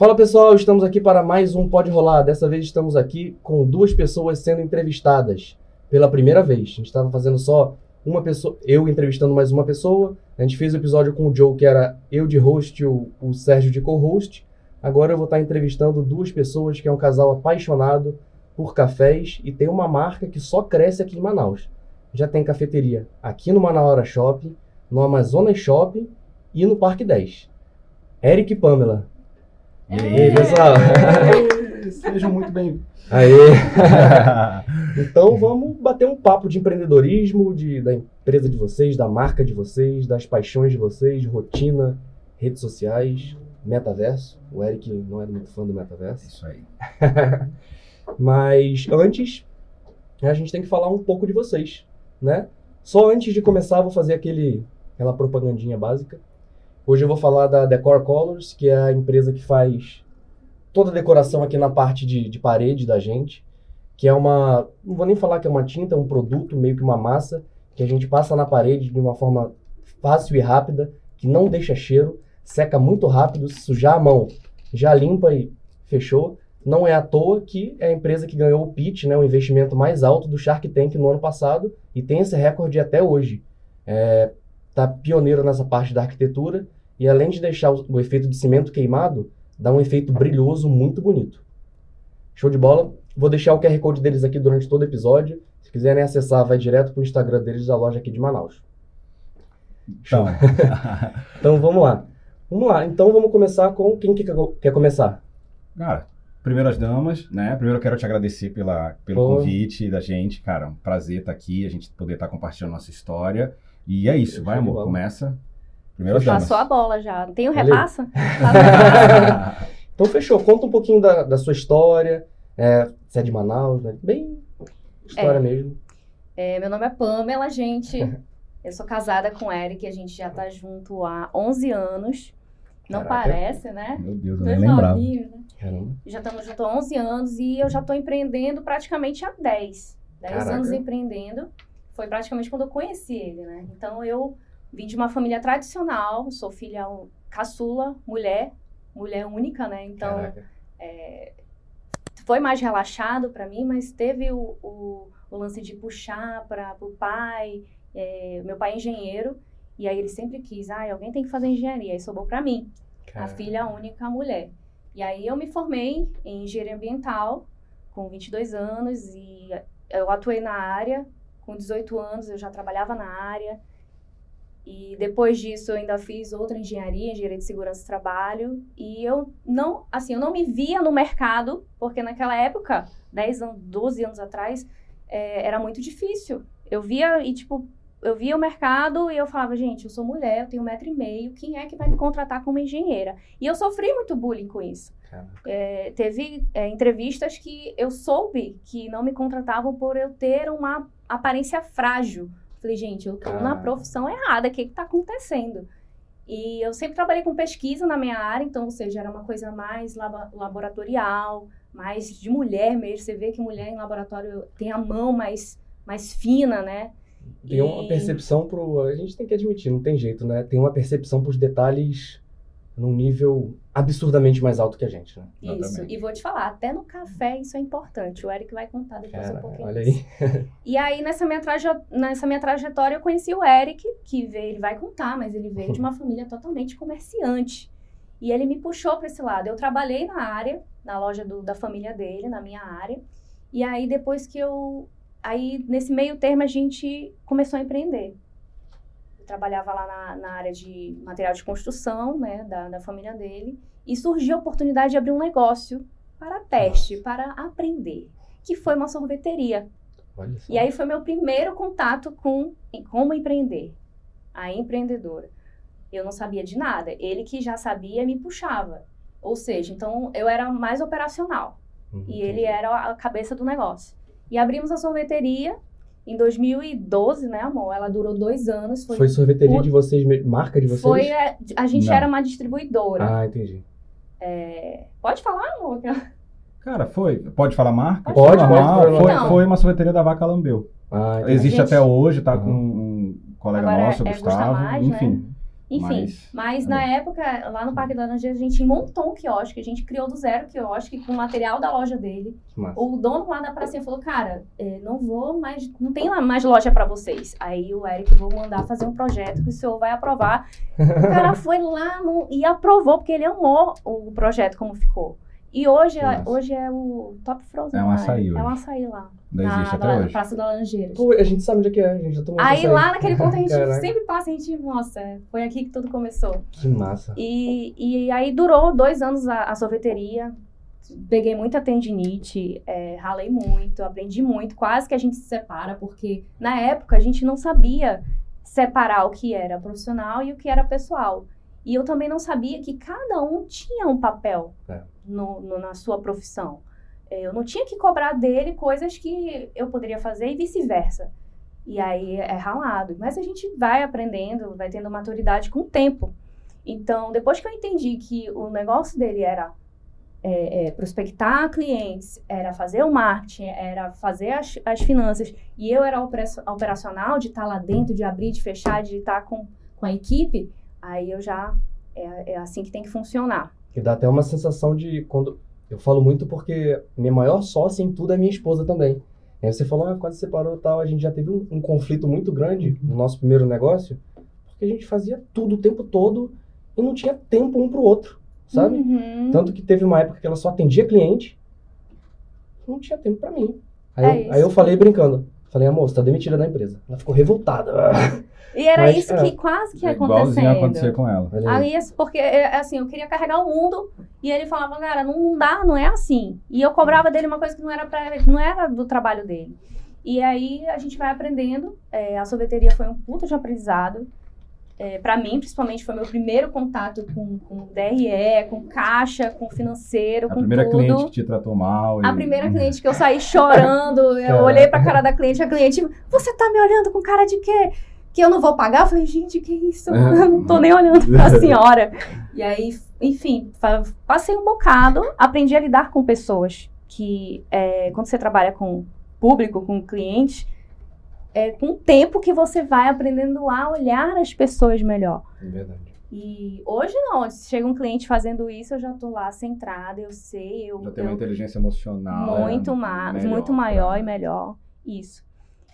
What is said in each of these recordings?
Fala pessoal, estamos aqui para mais um Pode Rolar. Dessa vez estamos aqui com duas pessoas sendo entrevistadas pela primeira vez. A gente estava fazendo só uma pessoa, eu entrevistando mais uma pessoa. A gente fez o episódio com o Joe, que era eu de host e o, o Sérgio de co-host. Agora eu vou estar entrevistando duas pessoas que é um casal apaixonado por cafés e tem uma marca que só cresce aqui em Manaus. Já tem cafeteria aqui no Manaus Shopping, no Amazonas Shopping e no Parque 10. Eric e Pamela. E aí, pessoal? Sejam muito bem-vindos. Aê! então vamos bater um papo de empreendedorismo, de, da empresa de vocês, da marca de vocês, das paixões de vocês, rotina, redes sociais, metaverso. O Eric não era muito fã do metaverso. Isso aí. Mas antes, a gente tem que falar um pouco de vocês, né? Só antes de começar, vou fazer aquele, aquela propagandinha básica. Hoje eu vou falar da Decor Colors, que é a empresa que faz toda a decoração aqui na parte de, de parede da gente, que é uma, não vou nem falar que é uma tinta, é um produto, meio que uma massa, que a gente passa na parede de uma forma fácil e rápida, que não deixa cheiro, seca muito rápido, se sujar a mão, já limpa e fechou. Não é à toa que é a empresa que ganhou o pitch, né, o investimento mais alto do Shark Tank no ano passado e tem esse recorde até hoje. É, tá pioneiro nessa parte da arquitetura e além de deixar o, o efeito de cimento queimado, dá um efeito brilhoso muito bonito. Show de bola? Vou deixar o QR Code deles aqui durante todo o episódio. Se quiserem acessar, vai direto para o Instagram deles da loja aqui de Manaus. Show. Então, Então vamos lá. Vamos lá. Então vamos começar com quem que quer, começar? cara, primeiro as damas, né? Primeiro eu quero te agradecer pela, pelo Pô. convite da gente, cara. Um prazer estar aqui, a gente poder estar compartilhando nossa história. E é isso, vai, amor, começa. Primeiro as damas. Passou a bola já. Tem o aí. repassa? Passa. Então fechou. Conta um pouquinho da, da sua história. É, você é de Manaus, né? Bem história É. mesmo. É, meu nome é Pamela, gente. Eu sou casada com o Eric, a gente já tá junto há 11 anos. Não Caraca. parece, né? Meu Deus, eu Dois nem lembrava. novinhos, né? Caramba. Já estamos juntos há 11 anos e eu já tô empreendendo praticamente há 10. 10 Caraca. anos empreendendo. Foi praticamente quando eu conheci ele, né? Então eu vim de uma família tradicional, sou filha um, caçula, mulher, mulher única, né? Então Caraca. foi mais relaxado para mim, mas teve o, o, o lance de puxar para o pai. é, meu pai é engenheiro, e aí ele sempre quis, ah, alguém tem que fazer engenharia, aí sobrou para mim, a Caraca. filha única mulher. E aí eu me formei em engenharia ambiental com 22 anos e eu atuei na área. Com 18 anos eu já trabalhava na área. E depois disso eu ainda fiz outra engenharia, engenharia de segurança do trabalho, e eu não, assim, eu não me via no mercado, porque naquela época, 10 anos, 12 anos atrás, é, era muito difícil. Eu via e tipo, eu via o mercado e eu falava, gente, eu sou mulher, eu tenho um metro e meio, quem é que vai me contratar como engenheira? E eu sofri muito bullying com isso. É, teve é, entrevistas que eu soube que não me contratavam por eu ter uma aparência frágil. Falei, gente, eu tô na Ah. profissão errada, o que que tá acontecendo? E eu sempre trabalhei com pesquisa na minha área, então, ou seja, era uma coisa mais laba- laboratorial, mais de mulher mesmo. Você vê que mulher em laboratório tem a mão mais, mais fina, né? Tem uma E- percepção pro. A gente tem que admitir, não tem jeito, né? Tem uma percepção pros detalhes num nível absurdamente mais alto que a gente, né? Isso. Exatamente. E vou te falar, até no café isso é importante. O Eric vai contar depois um Cara, pouquinho. olha aí. E aí, nessa minha, nessa minha trajetória, eu conheci o Eric, que veio, ele vai contar, mas ele veio de uma família totalmente comerciante. E ele me puxou para esse lado. Eu trabalhei na área, na loja do- da família dele, na minha área. E aí, depois que eu. Aí, nesse meio termo, a gente começou a empreender. Trabalhava lá na, na área de material de construção, né, da, da família dele. E surgiu a oportunidade de abrir um negócio para teste, para aprender, que foi uma sorveteria. E aí foi meu primeiro contato com como empreender, a empreendedora. Eu não sabia de nada, ele que já sabia me puxava. Ou seja, então eu era mais operacional Uhum, e ele era a cabeça do negócio. E abrimos a sorveteria em 2012, né, amor? Ela durou dois anos. Foi, Foi sorveteria Pu- de vocês, mesmo? marca de vocês? foi é, a gente Não. era uma distribuidora. Ah, entendi. É, pode falar, amor? Cara, foi. Pode falar marca? Pode, pode, Normal. pode, Foi, foi uma sorveteria da Vaca Lambeu. Ah, entendi. Existe Gente- até hoje, tá Uhum. com um colega Agora nosso, é- é Gustavo. Gusta Mais, enfim. né? Enfim, Mas- mas, é na época, lá no Parque da Laranjeira, a gente montou um quiosque, a gente criou do zero o quiosque com o material da loja dele. Massa. O dono lá da pracinha falou, cara, é, não vou mais, não tem lá mais loja pra vocês. Aí o Eric, vou mandar fazer um projeto que o senhor vai aprovar. O cara foi lá no- e aprovou, porque ele amou o projeto como ficou. E hoje, massa. hoje é o Top Frozen. É um lá, açaí É um açaí lá. Ainda existe até na hoje. Praça da Laranjeiras. Pô, a gente sabe onde é que é, a gente já tomou Aí lá naquele ponto a gente Caraca. sempre passa, a gente, nossa, foi aqui que tudo começou. Que massa. E, e aí durou dois anos a, a sorveteria. Peguei muita tendinite, é, ralei muito, aprendi muito. Quase que a gente se separa, porque na época a gente não sabia separar o que era profissional e o que era pessoal. E eu também não sabia que cada um tinha um papel É. no, no- na sua profissão. É, Eu não tinha que cobrar dele coisas que eu poderia fazer e vice-versa. E aí é ralado. Mas a gente vai aprendendo, vai tendo maturidade com o tempo. Então, depois que eu entendi que o negócio dele era é, é, prospectar clientes, era fazer o marketing, era fazer as, as finanças, e eu era opera- operacional de estar lá dentro, de abrir, de fechar, de estar com, com a equipe, aí eu já. É, é assim que tem que funcionar. E dá até uma sensação de quando. Eu falo muito porque minha maior sócia em tudo é minha esposa também. Aí você falou, ah, quase separou e tal. A gente já teve um, um conflito muito grande no nosso primeiro negócio, porque a gente fazia tudo o tempo todo e não tinha tempo um pro outro, sabe? Uhum. Tanto que teve uma época que ela só atendia cliente, não tinha tempo pra mim. Aí, É eu, aí eu falei brincando. Falei, amor, você tá demitida da empresa. Ela ficou revoltada. E era Mas, isso é. que quase que ia É igualzinho acontecendo. acontecer com ela. Aí. Assim, porque, é, assim, eu queria carregar o mundo e ele falava, cara, não, não dá, não é assim. E eu cobrava dele uma coisa que não era, pra, não era do trabalho dele. E aí a gente vai aprendendo. é, a sorveteria foi um puta de aprendizado. É, para mim, principalmente, foi meu primeiro contato com, com DRE, com caixa, com financeiro, A com primeira tudo. cliente que te tratou mal. A e- primeira cliente que eu saí chorando, eu Caraca. olhei pra cara da cliente, a cliente, você tá me olhando com cara de quê? Que eu não vou pagar? Eu falei, gente, que isso? Eu não tô nem olhando pra senhora. E aí, enfim, passei um bocado, aprendi a lidar com pessoas que, é, quando você trabalha com público, com cliente, é com o tempo que você vai aprendendo a olhar as pessoas melhor. É verdade. E hoje não, se chega um cliente fazendo isso, eu já tô lá centrada, eu sei, eu, Já tem uma inteligência emocional. muito, é, ma melhor muito maior e melhor. Isso.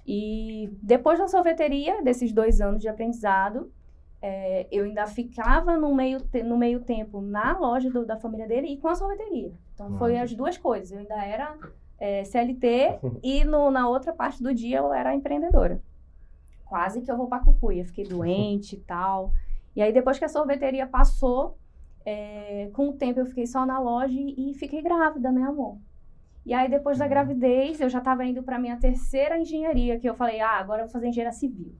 E depois da sorveteria, desses dois anos de aprendizado, é, eu ainda ficava no meio, no meio tempo na loja do- da família dele e com a sorveteria. Então foi Ah, as duas coisas. Eu ainda era é, CLT e no- na outra parte do dia eu era empreendedora. Quase que eu vou pra cucuia. Fiquei doente e tal. E aí depois que a sorveteria passou, é, com o tempo eu fiquei só na loja e, e fiquei grávida, né, amor? E aí depois da Uhum. gravidez, eu já estava indo para minha terceira engenharia, que eu falei, ah, agora eu vou fazer engenharia civil.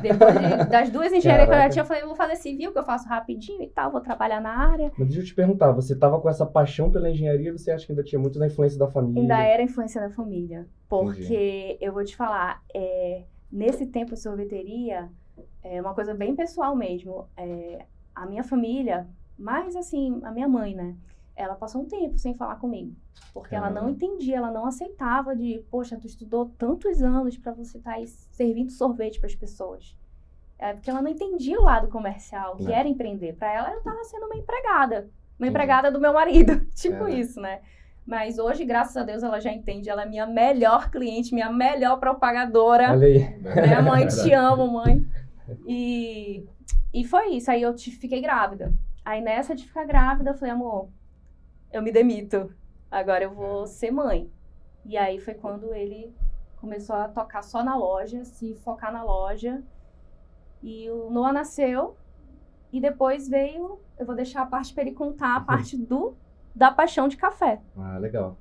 Depois de- das duas engenharias que eu já tinha, eu falei, eu vou fazer civil, que eu faço rapidinho e tal, vou trabalhar na área. Mas deixa eu te perguntar, você tava com essa paixão pela engenharia, você acha que ainda tinha muito da influência da família? Ainda era influência da família. Porque eu vou te falar, é, nesse tempo de sorveteria, é uma coisa bem pessoal mesmo. É, a minha família, mais assim, a minha mãe, né? Ela passou um tempo sem falar comigo. Porque ela não entendia, ela não aceitava de, poxa, tu estudou tantos anos pra você estar aí servindo sorvete para as pessoas. É porque ela não entendia o lado comercial, que Não. era empreender. Pra ela, eu tava sendo uma empregada. Uma Entendi. empregada do meu marido. tipo É. isso, né? Mas hoje, graças a Deus, ela já entende. Ela é minha melhor cliente, minha melhor propagadora. Olha aí. Né, mãe? Te amo, mãe. E, e foi isso. Aí eu te- fiquei grávida. Aí nessa de ficar grávida, eu falei, amor, eu me demito. Agora eu vou ser mãe. E aí foi quando ele começou a tocar só na loja, se focar na loja. E o Noah nasceu. E depois veio, eu vou deixar a parte para ele contar a parte do da paixão de café. Ah, legal.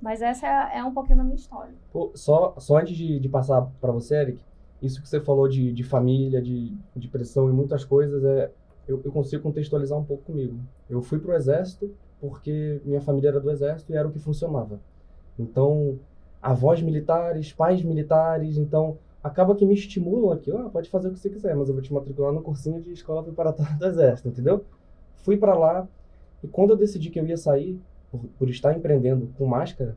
Mas essa é, é um pouquinho da minha história. Pô, só, só antes de, de passar para você, Eric, isso que você falou de, de família, de, de pressão e muitas coisas, é, eu, eu consigo contextualizar um pouco comigo. Eu fui pro exército porque minha família era do exército e era o que funcionava. Então, avós militares, pais militares, então acaba que me estimulam aqui, ah, pode fazer o que você quiser, mas eu vou te matricular no cursinho de escola preparatória do exército, entendeu? Fui para lá e quando eu decidi que eu ia sair, por, por estar empreendendo com máscara,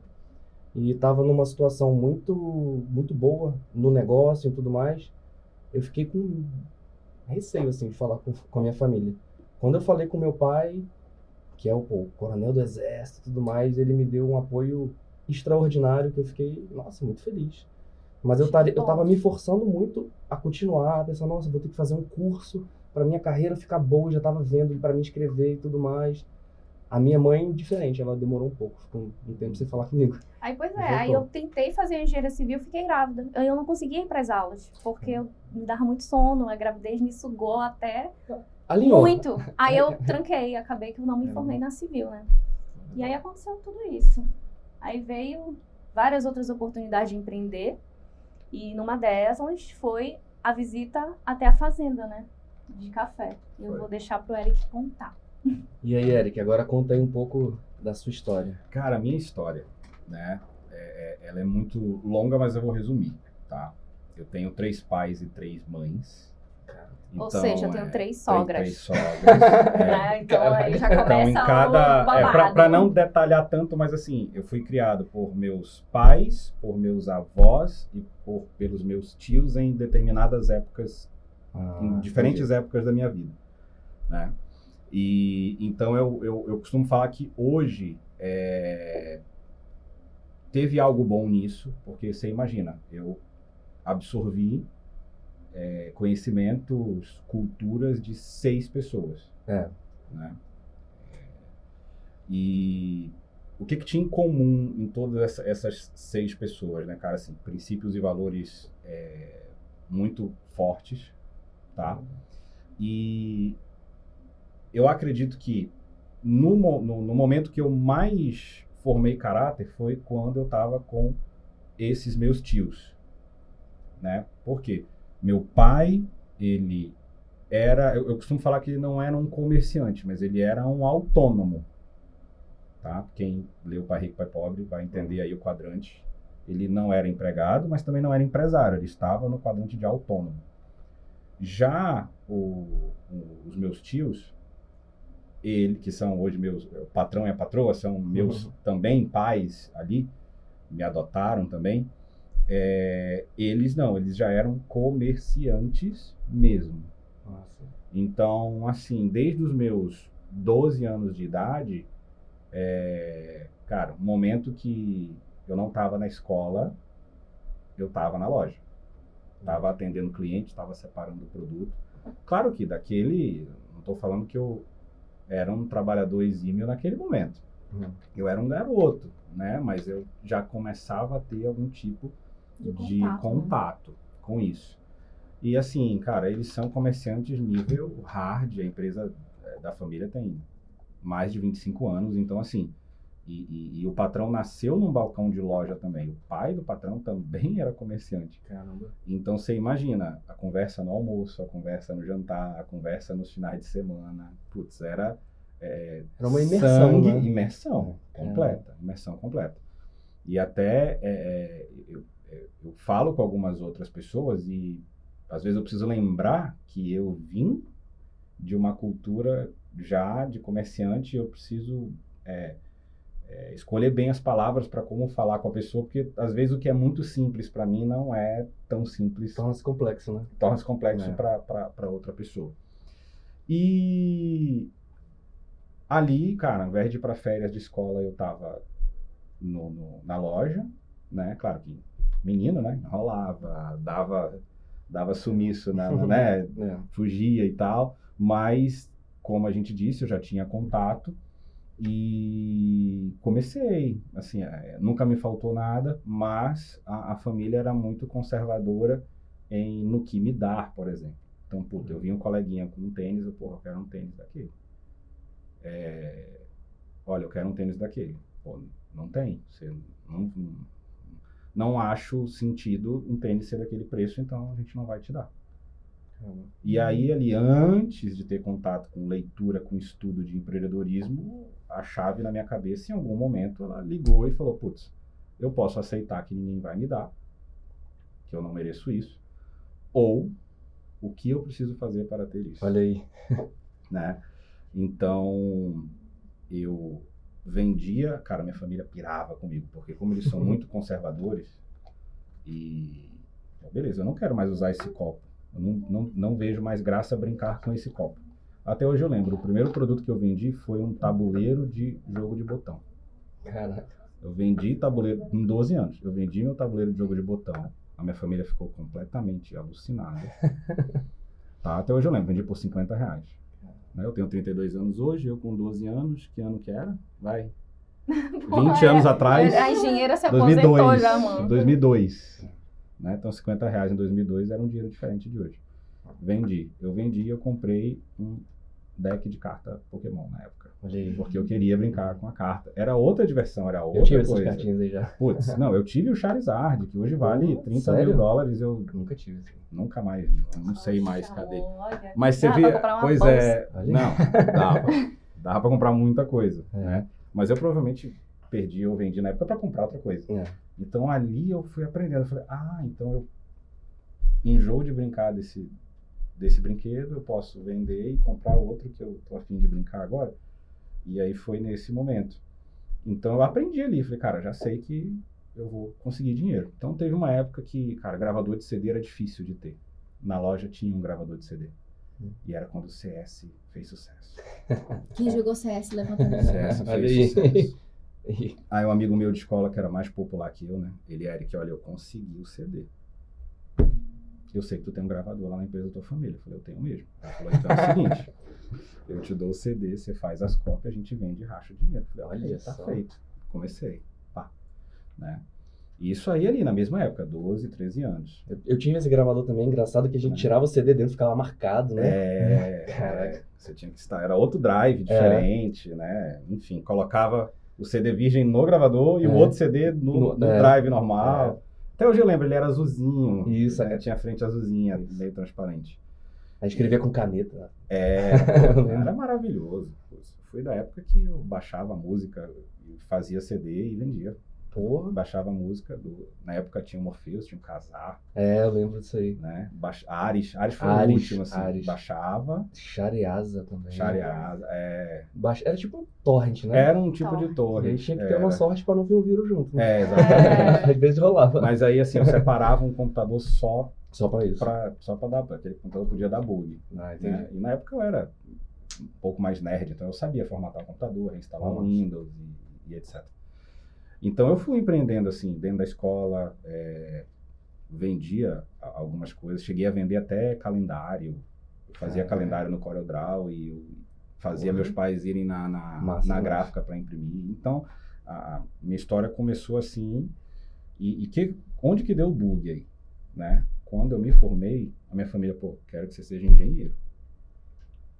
e estava numa situação muito muito boa no negócio e tudo mais, eu fiquei com receio, assim, de falar com, com a minha família. Quando eu falei com meu pai, que é o, pô, o coronel do exército e tudo mais, ele me deu um apoio extraordinário que eu fiquei, nossa, muito feliz. Mas eu, tar, eu tava me forçando muito a continuar, pensando, nossa, vou ter que fazer um curso para minha carreira ficar boa, já tava vendo para me inscrever e tudo mais. A minha mãe, diferente, ela demorou um pouco, ficou um tempo sem falar comigo. Aí, pois é, aí eu tentei fazer engenharia civil, fiquei grávida. Eu não conseguia ir para as aulas, porque eu me dava muito sono, a gravidez me sugou até Alinhou. muito. Aí eu tranquei, acabei que eu não me formei na civil, né? E aí aconteceu tudo isso. Aí veio várias outras oportunidades de empreender. E numa dessas foi a visita até a fazenda, né? De café. Eu Foi. vou deixar pro Eric contar. E aí, Eric, agora conta aí um pouco da sua história. Cara, a minha história, né? é- é- ela é muito longa, mas eu vou resumir, tá? Eu tenho três pais e três mães. Ou Então, seja, eu tenho é, três sogras. Três sogras. é. Né? Então aí já Então, começa em cada. É, pra, pra não detalhar tanto, mas assim, eu fui criado por meus pais, por meus avós e por, pelos meus tios em determinadas épocas, Ah, em diferentes épocas da minha vida, né? E então eu, eu, eu costumo falar que hoje é, teve algo bom nisso, porque você imagina, eu absorvi é, conhecimentos, culturas de seis pessoas É. né? E o que, que tinha em comum em todas essa- essas seis pessoas, né, cara? Assim, princípios e valores é, muito fortes, tá? E eu acredito que no, no, no momento que eu mais formei caráter foi quando eu estava com esses meus tios, né? Por quê? Meu pai, ele era, eu, eu costumo falar que ele não era um comerciante, mas ele era um autônomo, tá? Quem leu Pai Rico, Pai Pobre vai entender aí o quadrante. Ele não era empregado, mas também não era empresário, ele estava no quadrante de autônomo. Já o- o- os meus tios, ele, que são hoje meus, o patrão e a patroa, são meus Uhum. também pais ali, me adotaram também. É, eles não, eles já eram comerciantes mesmo. Nossa. Então, assim, desde os meus 12 anos de idade, é, cara, momento que eu não estava na escola, eu estava na loja. Estava atendendo cliente, estava separando o produto. Claro que daquele, não estou falando que eu era um trabalhador exímio naquele momento. Uhum. Eu era um garoto, né? Mas eu já começava a ter algum tipo De de contato, né? contato com isso. E assim, cara, eles são comerciantes nível hard, a empresa eh, da família tem mais de 25 anos, então assim, e, e- e o patrão nasceu num balcão de loja também. O pai do patrão também era comerciante. Caramba. Então você imagina a conversa no almoço, a conversa no jantar, a conversa nos finais de semana. Putz, era é, Era uma imersão, sangue, né? imersão É. completa, imersão completa. E até é, é, eu, eu- falo com algumas outras pessoas e às vezes eu preciso lembrar que eu vim de uma cultura já de comerciante, eu preciso é, é, escolher bem as palavras para como falar com a pessoa, porque às vezes o que é muito simples para mim não é tão simples Torna-se complexo, né? torna-se complexo É. para outra pessoa. E ali, cara, ao invés de ir para férias de escola, eu tava no, no- na loja, né? Claro que menino, né? Enrolava, dava, dava sumiço, na, na- né? É. fugia e tal, mas como a gente disse, eu já tinha contato e comecei, assim, é, nunca me faltou nada, mas a, a família era muito conservadora em no que me dar, por exemplo. Então, puta, eu vi um coleguinha com um tênis, eu, porra, eu quero um tênis daquele. É, olha, eu quero um tênis daquele. Pô, não tem. Você não, não, não acho sentido um tênis ser daquele preço, então a gente não vai te dar. Caramba. E aí, ali, antes de ter contato com leitura, com estudo de empreendedorismo, a chave na minha cabeça, em algum momento, ela ligou e falou: putz, eu posso aceitar que ninguém vai me dar, que eu não mereço isso, ou o que eu preciso fazer para ter isso Olha aí. né? Então, eu vendia, cara, minha família pirava comigo, porque como eles são muito conservadores, e, beleza, eu não quero mais usar esse copo, Eu não, não, não vejo mais graça brincar com esse copo. Até hoje eu lembro, o primeiro produto que eu vendi foi um tabuleiro de jogo de botão. Caraca. Eu vendi tabuleiro, com 12 anos, eu vendi meu tabuleiro de jogo de botão. A minha família ficou completamente alucinada. tá, até hoje eu lembro, vendi por 50 reais. Né, Eu tenho 32 anos hoje, eu com 12 anos, que ano que era? Vai. 20 Porra, anos é- atrás. A engenheira se aposentou 2002. já, mano. 2002. Né? Então, 50 reais em 2002 era um dinheiro diferente de hoje. Vendi. Eu vendi e eu comprei um deck de carta Pokémon na época. Porque eu queria brincar com a carta. Era outra diversão, era outra Eu tive essas coisa. cartinhas aí já. Putz, não, eu tive o Charizard, que hoje vale Pô, 30 sério? mil dólares. Eu Nunca tive. assim. nunca mais, eu não sei mais cadê. olha. Mas você via. comprar uma Pois bolsa. é. Não, dava. Dava pra comprar muita coisa. É. Né? Mas eu provavelmente perdi ou vendi na época pra comprar outra coisa. É. Então ali eu fui aprendendo. Eu falei, ah, então eu enjoo de brincar desse, desse brinquedo, eu posso vender e comprar outro que eu tô afim de brincar agora. E aí foi nesse momento. Então eu aprendi ali, falei, cara, já sei que eu vou conseguir dinheiro. Então teve uma época que, cara, gravador de CD era difícil de ter. Na loja tinha um gravador de CD. Hum. E era quando o CS fez sucesso. Quem jogou CS levanta a mão. O CS fez sucesso. Aí um amigo meu de escola, que era mais popular que eu, né? Ele, Eric, olha, eu consegui o CD. Eu sei que tu tem um gravador lá na empresa da tua família. Eu falei, eu tenho mesmo. Ele falou, então é o seguinte, eu te dou o CD, você faz as cópias, a gente vende e racha o dinheiro. Eu falei, Olha tá só. feito. Comecei, pá. Né? E isso aí ali, na mesma época, 12, 13 anos. Eu, eu tive esse gravador também, engraçado que a gente É. tirava o CD dentro, ficava marcado, né? É, é, você tinha que estar, era outro drive diferente, né? Enfim, colocava o CD virgem no gravador e o É. outro CD no, No- no é. drive normal. Até hoje eu lembro, ele era azulzinho. Isso, né? é. Tinha a frente azulzinha, Isso. meio transparente. Aí escrevia com caneta. É, pô, era maravilhoso. Foi da época que eu baixava a música, fazia CD e vendia. Porra. Baixava a música, do- na época tinha o Morpheus, tinha o Casar, É, eu lembro disso aí. né? Baix... Ares, Ares foi o Ares, último, assim. Ares. Baixava, Shareasa também. Shareasa, é... Baixa- Era tipo um torrent, né? Era um tipo de Torre. E aí tinha que ter era. uma sorte pra não vir um vírus junto. Né? É, exatamente. Às vezes rolava. Mas aí, assim, eu separava um computador só Só pra isso. pra, só pra dar, aquele computador podia dar bug. Ah, entendi. né? E na época eu era um pouco mais nerd, então eu sabia formatar o computador, reinstalar o. Windows e, e etc. Então eu fui empreendendo assim, dentro da escola, é, vendia algumas coisas, cheguei a vender até calendário, eu fazia Caraca. calendário no CorelDRAW e eu fazia meus pais irem na, na, Massa na gráfica para imprimir. Então a minha história começou assim e, e que, onde que deu o bug aí, né? Quando eu me formei, a minha família, pô, quero que você seja engenheiro.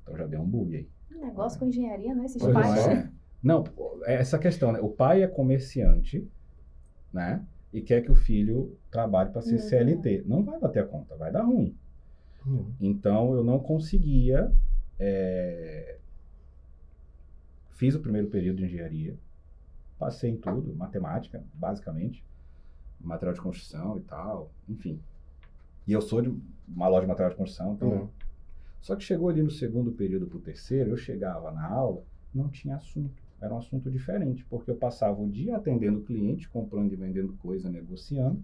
Então já deu um bug aí. Negócio com engenharia, né? Esses Pois pais. é. Não, é essa questão, né? O pai é comerciante, né? E quer que o filho trabalhe para ser Uhum. CLT. Não vai bater a conta, vai dar ruim. Hum. Então eu não conseguia. é, Fiz o primeiro período de engenharia, passei em tudo, matemática, basicamente, material de construção e tal, enfim. E eu sou de uma loja de material de construção, então Hum. só que chegou ali no segundo período para o terceiro, eu chegava na aula, não tinha assunto. Era um assunto diferente, porque eu passava o dia atendendo cliente, comprando e vendendo coisa, negociando,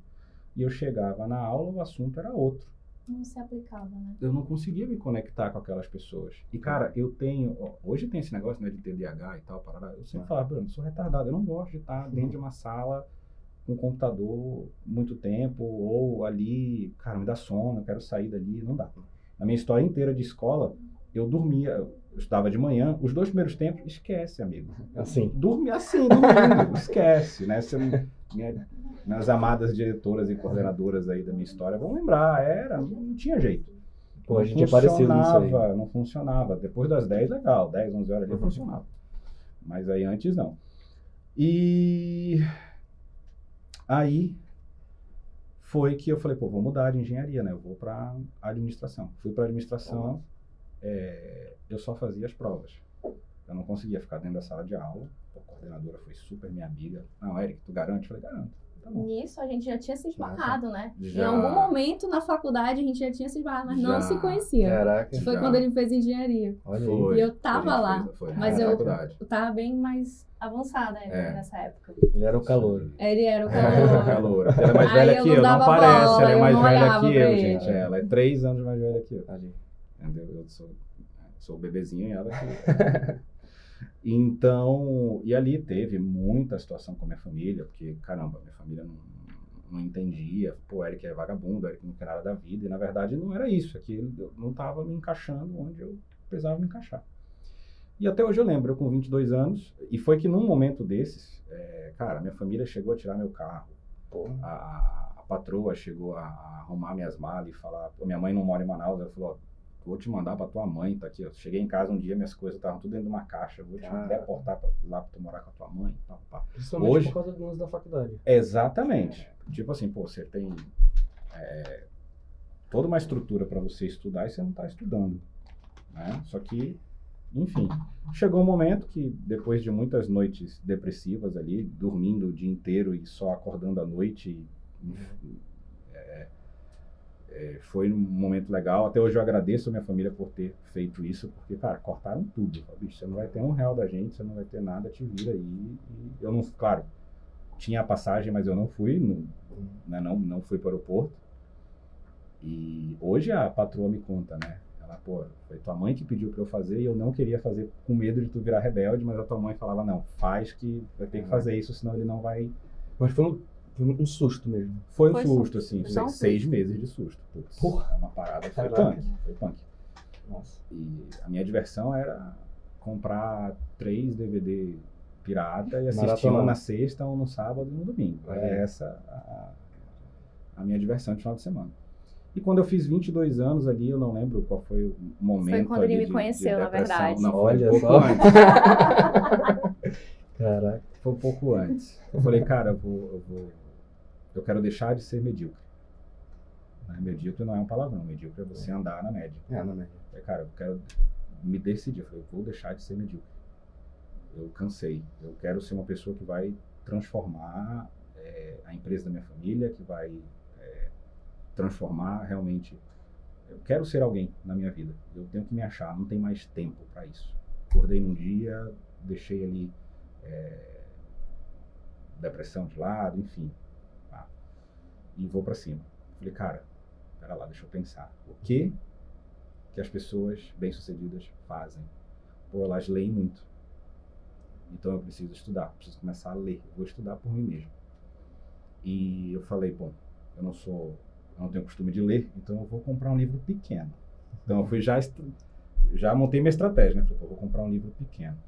e eu chegava na aula, o assunto era outro. Não se aplicava, né? Eu não conseguia me conectar com aquelas pessoas. E, cara, eu tenho. ó, Hoje tem esse negócio né, de TDAH e tal, parada. Eu sempre Ah. falava, Bruno, eu sou retardado, eu não gosto de estar dentro de uma sala com um computador muito tempo, ou ali, cara, me dá sono, eu quero sair dali, não dá. Na minha história inteira de escola, eu dormia, eu estudava de manhã, os dois primeiros tempos, esquece, amigo. Assim. Dormia assim, dormindo, esquece, né? Você minha- minhas amadas diretoras e coordenadoras aí da minha história vão lembrar, era, não tinha jeito. Pô, a gente é parecido nisso aí. funcionava, Não funcionava. Depois das 10, legal. 10, 11 horas ali Uhum. funcionava. Mas aí antes não. E aí foi que eu falei, pô, vou mudar de engenharia, né? Eu vou para administração. Fui para administração, é, eu só fazia as provas. Eu não conseguia ficar dentro da sala de aula. A coordenadora foi super minha amiga. Não, Eric, tu garante? Eu falei, garanto. Tá. Nisso a gente já tinha se esbarrado, né? Já. Em algum momento na faculdade a gente já tinha se esbarrado, mas não Já. se conhecia. Caraca. Foi Já. quando ele fez engenharia. Olha. Foi. E eu tava lá, fez- foi mas na eu-. Eu tava bem mais. Avançada ainda É. nessa época. Ele era o calor. Ele era o Ela é calor. loura. Ela é mais velha que não eu, não dava parece. bola, ela é mais não velha que eu, gente. É, Ela é três anos mais velha que eu. Ali. Entendeu? Eu sou, sou o bebezinho e ela que. então, e ali teve muita situação com a minha família, porque, caramba, minha família não, não entendia. Pô, o Eric é vagabundo, o Eric não quer nada da vida. E na verdade não era isso. Aqui eu não estava me encaixando onde eu precisava me encaixar. E até hoje eu lembro, eu com 22 anos, e foi que num momento desses, é, cara, minha família chegou a tirar meu carro. A, a- patroa chegou a, a arrumar minhas malas e falar, minha mãe não mora em Manaus, ela falou, vou te mandar pra tua mãe, tá aqui, ó. Cheguei em casa um dia, minhas coisas estavam tudo dentro de uma caixa, vou te deportar pra, lá pra tu morar com a tua mãe, pá, pá. Principalmente Hoje- por causa do lance da faculdade. Exatamente. Tipo assim, pô, você tem é, toda uma estrutura para você estudar e você não está estudando. Né? Só que, enfim, chegou um momento que, depois de muitas noites depressivas ali, dormindo o dia inteiro e só acordando à noite, enfim, é, é, foi um momento legal. Até hoje eu agradeço a minha família por ter feito isso, porque, cara, cortaram tudo. Bicho, você não vai ter um real da gente, você não vai ter nada, te vira aí. E eu não, claro, tinha a passagem, mas eu não fui, não, né, não, não fui para o aeroporto. E hoje a patroa me conta, né? Ela, pô, foi tua mãe que pediu para eu fazer e eu não queria fazer com medo de tu virar rebelde, mas a tua mãe falava, não, faz que vai ter que fazer isso, senão ele não vai. Mas foi foi um susto mesmo. Foi um Foi susto, susto. assim, um seis, seis meses de susto. Putz, Porra. é uma parada, foi punk, foi punk. Nossa. E a minha diversão era comprar três DVD pirata e assistir um na sexta, um no sábado e no domingo. Era É. essa a, a minha diversão de final de semana. E quando eu fiz 22 anos ali, eu não lembro qual foi o momento. quando ele me de- conheceu, de na verdade. Não, foi Olha um só. Caraca. Foi um pouco antes. Eu falei, cara, eu vou, eu vou. Eu quero deixar de ser medíocre. Né? Medíocre não é um palavrão, medíocre é você andar na média. É, não, média. Falei, cara, eu quero me decidir. Eu falei, eu vou deixar de ser medíocre. Eu cansei. Eu quero ser uma pessoa que vai transformar é, a empresa da minha família, que vai é, transformar realmente. Eu quero ser alguém na minha vida. Eu tenho que me achar. Não tem mais tempo para isso. Acordei num dia, deixei ali é, depressão de lado, enfim. E vou para cima. Falei, cara, pera lá, deixa eu pensar. O que que as pessoas bem-sucedidas fazem? Pô, elas leem muito. Então eu preciso estudar, preciso começar a ler. Vou estudar por mim mesmo. E eu falei, bom, eu não sou, eu não tenho costume de ler, então eu vou comprar um livro pequeno. Então eu fui já já montei minha estratégia, né? Falei, vou comprar um livro pequeno.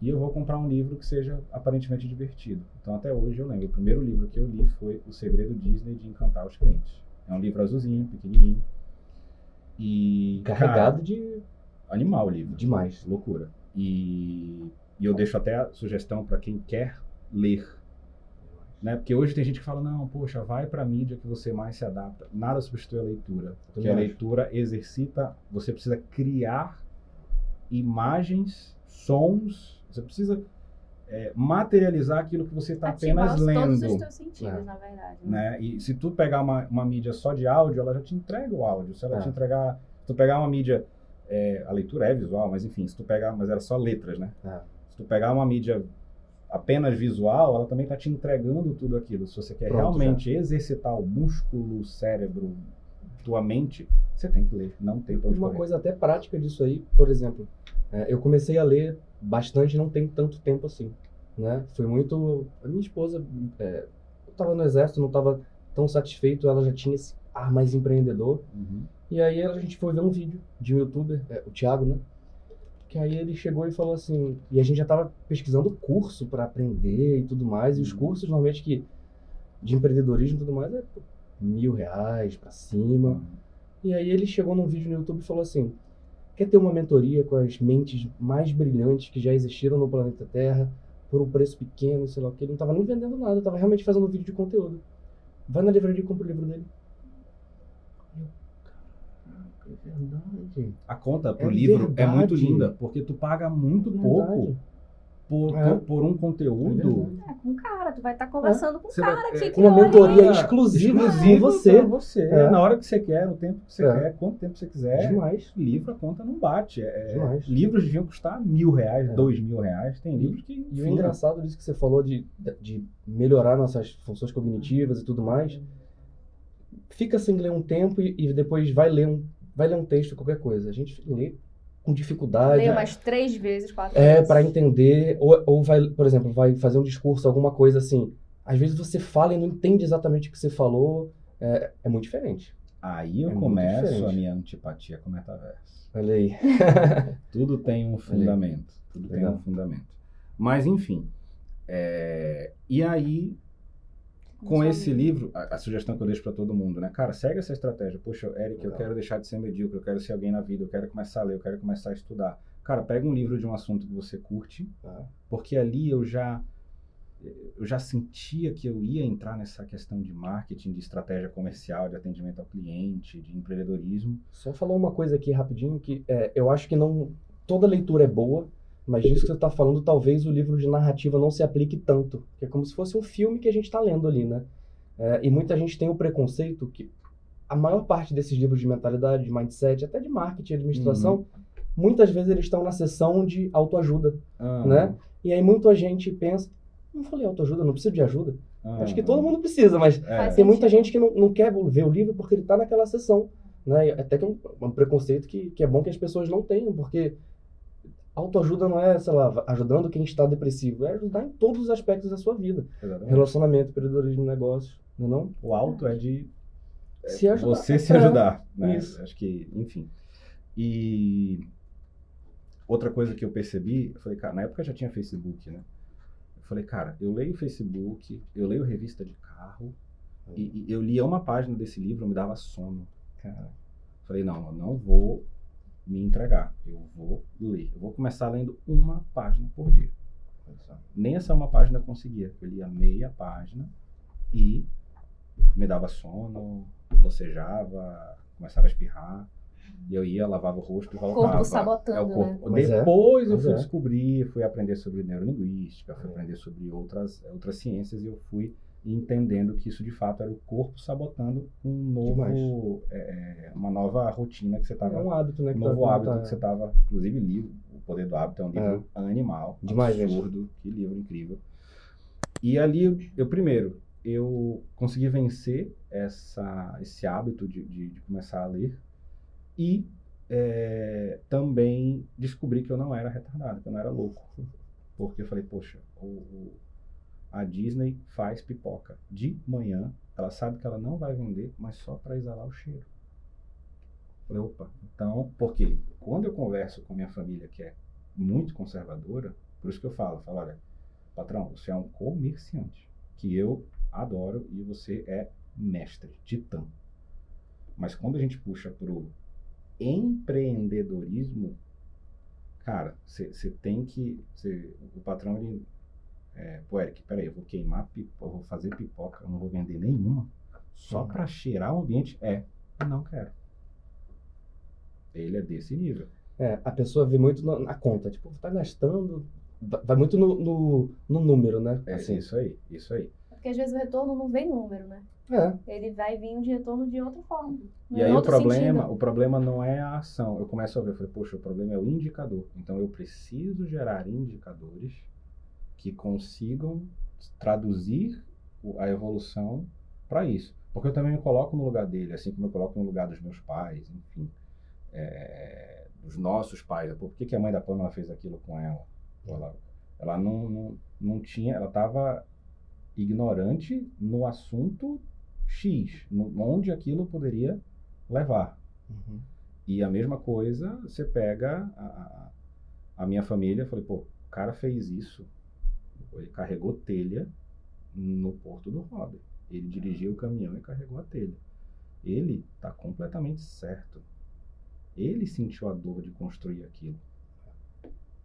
E eu vou comprar um livro que seja aparentemente divertido. Então até hoje eu lembro, o primeiro livro que eu li foi O Segredo Disney de Encantar os Clientes. É um livro azulzinho, pequenininho. E Carregado de cara, animal o livro. demais. Loucura. E, e eu deixo até a sugestão para quem quer ler. Né? Porque hoje tem gente que fala, não, poxa, vai para a mídia que você mais se adapta. Nada substitui a leitura. Porque a leitura exercita, você precisa criar imagens, sons, você precisa é, materializar aquilo que você está apenas lendo. todos os teus sentidos, É. na verdade. né? né? E se tu pegar uma, uma mídia só de áudio, ela já te entrega o áudio. Se ela É. te entregar, se tu pegar uma mídia, é, a leitura é visual, mas enfim, se tu pegar, mas era só letras, né? É. Se tu pegar uma mídia apenas visual, ela também está te entregando tudo aquilo. Se você quer Pronto, realmente exercitar o músculo, o cérebro, tua mente, você tem que ler. Não tem onde Uma correr. coisa até prática disso aí, por exemplo, é, eu comecei a ler bastante, não tem tanto tempo assim, né? Foi muito... A minha esposa, é, eu tava no exército, não tava tão satisfeito, ela já tinha esse ar mais empreendedor, Uhum. e aí a gente foi ver um vídeo de um youtuber, é, o Thiago, né? Que aí ele chegou e falou assim, e a gente já tava pesquisando curso para aprender e tudo mais, e os Uhum. cursos normalmente que de empreendedorismo e tudo mais é mil reais para cima. E aí ele chegou num vídeo no YouTube e falou assim: quer ter uma mentoria com as mentes mais brilhantes que já existiram no planeta Terra por um preço pequeno, sei lá o que. Ele não tava nem vendendo nada, tava realmente fazendo um vídeo de conteúdo. Vai na livraria e compra o livro dele. É verdade. A conta pro É livro é muito verdade. linda, porque tu paga muito É pouco verdade. Por, É. por, um conteúdo. É, com o cara, tu vai estar conversando com o Você vai- cara é, aqui que Uma olha mentoria exclusiva com exclusivo você. você. É. Na hora que você quer, no tempo que você É. quer, quanto tempo você quiser. Demais. Livro a conta não bate. É, livros deviam custar mil reais, É. dois mil reais. Tem livros que. E o engraçado disso que você falou de, de melhorar nossas funções cognitivas e tudo mais, fica sem ler um tempo e, e depois vai ler um, vai ler um texto, qualquer coisa. A gente lê com dificuldade. Leia umas três vezes, quatro É, vezes. para entender, ou, ou vai, por exemplo, vai fazer um discurso, alguma coisa assim. Às vezes você fala e não entende exatamente o que você falou. É, é muito diferente. Aí eu É começo a minha antipatia com o metaverso. Olha aí. Tudo tem um fundamento. Tudo tem Legal. um fundamento. Mas, enfim. é, E aí, com esse livro, a, a sugestão que eu deixo para todo mundo, né? Cara, segue essa estratégia. Poxa, Eric, eu Legal. quero deixar de ser medíocre, eu quero ser alguém na vida, eu quero começar a ler, eu quero começar a estudar. Cara, pega um livro de um assunto que você curte, Tá. porque ali eu já eu já sentia que eu ia entrar nessa questão de marketing, de estratégia comercial, de atendimento ao cliente, de empreendedorismo. Só falar uma coisa aqui rapidinho, que é, eu acho que não toda leitura é boa, mas disso que você está falando, talvez o livro de narrativa não se aplique tanto, é como se fosse um filme que a gente está lendo ali, né? É, e muita gente tem o preconceito que a maior parte desses livros de mentalidade, de mindset, até de marketing e administração, muitas vezes eles estão na seção de autoajuda, Ah, né? E aí muita gente pensa, não falei autoajuda, não preciso de ajuda. ah, Acho que todo mundo precisa, mas É, tem muita gente que não, não quer ver o livro porque ele está naquela sessão. Né? Até que é um, um preconceito que, que é bom que as pessoas não tenham, porque autoajuda não é, sei lá, ajudando quem está depressivo, é ajudar em todos os aspectos da sua vida. exatamente. Relacionamento, empreendedorismo, negócio, não é não? O alto é de Se ajudar. você se É, ajudar. né? isso. Acho que, enfim. E outra coisa que eu percebi, eu falei, cara, na época já tinha Facebook, né? Eu falei, cara, eu leio Facebook, eu leio revista de carro, e, e eu lia uma página desse livro, me dava sono. Cara, Falei, não, eu não vou me entregar, eu vou ler. Eu vou começar lendo uma página por dia. Nem essa uma página eu conseguia. Eu lia meia página e me dava sono, bocejava, começava a espirrar. E eu ia, lavava o rosto e voltava. Corpo sabotando, É o corpo. Mas é. Depois eu Mas fui é. descobrir, fui aprender sobre neurolinguística, fui É. aprender sobre outras, outras ciências e eu fui entendendo que isso de fato era o corpo sabotando um novo, é, uma nova rotina que você É estava um hábito, né? um que novo tá- hábito tá- que você estava, inclusive livro, O Poder do Hábito é um livro animal, Demais, gente. absurdo, que livro incrível. E ali eu, eu, primeiro, eu consegui vencer essa, esse hábito de, de, de começar a ler e é, também descobri que eu não era retardado, que eu não era louco. Porque eu falei, poxa, o, o- a Disney faz pipoca de manhã, ela sabe que ela não vai vender, mas só para exalar o cheiro. Falei, opa, então, porque quando eu converso com minha família, que é muito conservadora, por isso que eu falo, falo, olha, patrão, você é um comerciante, que eu adoro e você é mestre, titã. Mas quando a gente puxa pro empreendedorismo, cara, você tem que, cê- o patrão, ele, é, pô, Eric, peraí, eu vou queimar pipoca, eu vou fazer pipoca, eu não vou vender nenhuma, só para cheirar o ambiente, é, não quero. Ele é desse nível. É, a pessoa vê muito na, na conta, tipo, tá gastando, vai muito no, no, no número, né? É Assim. isso aí, isso aí. Porque às vezes o retorno não vem número, né? É, Ele vai vir de retorno de outra forma. E em aí o outro problema, sentido. o problema não é a ação. Eu começo a ver, eu falei, poxa, o problema é o indicador. Então eu preciso gerar indicadores que consigam traduzir a evolução para isso. Porque eu também me coloco no lugar dele, assim como eu coloco no lugar dos meus pais, enfim, é, dos nossos pais. Por que, que a mãe da Pamela fez aquilo com ela? Ela, ela não, não, não tinha, ela estava ignorante no assunto X, no, onde aquilo poderia levar. Uhum. E a mesma coisa, você pega a, a- minha família, falei, pô, o cara fez isso, ele carregou telha no Porto do Roder. Ele dirigiu o caminhão e carregou a telha. Ele está completamente certo. Ele sentiu a dor de construir aquilo.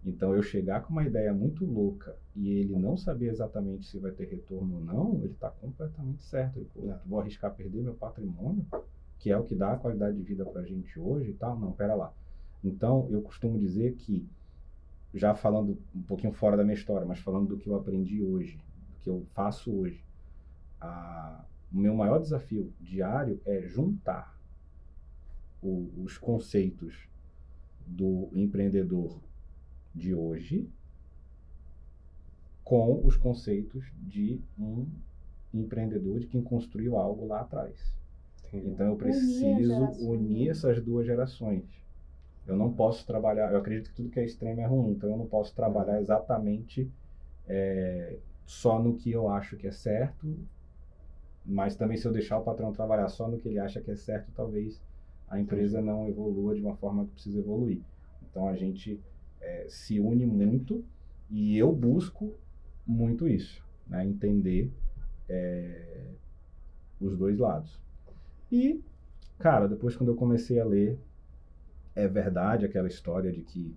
Então, eu chegar com uma ideia muito louca e ele não saber exatamente se vai ter retorno ou não, ele está completamente certo. Ele, pô, vou arriscar perder meu patrimônio, que é o que dá a qualidade de vida para a gente hoje e tal. Não, pera lá. Então, eu costumo dizer que já falando um pouquinho fora da minha história, mas falando do que eu aprendi hoje, do que eu faço hoje, a, o meu maior desafio diário é juntar o- os conceitos do empreendedor de hoje com os conceitos de um empreendedor de quem construiu algo lá atrás. Então eu preciso gerações. unir essas duas gerações. Eu não posso trabalhar, eu acredito que tudo que é extremo é ruim, então eu não posso trabalhar exatamente é, só no que eu acho que é certo, mas também se eu deixar o patrão trabalhar só no que ele acha que é certo, talvez a empresa não evolua de uma forma que precisa evoluir. Então a gente é, se une muito e eu busco muito isso, né? entender é, os dois lados. E, cara, depois quando eu comecei a ler, é verdade aquela história de que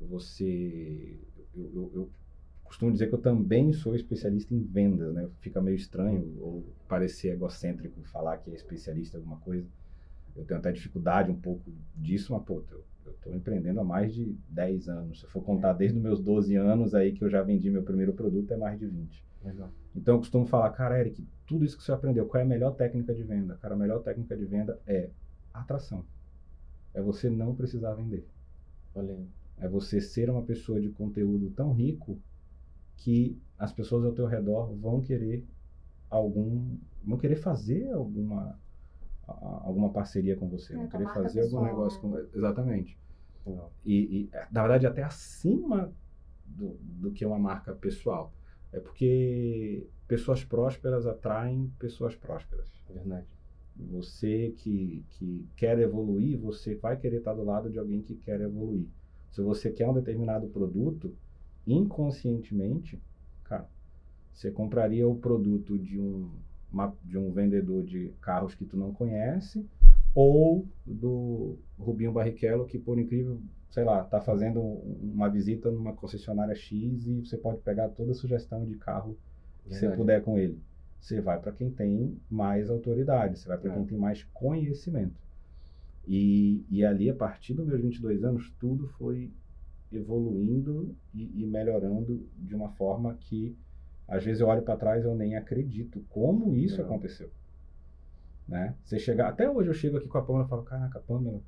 você. Eu, eu- eu costumo dizer que eu também sou especialista em vendas, né? Fica meio estranho ou parecer egocêntrico falar que é especialista em alguma coisa. Eu tenho até dificuldade um pouco disso, mas, pô, eu, eu tô empreendendo há mais de 10 anos. Se eu for contar desde os meus 12 anos aí que eu já vendi meu primeiro produto, é mais de 20. Legal. Então eu costumo falar, cara, Eric, tudo isso que você aprendeu, qual é a melhor técnica de venda? Cara, a melhor técnica de venda é atração. É você não precisar vender. Olha. É você ser uma pessoa de conteúdo tão rico que as pessoas ao teu redor vão querer algum, vão querer fazer alguma alguma parceria com você, É, vão a querer fazer algum negócio né? com exatamente. E, e, na verdade, até acima do, do que uma marca pessoal. É porque pessoas prósperas atraem pessoas prósperas. É verdade. Você que, que quer evoluir, você vai querer estar do lado de alguém que quer evoluir. Se você quer um determinado produto, inconscientemente, cara, você compraria o produto de um, uma- de um vendedor de carros que tu não conhece ou do Rubinho Barrichello que, por incrível, sei lá, tá fazendo um- uma visita numa concessionária X e você pode pegar toda a sugestão de carro que você Verdade. puder com ele. Você vai para quem tem mais autoridade, você vai para É. quem tem mais conhecimento. E, e ali, a partir dos meus 22 anos, tudo foi evoluindo e, e melhorando de uma forma que, às vezes, eu olho para trás e eu nem acredito como isso Legal. aconteceu. Né? Você chegar, até hoje eu chego aqui com a Pamela e falo, caraca, Pamela,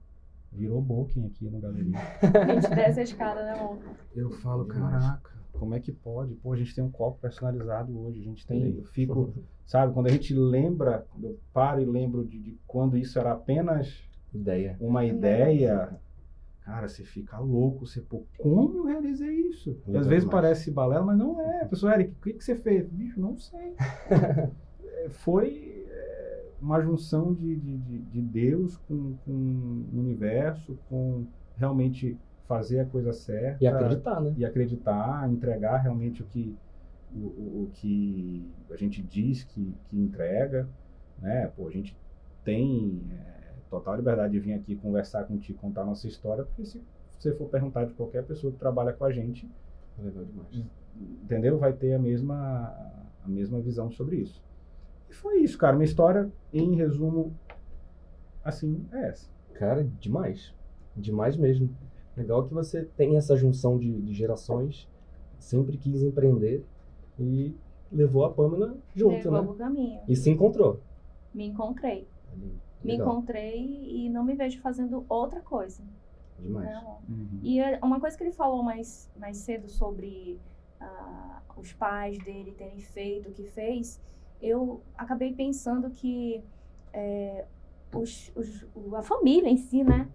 virou booking aqui no galeria. A gente desce a escada, né, amor? Eu falo, caraca, como é que pode? Pô, a gente tem um copo personalizado hoje, a gente tem, eu fico, sabe, quando a gente lembra, eu paro e lembro de, de quando isso era apenas Ideia. uma ideia, cara, você fica louco, você, pô, como eu realizei isso? E às vezes demais. parece balela, mas não é. A pessoa, Eric, o que, que você fez? Bicho, não sei. Foi é, uma junção de, de, de, de Deus com, com o universo, com realmente fazer a coisa certa E acreditar, né? e acreditar, entregar realmente o que o, o, o que a gente diz que, que entrega, né? Pô, a gente tem é, total liberdade de vir aqui conversar contigo, contar nossa história, porque se você for perguntar de qualquer pessoa que trabalha com a gente, Legal demais. entendeu? Vai ter a mesma a mesma visão sobre isso. E foi isso, cara. Minha história, em resumo, assim, é essa. Cara, demais. Demais mesmo. Legal que você tem essa junção de, de gerações, sempre quis empreender e levou a Pamela junto, Levou né? caminho. E se encontrou. Me encontrei. Me Legal. encontrei e não me vejo fazendo outra coisa. Demais. amor? E é uma coisa que ele falou mais, mais cedo sobre ah, os pais dele terem feito o que fez, eu acabei pensando que é, os, os- a família em si, né?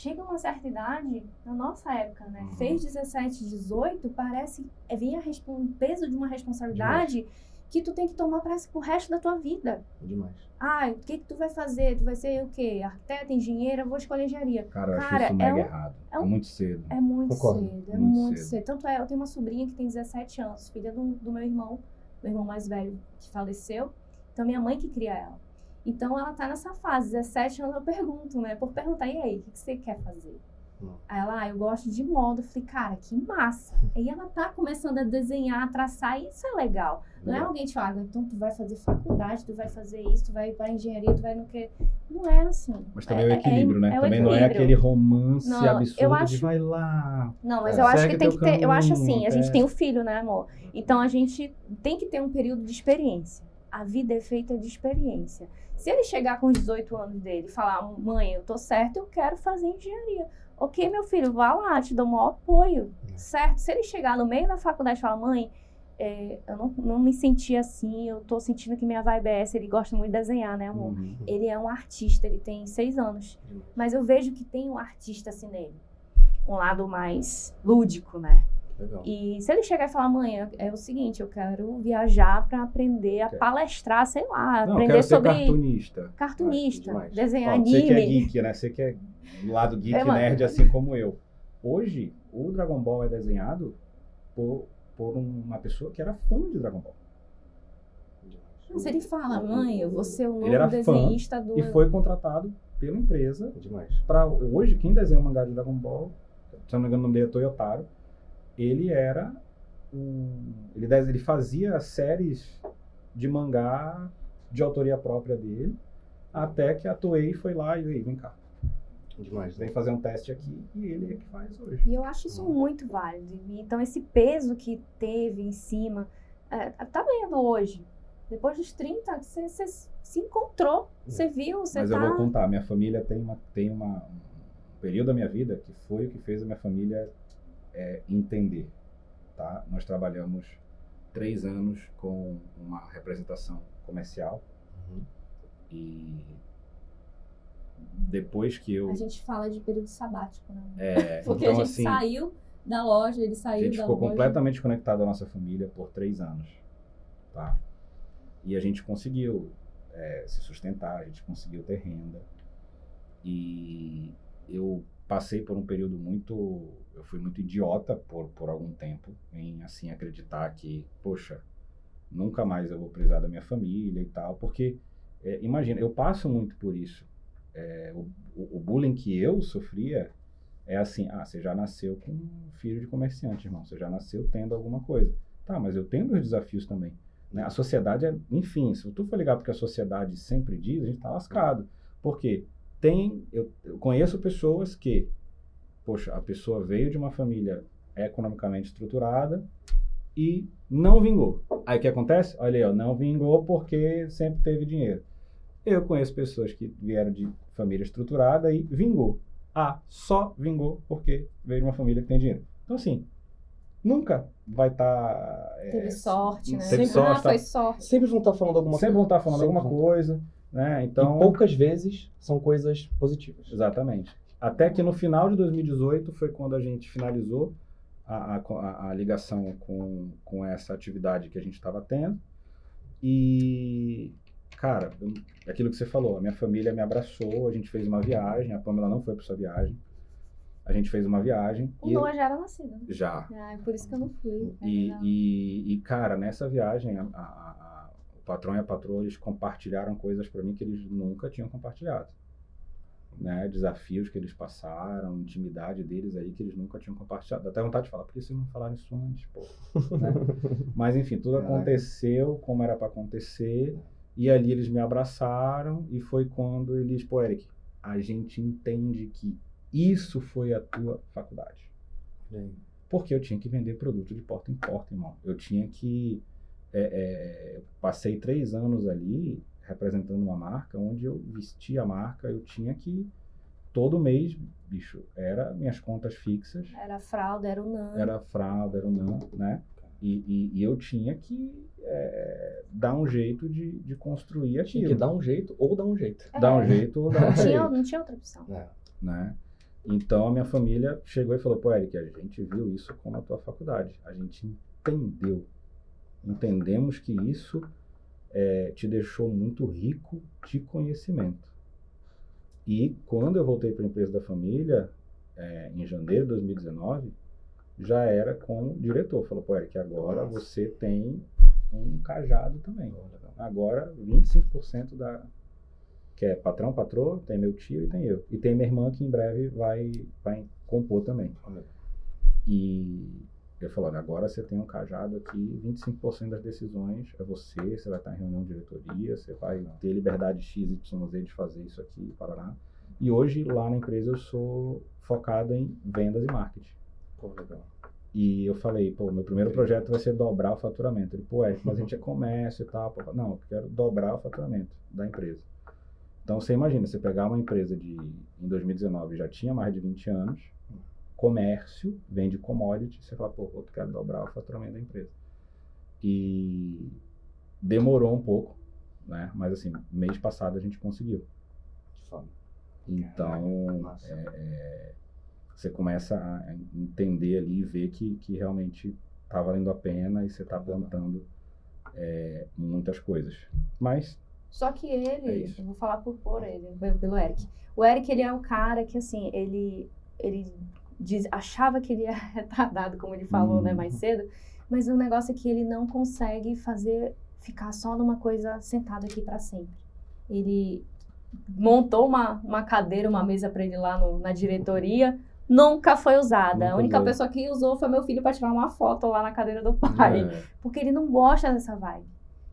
Chega a uma certa idade, na nossa época, né? Uhum. Fez 17, 18, parece. É, vem a um peso de uma responsabilidade que tu tem que tomar para o resto da tua vida. Demais. Ah, o que, que tu vai fazer? Tu vai ser o quê? Arquiteto, engenheiro? Vou escolher engenharia. Cara, eu acho Cara, isso é mega um- errado. é É, um- muito cedo. É muito Concordo. cedo, é Muito muito, cedo. cedo. Tanto é, eu tenho uma sobrinha que tem 17 anos, filha do, do meu irmão, meu irmão mais velho que faleceu. Então, minha mãe que cria ela. Então, ela tá nessa fase, 17 anos, eu pergunto, né? Por perguntar, e aí, o que, que você quer fazer? Hum. Aí ela, ah, eu gosto de moda. Eu falei, cara, que massa. Aí ela tá começando a desenhar, a traçar, e isso é legal. Não é alguém te fala, "Ah, então tu vai fazer faculdade, tu vai fazer isso, tu vai para engenharia, tu vai no que. Não é assim. Mas também é, o É- é- equilíbrio, né? é também não é equilíbrio. aquele romance Não, eu absurdo de acho- vai lá. Não, mas É, eu acho que tem que ter. Eu acho caminho, assim, a gente é. tem o filho, né, amor? Então a gente tem que ter um período de experiência. A vida é feita de experiência. Se ele chegar com os 18 anos dele e falar, mãe, eu tô certo, eu quero fazer engenharia. Ok, meu filho, vá lá, te dou o maior apoio. É. Certo? Se ele chegar no meio da faculdade e falar, mãe, é, eu não, não me senti assim, eu tô sentindo que minha vibe é essa, ele gosta muito de desenhar, né, amor? Uhum. Ele é um artista, ele tem seis anos. Mas eu vejo que tem um artista assim nele. Um lado mais lúdico, né? Legal. E se ele chegar e falar, mãe, é, o seguinte, eu quero viajar para aprender a Quer. palestrar, sei lá, Não, aprender quero sobre cartunista. cartunista, Ah, desenhar Ó, você que é anime. geek, né? Você que é do lado geek É, nerd, assim como eu. Hoje, o Dragon Ball é desenhado por, por uma pessoa que era fã de Dragon Ball. Se ele fala, mãe, eu vou ser o Ele era novo fã desenhista do. E foi contratado pela empresa Demais. para hoje quem desenha o mangá de Dragon Ball, se não me engano o nome dele é Toyotaro, ele era um, ele, ele fazia séries de mangá de autoria própria dele, até que a Toei foi lá e aí, vem cá, Demais, né? vem fazer um teste aqui e ele é que faz hoje. E eu acho isso muito válido. E Então, esse peso que teve em cima, é, tá vendo hoje? Depois dos 30, você, você se encontrou, você viu, você Mas tá... eu vou contar, minha família tem uma tem uma um período da minha vida que foi o que fez a minha família é, entender, tá? Nós trabalhamos três anos com uma representação comercial Uhum. e depois que eu A gente fala de período sabático, né? é, Porque então a gente assim saiu da loja, ele a saiu gente da ficou loja. completamente conectado à nossa família por três anos, tá? E a gente conseguiu é, se sustentar, a gente conseguiu ter renda. E eu passei por um período muito, eu fui muito idiota por, por algum tempo em assim acreditar que, poxa, nunca mais eu vou precisar da minha família e tal, porque é, imagina, eu passo muito por isso. É, o, o- bullying que eu sofria é assim, ah, você já nasceu com um filho de comerciante, irmão, você já nasceu tendo alguma coisa. Tá, mas eu tenho meus desafios também. né? A sociedade é, enfim, se tu for ligar porque a sociedade sempre diz, a gente tá lascado. Por quê? Tem, eu, eu conheço pessoas que, poxa, a pessoa veio de uma família economicamente estruturada e não vingou. Aí o que acontece? Olha aí, ó, não vingou porque sempre teve dinheiro. Eu conheço pessoas que vieram de família estruturada e vingou. Ah, só vingou porque veio de uma família que tem dinheiro. Então, assim, nunca vai estar. Teve sorte, né? Teve Ah, sorte. tá- foi sorte. Sempre vão estar falando alguma Sempre vão coisa. estar falando Sempre alguma vão. coisa, né? E Então. poucas vezes são coisas positivas. Exatamente. Até que no final de 2018 foi quando a gente finalizou a, a- a- ligação com, com essa atividade que a gente estava tendo. E, cara, eu- aquilo que você falou, a minha família me abraçou, a gente fez uma viagem, a Pamela não foi para sua viagem. A gente fez uma viagem. O e Noah já era nascido. né? já. Ah, por isso que eu não fui. E, É, e, e, cara, nessa viagem, a- a- o patrão e a patroa, eles compartilharam coisas para mim que eles nunca tinham compartilhado. Né? Desafios que eles passaram, intimidade deles aí que eles nunca tinham compartilhado. Dá até vontade de falar, por que vocês não falaram isso antes, pô? Né? Mas enfim, tudo Caraca. aconteceu como era para acontecer. E ali eles me abraçaram e foi quando eles, pô, Eric, a gente entende que isso foi a tua faculdade. Aí. Porque eu tinha que vender produto de porta em porta, irmão. Eu tinha que. É, é, eu passei três anos ali representando uma marca, onde eu vestia a marca, eu tinha que. Todo mês, bicho, era minhas contas fixas, Era fralda, era o NAN. era fralda, era o NAN, né? E, e- e eu tinha que é, dar um jeito de, de construir Tinha aquilo. que dar um jeito ou dar um jeito. Dar um É. jeito ou dar um Não tinha, jeito não tinha outra opção. É. né? Então a minha família chegou e falou: "Pô, Eric, a gente viu isso como a tua faculdade. A gente entendeu, entendemos que isso eh, te deixou muito rico de conhecimento. E quando eu voltei para a empresa da família eh, em janeiro de 2019, já era como diretor. Falou: "Pô, Eric, agora você tem um cajado também. Agora 25% da que é patrão, patroa, tem meu tio e tem eu. E tem minha irmã que em breve vai, vai compor também. E eu falando, agora você tem um cajado aqui, 25% das decisões é você, você vai estar em reunião de diretoria, você vai ter liberdade X, Y, Z de fazer isso aqui, parará. E hoje, lá na empresa, eu sou focado em vendas e marketing. Pô, legal. E eu falei, pô, meu primeiro projeto vai ser dobrar o faturamento. Ele, pô, é, mas a gente é comércio e tal. Pô, não, eu quero dobrar o faturamento da empresa. Então, você imagina, você pegar uma empresa de, em 2019, já tinha mais de 20 anos, comércio, vende commodity, você fala, pô, eu quero dobrar o faturamento da empresa. E demorou um pouco, né? Mas assim, mês passado a gente conseguiu. Então, é, é, você começa a entender ali e ver que, que realmente está valendo a pena e você está plantando é, muitas coisas. Mas, Só que É ele, isso. eu vou falar por, por ele, pelo- pelo Eric. O Eric, ele é um cara que, assim, ele, ele diz- achava que ele era retardado, como ele falou, né, Uhum. mais cedo, mas o negócio é que ele não consegue fazer, ficar só numa coisa sentado aqui para sempre. Ele montou uma, uma cadeira, uma mesa para ele lá no- na diretoria, nunca foi usada. Nunca a única usou. pessoa que usou foi meu filho para tirar uma foto lá na cadeira do pai é, porque ele não gosta dessa vibe.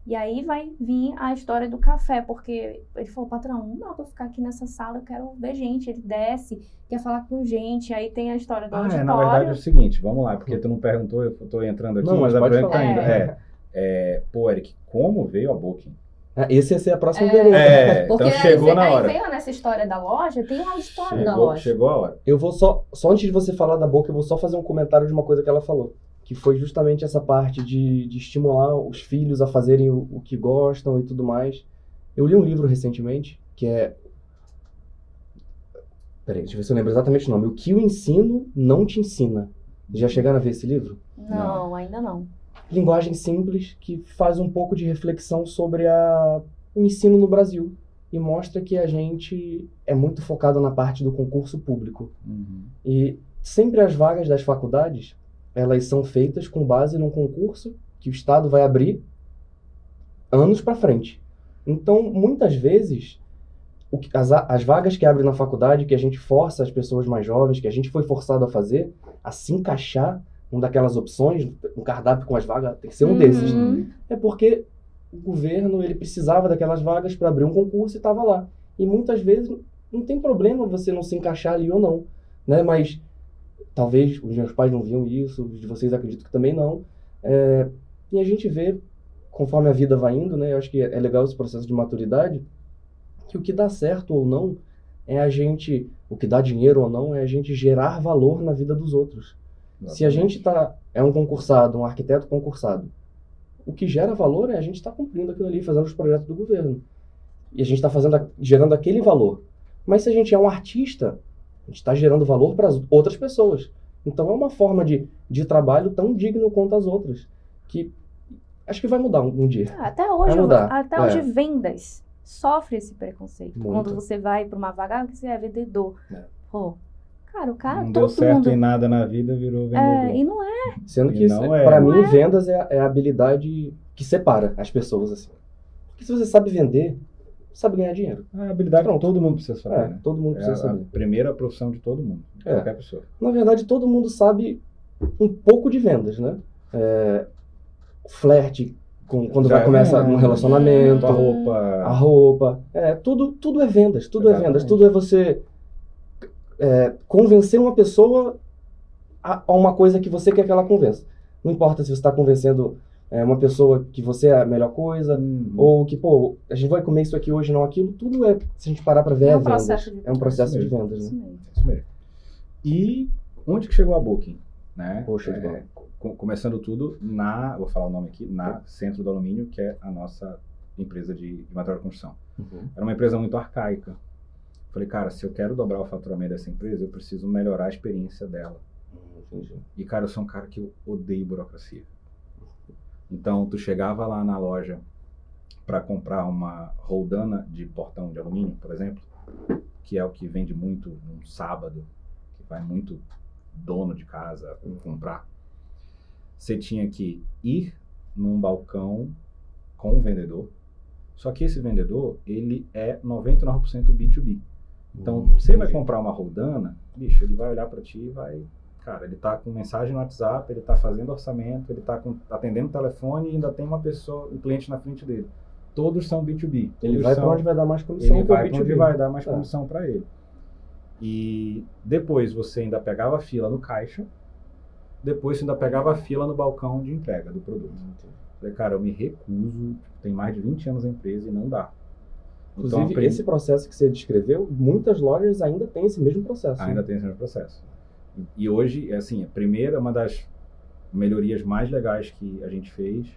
E aí vai vir a história do café, porque ele falou, patrão, não dá pra eu ficar aqui nessa sala, eu quero ver gente. Ele desce, quer falar com gente, aí tem a história do Ah, é, auditório. na verdade é o seguinte, vamos lá, porque tu não perguntou, eu tô entrando aqui, Não, mas a pode pergunta tá falar. indo. É. É, é, pô, Eric, como veio a Booking? Ah, esse ia ser a próxima É. pergunta. É, Porque então aí chegou ve- na aí hora. veio nessa história da loja, tem uma história da Chegou, loja. chegou a hora. Eu vou só, só antes de você falar da boca, eu vou só fazer um comentário de uma coisa que ela falou. Que foi justamente essa parte de, de estimular os filhos a fazerem o, o que gostam e tudo mais. Eu li um livro recentemente, que é. Peraí, deixa eu ver se eu lembro exatamente o nome. O que o ensino não te ensina. Já chegaram a ver esse livro? Não, ainda não. Linguagem simples, que faz um pouco de reflexão sobre a, o ensino no Brasil. E mostra que a gente é muito focado na parte do concurso público. Uhum. E sempre as vagas das faculdades, elas são feitas com base num concurso que o Estado vai abrir anos para frente. Então, muitas vezes, o que- as, as vagas que abrem na faculdade, que a gente força as pessoas mais jovens, que a gente foi forçado a fazer, a se encaixar um daquelas opções, um cardápio com as vagas, tem que ser um Uhum. desses. É porque o governo ele precisava daquelas vagas para abrir um concurso e estava lá. E muitas vezes não tem problema você não se encaixar ali ou não, né? Mas talvez os meus pais não viam isso, os de vocês acredito que também não. É, e a gente vê, conforme a vida vai indo, né? Eu acho que é legal esse processo de maturidade, que o que dá certo ou não é a gente, o que dá dinheiro ou não é a gente gerar valor na vida dos outros. Se a gente tá, é um concursado, um arquiteto concursado, o que gera valor é a gente estar cumprindo aquilo ali, fazendo os projetos do governo. E a gente está gerando aquele valor. Mas se a gente é um artista, a gente está gerando valor para as outras pessoas. Então é uma forma de, de trabalho tão digno quanto as outras. Que acho que vai mudar um, um dia. Ah, Até hoje, Vai mudar, até é. hoje vendas sofre esse preconceito. Muito. Quando você vai para uma vaga, ah, que você é vendedor. É. Pô, cara, o cara, não todo deu certo mundo... em nada na vida, virou vendedor. É, e não é. Sendo que, não é. para mim, é. vendas é a, é a habilidade que separa as pessoas. assim. Porque se você sabe vender, sabe ganhar dinheiro. É a habilidade que Pronto. todo mundo precisa saber, É, né? todo mundo É precisa a, a saber. primeira profissão de todo mundo, de É. qualquer pessoa. Na verdade, todo mundo sabe um pouco de vendas, né? É, flerte, com, quando Já vai é começar um- um relacionamento, Tua Hum. roupa. a roupa. É, tudo, tudo é vendas, tudo é Exatamente. vendas, tudo é você é, convencer uma pessoa a, a uma coisa que você quer que ela convença. Não importa se você está convencendo é, uma pessoa que você é a melhor coisa, Uhum. ou que, pô, a gente vai comer isso aqui hoje, não aquilo, tudo é, se a gente parar para ver, É é, um vendas. processo de É um processo de vendas, Isso né? mesmo. Isso mesmo. E onde que chegou a Booking? Né? Poxa, de É, co- começando tudo na, vou falar o nome aqui, na Centro do Alumínio, que é a nossa empresa de, de material de construção. Uhum. Era uma empresa muito arcaica. Falei, cara, se eu quero dobrar o faturamento dessa empresa, eu preciso melhorar a experiência dela. Entendi. E, cara, eu sou um cara que odeio burocracia. Então, tu chegava lá na loja para comprar uma roldana de portão de alumínio, por exemplo, que é o que vende muito num sábado, que vai muito dono de casa comprar. Você tinha que ir num balcão com o vendedor, Só que esse vendedor, ele é 99% B2B. Então, Hum, você vai comprar uma roldana, bicho, ele vai olhar para ti e vai. Cara, ele tá com mensagem no WhatsApp, ele tá fazendo orçamento, ele tá com, atendendo o telefone e ainda tem uma pessoa, um cliente na frente dele. Todos são B2B. Ele vai para onde vai dar mais comissão ele vai pra onde B2B. vai dar mais É. comissão para ele. E depois você ainda pegava a fila no caixa, depois você ainda pegava a fila no balcão de entrega do produto. Falei, cara, eu me recuso, tem mais de 20 anos a empresa e não dá. Inclusive, aprendi- esse processo que você descreveu, muitas lojas ainda têm esse mesmo processo. Ainda né? tem esse mesmo processo. E hoje, é assim, a primeira, uma das melhorias mais legais que a gente fez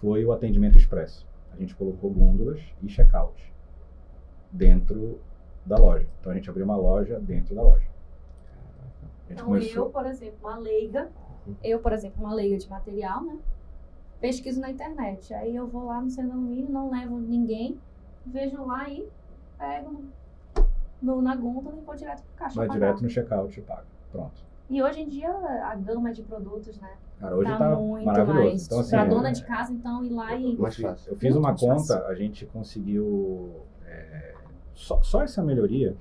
foi o atendimento expresso. A gente colocou gôndolas e check-out dentro da loja. Então a gente abriu uma loja dentro da loja. Então, começou. eu, por exemplo, uma leiga, eu, por exemplo, uma leiga de material, né? Pesquiso na internet. Aí eu vou lá no centro alumínio, não levo ninguém, vejo lá e pego no, na gôndola e vou direto pro caixa. Vai direto no check-out e paga. Pronto. E hoje em dia a gama de produtos, né? Cara, hoje tá, tá, muito maravilhoso. mais. Então, assim, pra é- dona de casa, então, ir lá e. Mais fácil. Eu fiz Muito uma mais conta, fácil. a gente conseguiu. é, só, só essa melhoria,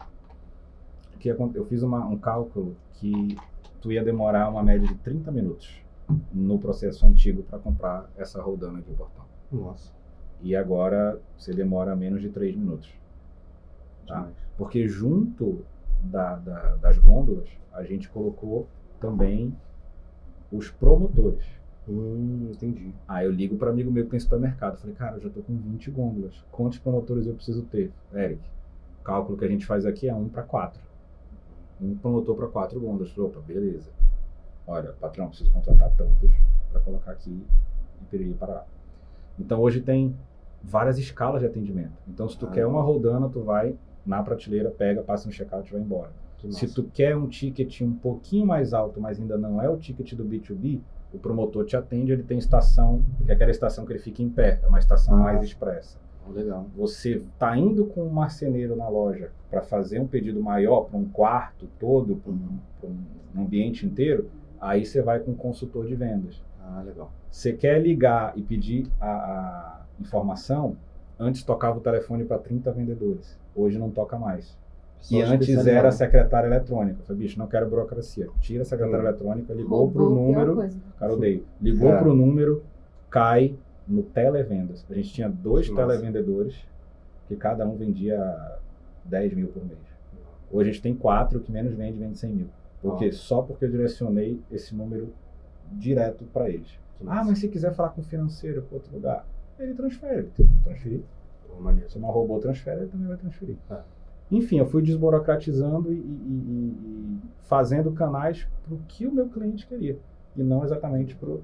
que eu fiz uma- um cálculo que tu ia demorar uma média de 30 minutos no processo antigo para comprar essa roldana de portão. Nossa. E agora você demora menos de 3 minutos. Tá? Porque junto da- da- das gôndolas, a gente colocou também os promotores. Hum, entendi. Aí eu ligo para amigo meu que tem supermercado. Falei, cara, eu já tô com 20 gôndolas. Quantos promotores eu preciso ter? Eric, o cálculo que a gente faz aqui é 1 para 4. Um promotor para 4 gôndolas. Falei, opa, beleza. Olha, patrão, preciso contratar tantos para colocar aqui e piriri parar. Então hoje tem várias escalas de atendimento. Então se tu Ah, quer uma rodana, tu vai na prateleira, pega, passa no checkout e vai embora. Que Se massa. tu quer um ticket um pouquinho mais alto, mas ainda não é o ticket do B2B, o promotor te atende, ele tem estação, que é aquela estação que ele fica em pé, é uma estação Ah. mais expressa. Oh, legal. Você tá indo com um marceneiro na loja para fazer um pedido maior para um quarto todo, para um, pra um ambiente inteiro, aí você vai com um consultor de vendas. Ah, legal. Você quer ligar e pedir a, a informação, antes tocava o telefone para 30 vendedores, hoje não toca mais. Só E antes era secretária eletrônica. Eu falei, bicho, não quero burocracia. Tira a secretária Hum. eletrônica, ligou Roubou pro a pior número. Cara, odeio. Ligou É. pro número, cai no televendas. A gente tinha dois massa. televendedores, que cada um vendia 10 mil por mês. Hoje a gente tem quatro, o que menos vende, vende 100 mil. Porque Nossa. só porque eu direcionei esse número direto para eles. Que Ah, mas se quiser falar com o financeiro para outro lugar, ele transfere. Ele tem que transferir. Maneiro. Se uma robô transfere, ele também vai transferir. É. Enfim, eu fui desburocratizando e, e- e- e fazendo canais para o que o meu cliente queria. E não exatamente para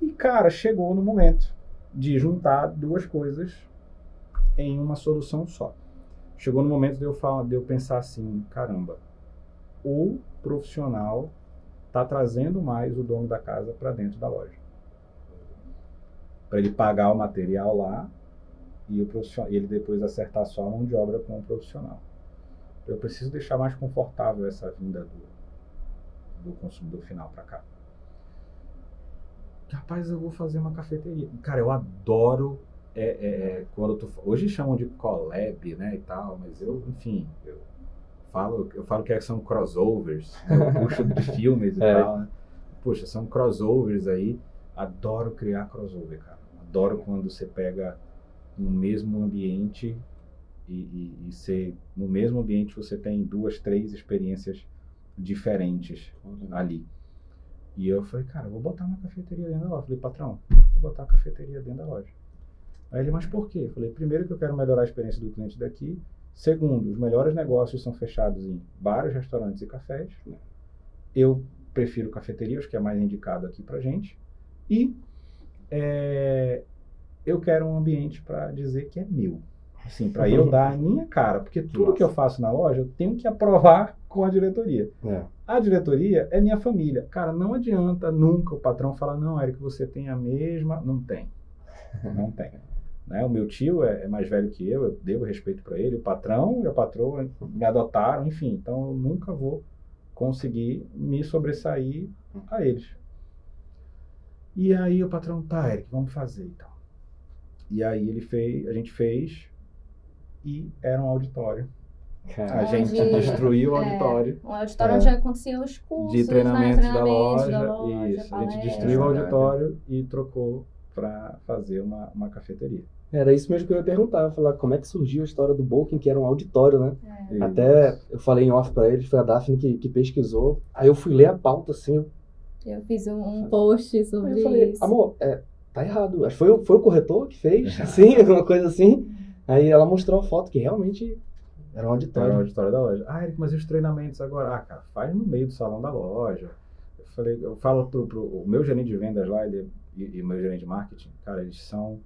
E, cara, chegou no momento de juntar duas coisas em uma solução só. Chegou no momento de eu, falar, de eu pensar assim, caramba, o profissional está trazendo mais o dono da casa para dentro da loja. Para ele pagar o material lá e o profissional, ele depois acertar só a mão de obra com o profissional. Eu preciso deixar mais confortável essa vinda do, do consumidor final para cá. Rapaz, eu vou fazer uma cafeteria. Cara, eu adoro é, é, é, quando tu, hoje chamam de collab, né, e tal, mas eu, enfim, eu falo, eu falo que são crossovers, né, eu puxo de filmes e É. tal, né? Puxa, são crossovers aí. Adoro criar crossover, cara. Adoro quando você pega um mesmo ambiente e, e, e você, no mesmo ambiente você tem duas, três experiências diferentes legal. ali. E eu falei, cara, eu vou botar uma cafeteria dentro da loja. Eu falei, patrão, vou botar a cafeteria dentro da loja. Aí ele, mas por quê? Eu falei, primeiro que eu quero melhorar a experiência do cliente daqui. Segundo, os melhores negócios são fechados em bares, restaurantes e cafés. Eu prefiro cafeterias, que é mais indicado aqui pra gente. E é, eu quero um ambiente para dizer que é meu. Assim, para eu dar a minha cara. Porque tudo Massa. que eu faço na loja, eu tenho que aprovar com a diretoria. É. A diretoria é minha família. Cara, não adianta nunca o patrão falar, não, Eric, você tem a mesma. Não tem. Não tem. Né? O meu tio é, é mais velho que eu, eu devo respeito para ele. O patrão e a patroa me adotaram, enfim. Então eu nunca vou conseguir me sobressair a eles. E aí o patrão, tá, Eric, vamos fazer e tal. E aí ele fez, a gente fez e era um auditório. A gente Onde- destruiu o é, auditório Um auditório É. onde aconteciam os cursos, de treinamento, né? da, Treinamentos loja, Isso, a gente destruiu o É, auditório e trocou para fazer uma, uma cafeteria. Era isso mesmo que eu ia perguntar. Eu ia falar como é que surgiu a história do Bolkin, que era um auditório, né? E- Até eu falei em off pra eles, foi a Daphne que, que pesquisou. Aí eu fui ler a pauta assim. Eu, fiz um, um post sobre eu falei, isso. amor, é, tá errado. Acho que foi, o- foi o corretor que fez, assim, uma coisa assim. Aí ela mostrou a foto que realmente era um Era o auditório. auditório da loja. Ah, Eric, mas e os treinamentos agora? Ah, cara, faz no meio do salão da loja. Eu falei, eu falo pro, pro o meu gerente de vendas lá, ele, e, e meu gerente de marketing, cara, eles são.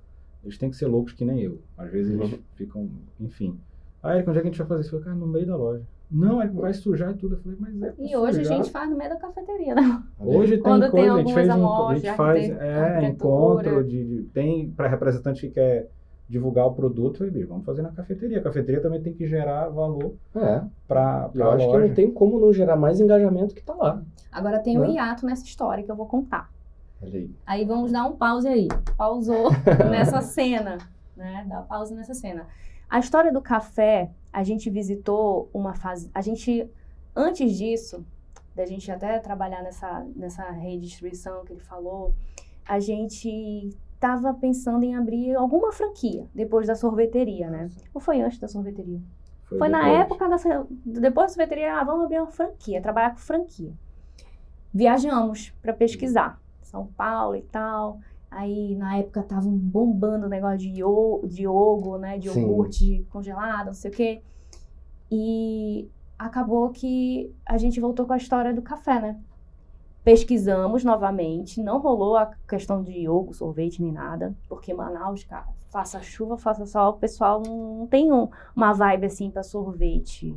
Eles têm que ser loucos que nem eu. Às vezes eles Uhum. ficam, enfim. Ah, Eric, onde é que a gente vai fazer isso? Eu falei, cara, no meio da loja. Não, vai sujar e tudo. Eu falei, mas é. E hoje a sujar. gente faz no meio da cafeteria, né? Hoje tem Quando tem coisa, a gente fez um, a gente faz é, encontro de, de- tem para representante que quer divulgar o produto, eu digo, vamos fazer na cafeteria. A cafeteria também tem que gerar valor É, para eu acho que loja. não tem como não gerar mais engajamento que tá lá. Agora tem um Né? hiato nessa história que eu vou contar. Aí. Aí vamos dar um pause aí. Pausou nessa cena, né? Dá pausa nessa cena. A história do café, a gente visitou uma fase. A gente, antes disso, da gente até trabalhar nessa, nessa redistribuição que ele falou, a gente estava pensando em abrir alguma franquia depois da sorveteria, né? Ou foi antes da sorveteria? Foi na depois. época da depois da sorveteria, ah, vamos abrir uma franquia, trabalhar com franquia. Viajamos para pesquisar, São Paulo e tal. Aí na época estavam bombando o negócio de, io, de iogo, né, de iogurte congelado, não sei o quê. E acabou que a gente voltou com a história do café, né? Pesquisamos novamente, não rolou a questão de iogo, sorvete nem nada, porque Manaus, cara, faça chuva, faça sol, o pessoal não tem um- uma vibe assim pra sorvete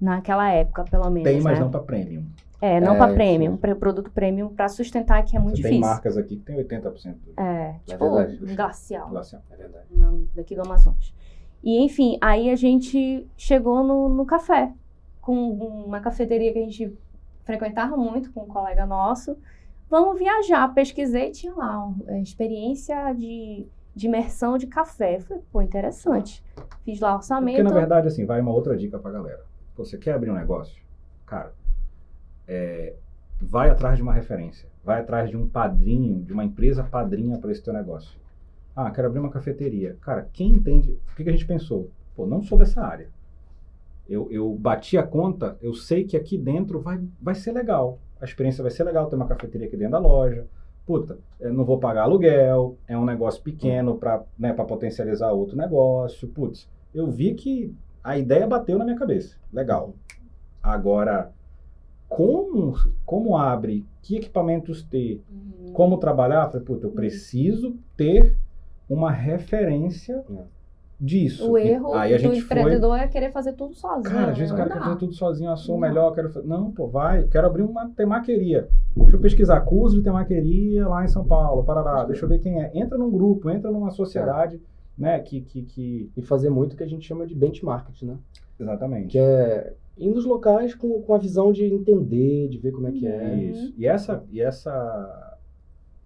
naquela época, pelo menos. Tem, mas né? não para premium. É, não É, isso premium, pra produto premium pra sustentar que é muito Você tem difícil. marcas aqui que tem 80% do É, tipo, verdade. glacial glacial. É verdade. daqui do Amazonas. E enfim, aí a gente chegou no, no café, com uma cafeteria que a gente frequentava muito com um colega nosso. Vamos viajar, pesquisei, tinha lá um, é, experiência de, de imersão de café. Eu Falei, pô, interessante. Fiz lá o orçamento. Porque, na verdade, assim, vai uma outra dica pra galera. Você quer abrir um negócio? Cara, é, vai atrás de uma referência. Vai atrás de um padrinho, de uma empresa padrinha para esse teu negócio. Ah, quero abrir uma cafeteria. Cara, quem entende... O que, que a gente pensou? Pô, não sou dessa área. Eu, eu bati a conta, eu sei que aqui dentro vai, vai ser legal. A experiência vai ser legal ter uma cafeteria aqui dentro da loja. Puta, eu não vou pagar aluguel, é um negócio pequeno para né, pra potencializar outro negócio. Putz, eu vi que a ideia bateu na minha cabeça. Legal. Agora, como, como abre, que equipamentos ter, Uhum. como trabalhar, eu falei, puta, eu preciso ter uma referência É. disso. O erro aí a do gente foi, empreendedor é querer fazer tudo sozinho. Cara, às vezes o cara quer fazer tudo sozinho, eu sou Não. melhor, quero fazer. Não, pô, vai, quero abrir uma temaqueria. Deixa eu pesquisar curso de temaqueria lá em São Paulo, Parará. Deixa eu ver quem é. Entra num grupo, entra numa sociedade, né, que, que, que... E fazer muito o que a gente chama de benchmark, né? Exatamente. Que é ir nos locais com, com a visão de entender, de ver como é que é. Uhum. Isso. E essa, e essa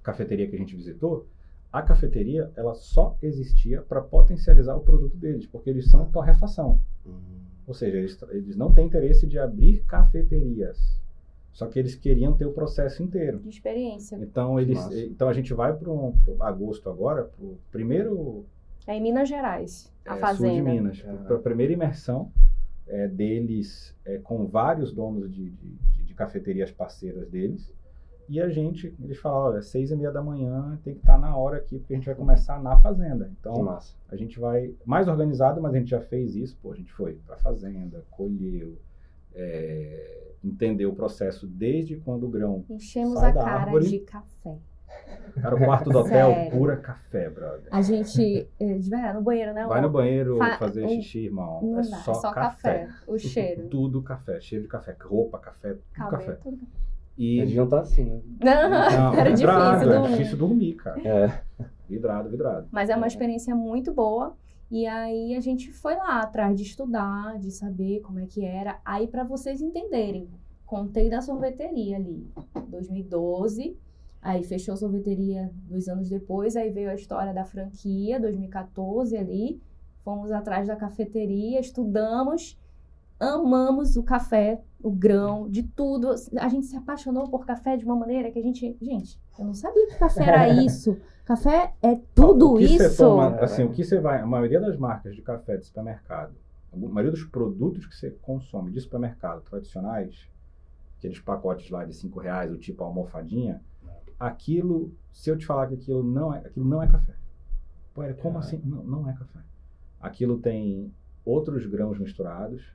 cafeteria que a gente visitou, a cafeteria, ela só existia para potencializar o produto deles, porque eles são torrefação. Hum. Ou seja, eles, eles não têm interesse de abrir cafeterias. Só que eles queriam ter o processo inteiro. De experiência. Então, eles, então a gente vai para o agosto agora, para o primeiro É em Minas Gerais, a é, fazenda. sul de Minas, Ah. para a primeira imersão é, deles é, com vários donos de, de, de- cafeterias parceiras deles. E a gente, eles falaram, olha, seis e meia da manhã tem que estar na hora aqui, porque a gente vai começar na fazenda. Então, a gente vai mais organizado, mas a gente já fez isso. Pô, a gente foi para a fazenda, colheu, é, entendeu o processo desde quando o grão. Enchemos Sai a da cara árvore. de café. Cara, o quarto do hotel, Sério. pura café, brother. A gente, eh, verdade, no banheiro, né? Vai no banheiro Fa- fazer xixi, irmão. Não é dá, só, é só café. café. O cheiro. Tudo café, cheiro de café, roupa, café, tudo Cabelo, café. tudo. E Eles deviam estar assim, né? não, Era vidrado, difícil é dormir. difícil dormir, cara. É. Vidrado, vidrado. Mas é uma experiência muito boa. E aí a gente foi lá atrás de estudar, de saber como é que era. Aí para vocês entenderem, contei da sorveteria ali, 2012. Aí fechou a sorveteria dois anos depois, aí veio a história da franquia, 2014 ali. Fomos atrás da cafeteria, estudamos, amamos o café, o grão, de tudo. A gente se apaixonou por café de uma maneira que a gente. Gente, eu não sabia que café era isso. Café é tudo o isso. toma- assim, o que você vai, a maioria das marcas de café de supermercado, a maioria dos produtos que você consome de supermercado tradicionais, aqueles pacotes lá de 5 reais, o tipo almofadinha, aquilo, se eu te falar que aquilo não é, aquilo não é café. Pô, Eric, como Caralho. assim? Não, não é café. Aquilo tem outros grãos misturados,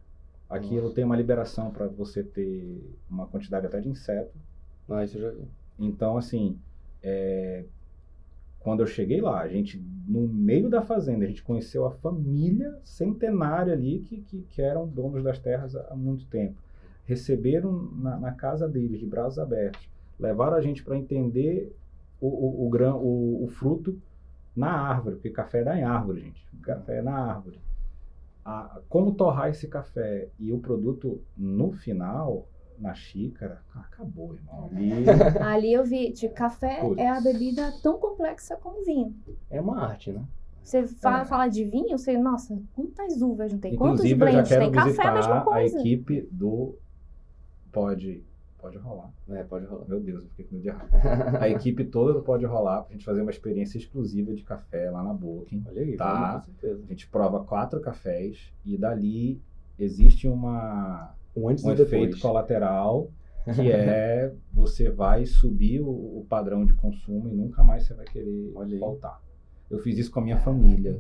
aquilo Nossa. tem uma liberação para você ter uma quantidade até de inseto, Ah, isso já então, assim, é, quando eu cheguei lá, a gente, no meio da fazenda, a gente conheceu a família centenária ali que, que, que eram donos das terras há, há muito tempo. Receberam na, na casa deles, de braços abertos, levaram a gente para entender o, o, o, grão, o, o fruto na árvore, porque café dá em árvore, gente. Café é na árvore. A- como torrar esse café e o produto no final, na xícara, acabou, irmão. Ali, Ali eu vi, de café Putz. é a bebida tão complexa como vinho. É uma arte, né? Você fala, É. fala de vinho, você, nossa, quantas uvas não tem? Quantos Inclusive, já blends tem? Café é a visitar mesma a coisa. equipe do Pode, pode rolar. É, pode rolar. Meu Deus, eu fiquei com medo de errar. A equipe toda do Pode Rolar pra gente fazer uma experiência exclusiva de café lá na Booking. Olha aí, Tá. com certeza. A gente prova quatro cafés e dali existe uma, Um antes um e depois. efeito colateral que é você vai subir o, o padrão de consumo e nunca mais você vai querer Olha aí. voltar. Eu fiz isso com a minha família.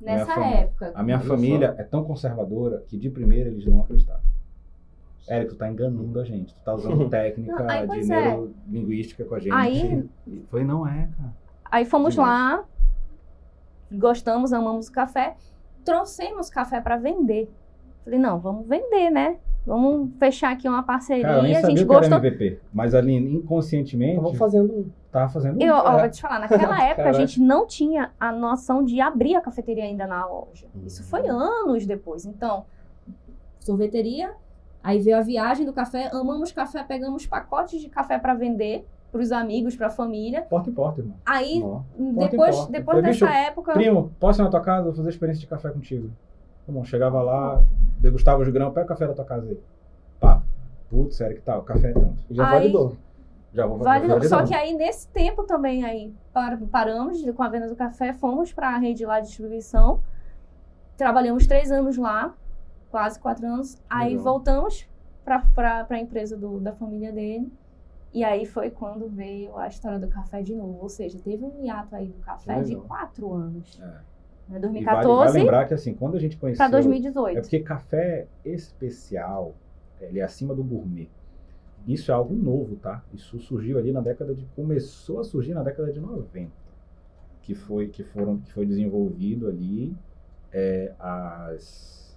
Nessa minha época. A minha família é tão conservadora que de primeira eles não acreditaram. Érico, tu tá enganando a gente. Tu tá usando técnica Não, aí, de é. neurolinguística com a gente. Aí- Foi, não é, cara. Aí fomos Demais. lá, gostamos, amamos o café, trouxemos café para vender. Falei, não, vamos vender, né? Vamos fechar aqui uma parceria. Cara, eu nem a sabia gente que era gostou. MVP. Mas ali, inconscientemente, Estavam fazendo um. tava fazendo Eu, ó, é, vou te falar, naquela época a Caraca. gente não tinha a noção de abrir a cafeteria ainda na loja. Isso foi Uhum. anos depois. Então, sorveteria, aí veio a viagem do café, amamos café, pegamos pacotes de café para vender para os amigos, para a família. porta em porta, irmão. Aí, depois, porta. depois Falei, dessa "Bicho, época, Primo, posso ir na tua casa? Vou fazer experiência de café contigo. Tá bom, chegava lá, degustava os grãos, pega o café da tua casa aí. Pá. Putz, sério que tal? Café é tanto. Já Aí- validou. Já vou Vale, vou só que aí nesse tempo também aí par- paramos com a venda do café, fomos para a rede lá de distribuição, trabalhamos três anos lá, quase quatro anos, aí Legal. voltamos para a empresa do- da família dele e aí foi quando veio a história do café de novo, ou seja, teve um hiato aí do café de quatro anos, É. né, E vale, 2014 vale lembrar que assim, quando a gente conheceu. para 2018. É porque café especial, ele é acima do gourmet. Isso é algo novo, tá? Isso surgiu ali na década de começou a surgir na década de 90, que foi que foram que foi desenvolvido ali é, as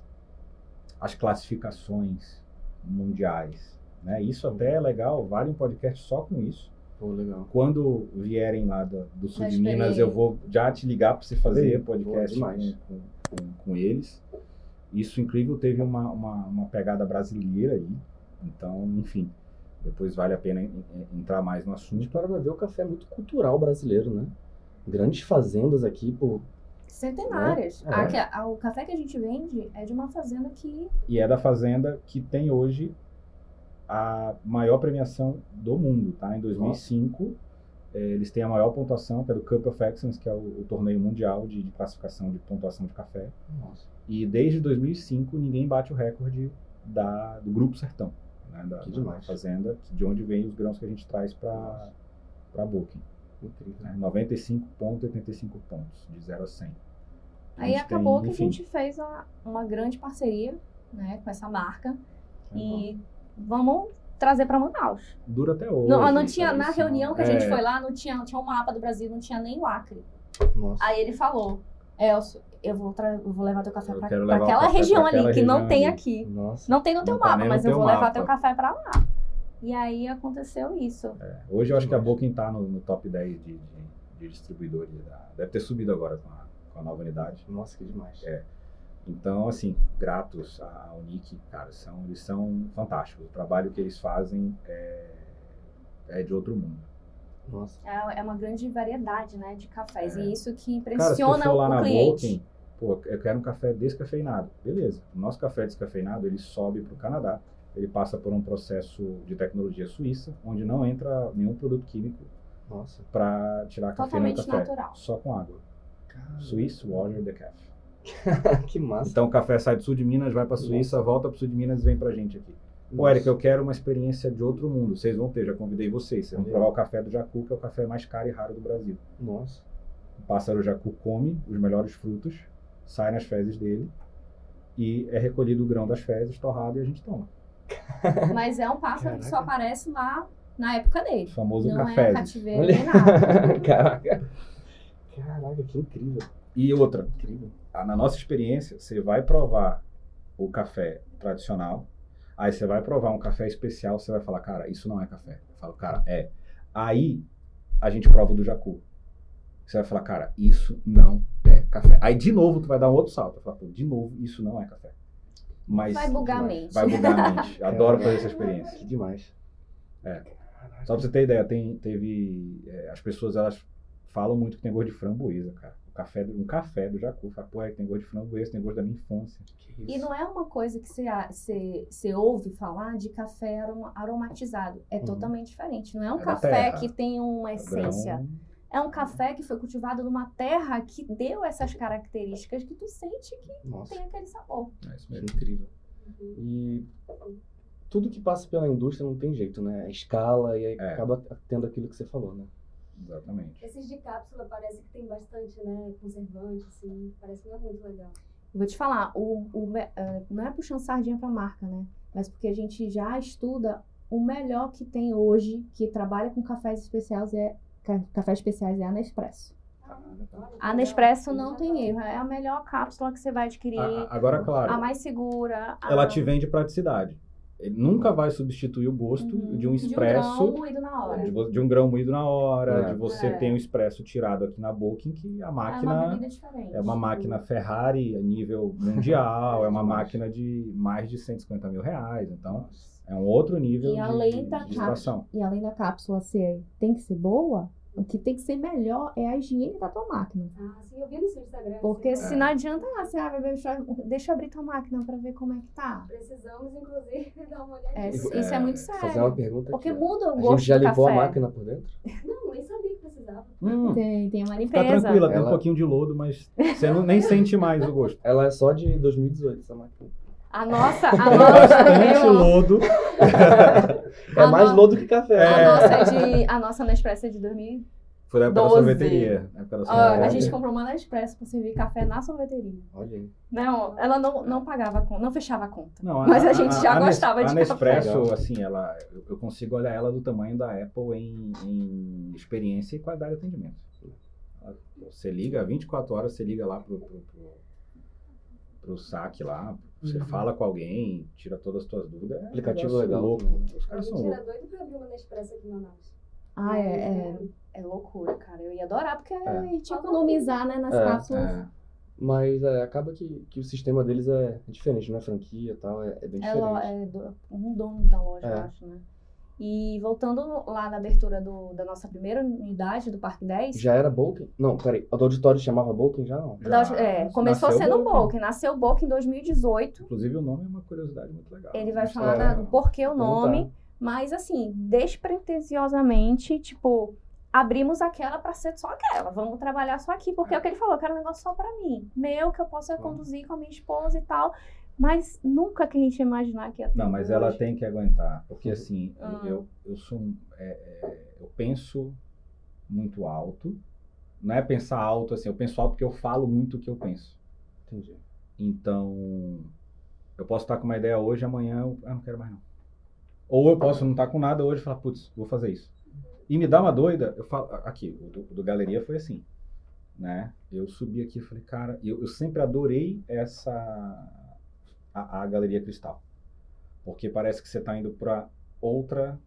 as classificações mundiais, né? Isso até é legal, vale um podcast só com isso. Pô, legal. Quando vierem lá do, do sul de Minas, eu vou já te ligar para você fazer Pô, podcast com, com, com- com eles. Isso incrível teve uma, uma, uma pegada brasileira aí. Então, enfim, depois vale a pena en- en- entrar mais no A gente assunto. para ver o café é muito cultural brasileiro, né? Grandes fazendas aqui, pô. Centenárias. É. A que- a- o café que a gente vende é de uma fazenda que E é da fazenda que tem hoje a maior premiação do mundo, tá? Em 2005, eh, eles têm a maior pontuação, que é do Cup of Excellence, que é o, o torneio mundial de, de classificação de pontuação de café. Nossa. E desde 2005 ninguém bate o recorde da, do Grupo Sertão, né, da, Que da demais. fazenda, de onde vem os grãos que a gente traz para para Booking. Incrível. Né, 95,85 pontos, de 0 a 100. A Aí acabou tem, que enfim, a gente fez a- uma grande parceria né, com essa marca e vamos trazer para Manaus. Dura até hoje. Não, não tinha, na reunião que a gente é, foi lá, não tinha, tinha um mapa do Brasil, não tinha nem o Acre. Nossa. Aí ele falou, Elcio, eu vou, tra- eu vou levar teu café pra levar o aquela café região pra ali, aquela que não tem ali. aqui. Nossa. Não tem no teu Não tá mapa, mas eu vou levar mapa. teu café pra lá. E aí aconteceu isso. É, Hoje eu acho que a. Booking está no, no top 10 de, de, de distribuidores. da- deve ter subido agora com a, com a nova unidade. Nossa, que demais. É. Então, assim, gratos à Unique, cara, são, eles são fantásticos. O trabalho que eles fazem é, é de outro mundo. Nossa. É, é uma grande variedade, né, de cafés. É. E isso que Cara, se impressiona for lá o na cliente. Bolking, pô, eu quero um café descafeinado. Beleza. O nosso café descafeinado, ele sobe para o Canadá. Ele passa por um processo de tecnologia suíça, onde não entra nenhum produto químico Nossa. para tirar a cafeína do Totalmente café. natural. Só com água. Cara, Swiss Water Decaf. que massa. Então o café sai do sul de Minas, vai para Suíça, volta para o sul de Minas e vem pra gente aqui. Pô, Eric, eu quero uma experiência de outro mundo. Vocês vão ter, já convidei vocês. Vocês vão provar o café do Jacu, que é o café mais caro e raro do Brasil. Nossa. O pássaro jacu come os melhores frutos, sai nas fezes dele e é recolhido o grão das fezes, torrado e a gente toma. Mas é um pássaro que só Caraca. aparece lá na época O dele. famoso Não é café. cativeiro Olha. nem nada. Caraca. Caraca, que incrível. E outra, Incrível. na nossa experiência, você vai provar o café tradicional, aí você vai provar um café especial, você vai falar, cara, isso não é café. Eu falo, cara, é. Aí a gente prova o do jacu. Você vai falar, cara, isso não é café. Aí de novo tu vai dar um outro salto. Pô, de novo, isso não é café. Mas Vai bugar a mente. vai bugar a mente. Adoro fazer essa experiência. Que demais. É. Só pra você ter ideia, tem, teve. é, as pessoas elas falam muito que tem gosto de framboesa, cara. O café, um café do Jacu. Fala, pô, é, tem gosto de framboesa, tem gosto da minha infância. Que E não é uma coisa que você, você, você ouve falar de café aroma- aromatizado. É Uhum. totalmente diferente. Não é um É café terra. que tem uma essência. Grão, É um café que foi cultivado numa terra que deu essas características que tu sente que Nossa, tem aquele sabor. é isso mesmo. incrível. E tudo que passa pela indústria não tem jeito, né? É escala e aí É. acaba tendo aquilo que você falou, né? Exatamente. Esses de cápsula parece que tem bastante, né? Conservante, assim. Parece que não é muito legal. Vou te falar, o, o eh, não é puxando sardinha pra marca, né? Mas porque a gente já estuda o melhor que tem hoje, que trabalha com cafés especiais, é cafés especiais é a Nespresso. A Nespresso não tem erro, é a melhor cápsula que você vai adquirir, A- agora, claro, a mais segura. a- ela te vende praticidade. Ele nunca vai substituir o gosto Uhum, de um expresso. De um grão moído na hora. de, vo- de um grão moído na hora, É. de você É. ter um expresso tirado aqui na Booking, que a É uma máquina bebida diferente. é uma máquina Ferrari a nível mundial, é uma máquina de mais de 150 mil reais. Então, é um outro nível E de, além da de. E além da cápsula ser, tem que ser boa, o que tem que ser melhor é a higiene da tua máquina. Ah, sim, eu vi no seu Instagram. Porque você se não adianta, ah, você, ah, bebê, deixa, deixa eu abrir tua máquina pra ver como é que tá. Precisamos, inclusive, dar uma olhadinha. É, isso é, é, muito Vou fazer sério. uma pergunta Porque aqui. muda o A gosto gente já café. a máquina por dentro? Não, nem sabia que precisava. Hum, Tem, tem uma limpeza. tranquila, tem um Ela- pouquinho de lodo, mas você não, nem sente mais o gosto. Ela é só de 2018, essa máquina. A nossa, a Bastante nossa, lodo. É A mais no- lodo que café. a É. nossa é de, a nossa Nespresso é de 2000. Foi da época da 12. sorveteria. na época da sorveteria. a gente comprou uma Nespresso pra servir café na sorveteria. Olha aí. Não, ela não, não pagava a conta, não fechava a conta. Não, Mas a gente já Nes- gostava de A café. Nespresso, Legal. assim, ela, eu, consigo olhar ela do tamanho da Apple em, em experiência e qualidade de atendimento. Você liga, 24 horas você liga lá pro, pro, pro, pro saque lá, você Uhum. fala com alguém, tira todas as suas dúvidas. É um Aplicativo legal Louco. né? Os A caras são gente loucos. era doido pra abrir uma Nespresso aqui em Manaus. Ah, é, é, é loucura, cara. Eu ia adorar, porque É. a gente ia economizar, né, nas É, cápsulas. É. Mas é, acaba que, que o sistema deles é diferente, não é franquia e tal, é, é bem É, diferente. lo- é do- um dono da loja, É. eu acho, né? E voltando lá na abertura do- da nossa primeira unidade do Parque 10, Já era Bolken? Não, peraí. O do auditório chamava Bolken já não? da- Já é, começou nasceu sendo o Bolken. Bolken, nasceu o Bolken em 2018. Inclusive o nome é uma curiosidade muito legal. Ele vai Mas falar tá- da- do porquê o nome, mas assim, despretensiosamente, tipo, abrimos aquela pra ser só aquela. Vamos trabalhar só aqui, porque é o que ele falou, eu quero um negócio só pra mim. Meu, que eu possa conduzir com a minha esposa e tal. Mas nunca que a gente ia imaginar que ia ter. Não, mas ela hoje. tem que aguentar, porque assim, Ah. eu, eu sou, é, é, eu penso muito alto, não é pensar alto assim, eu penso alto porque eu falo muito o que eu penso. Entendi. Então, eu posso estar com uma ideia hoje, amanhã eu ah, não quero mais não. Ou eu posso não estar com nada hoje e falar, putz, vou fazer isso. E me dá uma doida, eu falo, aqui, o do, do Galeria foi assim, né? Eu subi aqui e falei, cara, eu, eu sempre adorei essa, a, a Galeria Cristal. Porque parece que você está indo para outra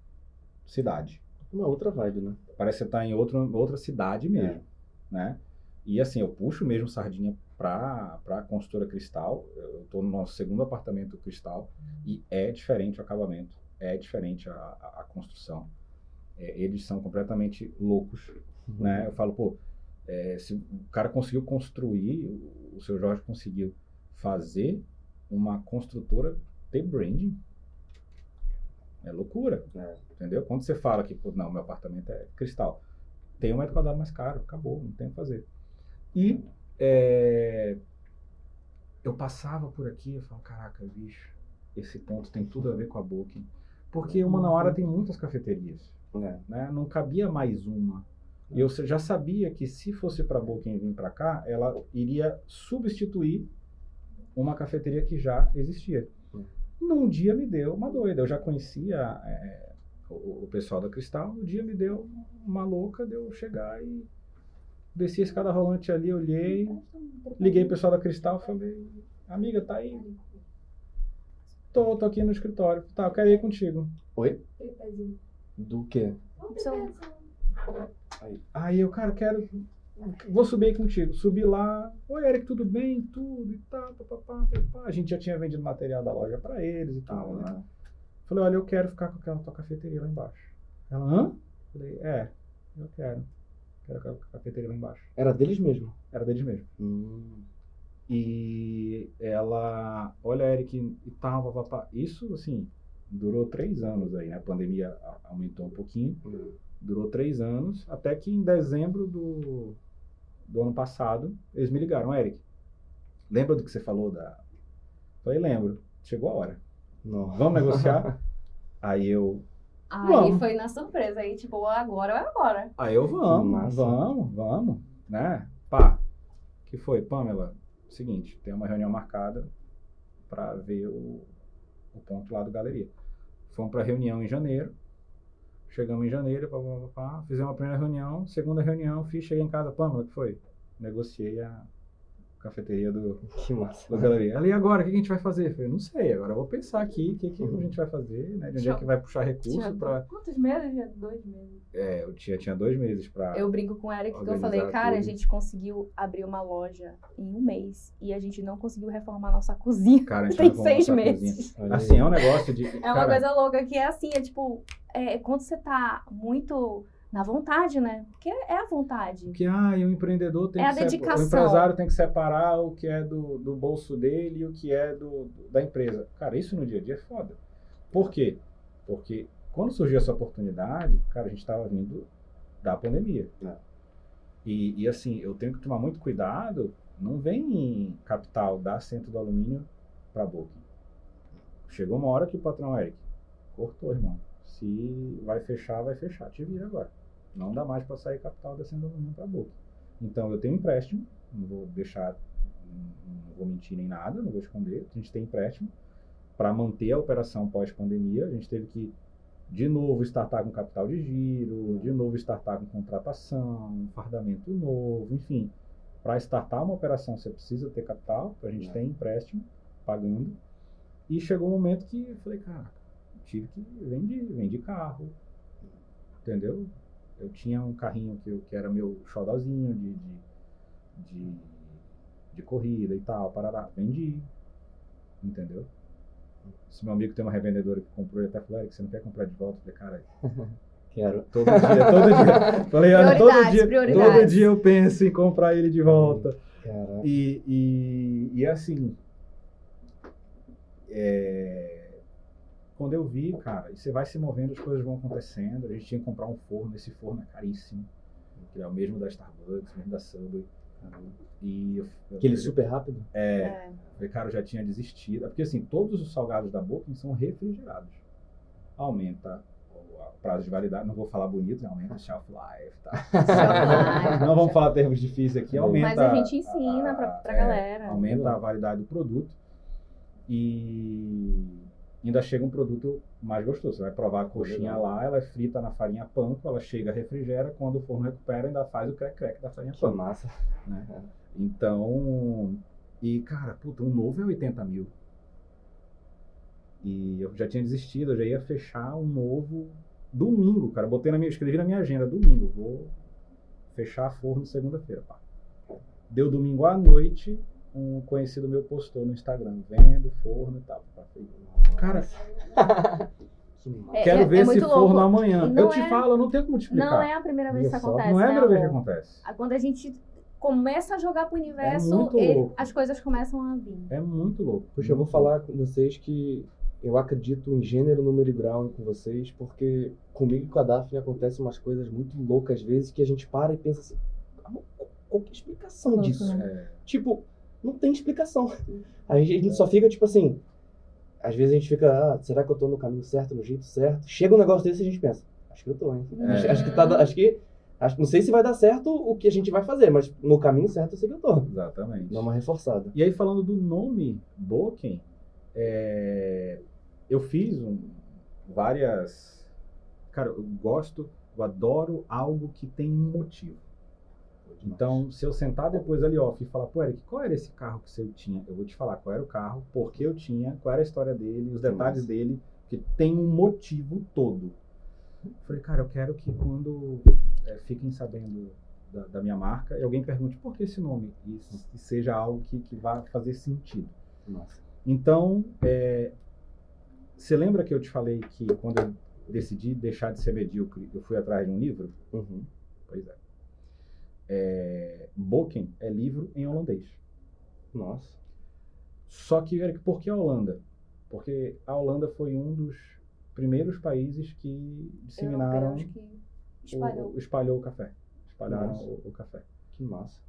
cidade. Uma outra vibe, né? Parece que você está em outro, outra cidade mesmo, né? E assim, eu puxo mesmo sardinha para a construtora Cristal. Eu estou no nosso segundo apartamento Cristal e é diferente o acabamento, é diferente a, a, a construção. é, eles são completamente loucos, né? Eu falo, pô, é, se o cara conseguiu construir, o, o seu Jorge conseguiu fazer uma construtora ter branding, é loucura, É. entendeu? Quando você fala que, pô, não, meu apartamento é cristal, tem um metro quadrado mais caro, acabou, não tem o que fazer. E é, eu passava por aqui, eu falo, caraca, bicho, esse ponto tem tudo a ver com a Booking. Porque uma na hora tem muitas cafeterias, É. né? Não cabia mais uma. E eu já sabia que se fosse para Booking vir para cá, ela iria substituir uma cafeteria que já existia. Hum. Num dia me deu uma doida. Eu já conhecia é, o, o pessoal da Cristal. No dia me deu uma louca de eu chegar e desci a escada rolante ali, olhei, liguei o pessoal da Cristal, falei, amiga, tá aí? Tô, tô aqui no escritório. Tá, eu quero ir contigo. Oi? Do quê? São- Aí eu, cara, quero. Vou subir aí contigo. Subi lá. Oi, Eric, tudo bem? Tudo e tal. Papapá, papapá. A gente já tinha vendido material da loja pra eles e tal, né? Falei, olha, eu quero ficar com aquela tua cafeteria lá embaixo. Ela, hã? Falei, é, eu quero. Quero aquela cafeteria lá embaixo. Era deles mesmo. Era deles mesmo. Hum. E ela, olha, Eric, e tal, papapá. Isso, assim, durou três anos aí, né? A pandemia aumentou um pouquinho. Durou três anos, até que em dezembro do, do ano passado, eles me ligaram, Eric, lembra do que você falou da... Falei, lembro. Chegou a hora. Não. Vamos negociar? aí eu, Aí Vamos. foi na surpresa. Aí, tipo, agora é agora. aí eu, vamos, Massa. vamos, vamos, né? Pá, que foi, Pamela? Seguinte, tem uma reunião marcada para ver o, o ponto lá do galeria. Fomos para reunião em janeiro. Chegamos em janeiro, pá, pá, pá, pá, fizemos a primeira reunião, segunda reunião, fiz, cheguei em casa, Pamela, que foi? Negociei a cafeteria do, Que massa. da galeria. E agora, o que a gente vai fazer? Eu falei, não sei, agora eu vou pensar aqui o que, que Uhum. a gente vai fazer, né? De onde é que vai puxar recurso para... quantos meses? Tinha dois meses. É, eu tinha, tinha dois meses para... Eu brinco com o Eric que eu falei, cara, a tudo. gente conseguiu abrir uma loja em um mês e a gente não conseguiu reformar nossa cozinha. Cara, a gente Tem seis meses. Assim, é um negócio de... É uma coisa louca que é assim, é tipo, é, quando você tá muito na vontade, né? Porque é a vontade. Que, ah, e o empreendedor tem É que a dedicação. O empresário tem que separar o que é do, do bolso dele e o que é do, da empresa. Cara, isso no dia a dia é foda. Por quê? Porque quando surgiu essa oportunidade, cara, a gente estava vindo da pandemia. É. E, e assim, eu tenho que tomar muito cuidado. Não vem capital da Centro do Alumínio para Booking. Chegou uma hora que o patrão Eric cortou, irmão. Se vai fechar, vai fechar. Te vira agora. Não dá mais para sair capital da Centro do Alumínio para Booking. Então eu tenho empréstimo, não vou deixar, não, vou mentir nem nada, não vou esconder. A gente tem empréstimo para manter a operação pós-pandemia. A gente teve que de novo startar com capital de giro, de novo startar com contratação, fardamento novo, enfim. Para startar uma operação você precisa ter capital, a gente É. tem empréstimo pagando. E chegou um momento que eu falei, cara, tive que vender, vendi carro, entendeu? Eu tinha um carrinho que, eu- que era meu xodózinho de, de, de, de corrida e tal, parará, vendi, entendeu? Se meu amigo tem uma revendedora que comprou, ele até falou, Eric, você não quer comprar de volta? Eu falei, cara, Quero. todo dia, todo dia. Falei, olha, todo dia, todo dia eu penso em comprar ele de volta. Caraca. E, e, e assim, é, quando eu vi, cara, e você vai se movendo, as coisas vão acontecendo. A gente tinha que comprar um forno, esse forno é caríssimo. Que é o mesmo da Starbucks, mesmo da Subway. E eu, eu Aquele falei, super rápido? É, É. falei, cara, eu já tinha desistido. Porque assim, todos os salgados da Booking são refrigerados. Aumenta o o prazo de validade, não vou falar bonito, né? aumenta shelf life, tá? life. não vamos falar termos difíceis aqui, aumenta. Mas a gente ensina pra, pra é, galera. aumenta a validade do produto e ainda chega um produto mais gostoso. Você vai provar a coxinha Legal. lá, ela é frita na farinha panko, ela chega, refrigera, quando o forno recupera, ainda faz o crack-crack da farinha Que panko. massa. Né? Então, e cara, puta, um novo é 80 mil. E eu já tinha desistido, eu já ia fechar um novo domingo, cara. Botei na minha, escrevi na minha agenda, domingo, vou fechar forno segunda-feira, pá. Deu domingo à noite, um conhecido meu postou no Instagram, vendo forno e tal. Cara. É, Quero ver se muito for louco. no amanhã. Não Eu te é- falo, eu não tenho como te explicar. Não é a primeira vez que só, acontece. Não é a né, primeira vez que acontece. Quando a gente começa a jogar pro universo, É muito ele- louco. as coisas começam a vir. É muito louco. Poxa, eu vou falar com vocês que eu acredito em gênero, número e grau com vocês, porque comigo e com a Daphne acontecem umas coisas muito loucas às vezes que a gente para e pensa assim, "Amor, qual- que é a explicação disso? né? É, Tipo, não tem explicação. A gente, a gente só fica tipo assim, às vezes a gente fica, ah, será que eu tô no caminho certo, no jeito certo? Chega um negócio desse e a gente pensa, acho que eu tô, hein? Acho, É. acho que tá, acho que, acho, não sei se vai dar certo o que a gente vai fazer, mas no caminho certo eu sei que eu tô. exatamente. Dá uma reforçada. E aí, falando do nome Boken, é, eu fiz um- várias. Cara, eu gosto, eu adoro algo que tem um motivo. Então, se eu sentar depois ali off e falar, pô, Eric, qual era esse carro que você tinha? Eu vou te falar qual era o carro, por que eu tinha, qual era a história dele, os detalhes dele, que tem um motivo todo. Eu falei, cara, eu quero que quando é, fiquem sabendo da, da minha marca, e alguém pergunte por que esse nome, e, e seja algo que, que vá fazer sentido. Nossa. Então, é, você lembra que eu te falei que quando eu decidi deixar de ser medíocre, eu fui atrás de um livro? Uhum. Pois é. É Boken é livro em holandês. Nossa. Só que, Eric, por que a Holanda? Porque a Holanda foi um dos primeiros países que disseminaram, que espalhou. o, espalhou o café. Espalharam o, o café. Que massa.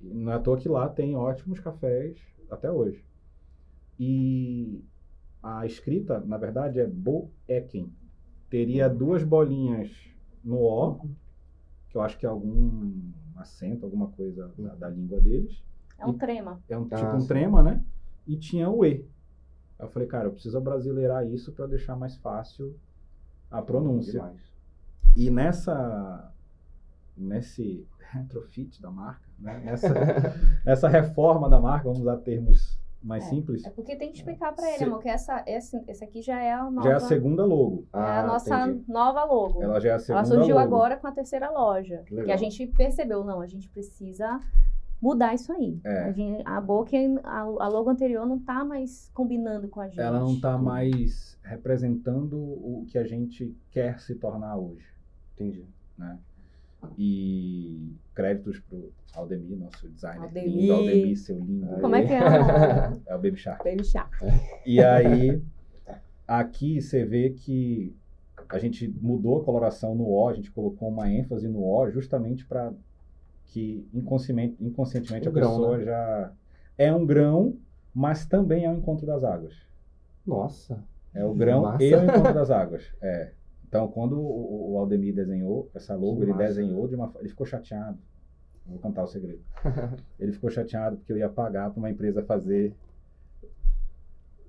E não é à toa que lá tem ótimos cafés até hoje. E a escrita, na verdade, é Boeken. Teria duas bolinhas no O, que eu acho que é algum acento, alguma coisa da, da língua deles. É um trema. É um Ah, tipo um trema, né? E tinha o E. Aí eu falei, cara, eu preciso brasileirar isso para deixar mais fácil a pronúncia. Demais. E nessa nesse retrofit da marca, né? nessa, nessa reforma da marca, vamos usar termos mais É, simples, É porque tem que explicar pra ele, Se- amor, que essa, esse, esse aqui já é a nova. já é a segunda logo. é a Ah, nossa entendi. nova logo. Ela já é a segunda Ela surgiu logo. agora com a terceira loja. Que Que, legal. a gente percebeu, não, a gente precisa mudar isso aí. É. A, gente, a boca, a, a logo anterior não tá mais combinando com a gente. Ela não está mais representando o que a gente quer se tornar hoje. Entendi. né? E créditos pro Aldemir, nosso designer Aldemir. lindo, Aldemir, seu lindo. Como é que é? É o Baby Shark. Baby chá. E aí, aqui você vê que a gente mudou a coloração no O, a gente colocou uma ênfase no O justamente para que inconscientemente, inconscientemente Um a grão, pessoa né? já é um grão, mas também é o encontro das águas. Nossa. É o grão Massa. e o encontro das águas. É. Então, quando o, o Aldemir desenhou essa logo, Que ele massa. desenhou de uma, ele ficou chateado. Vou contar o segredo. Ele ficou chateado porque eu ia pagar para uma empresa fazer.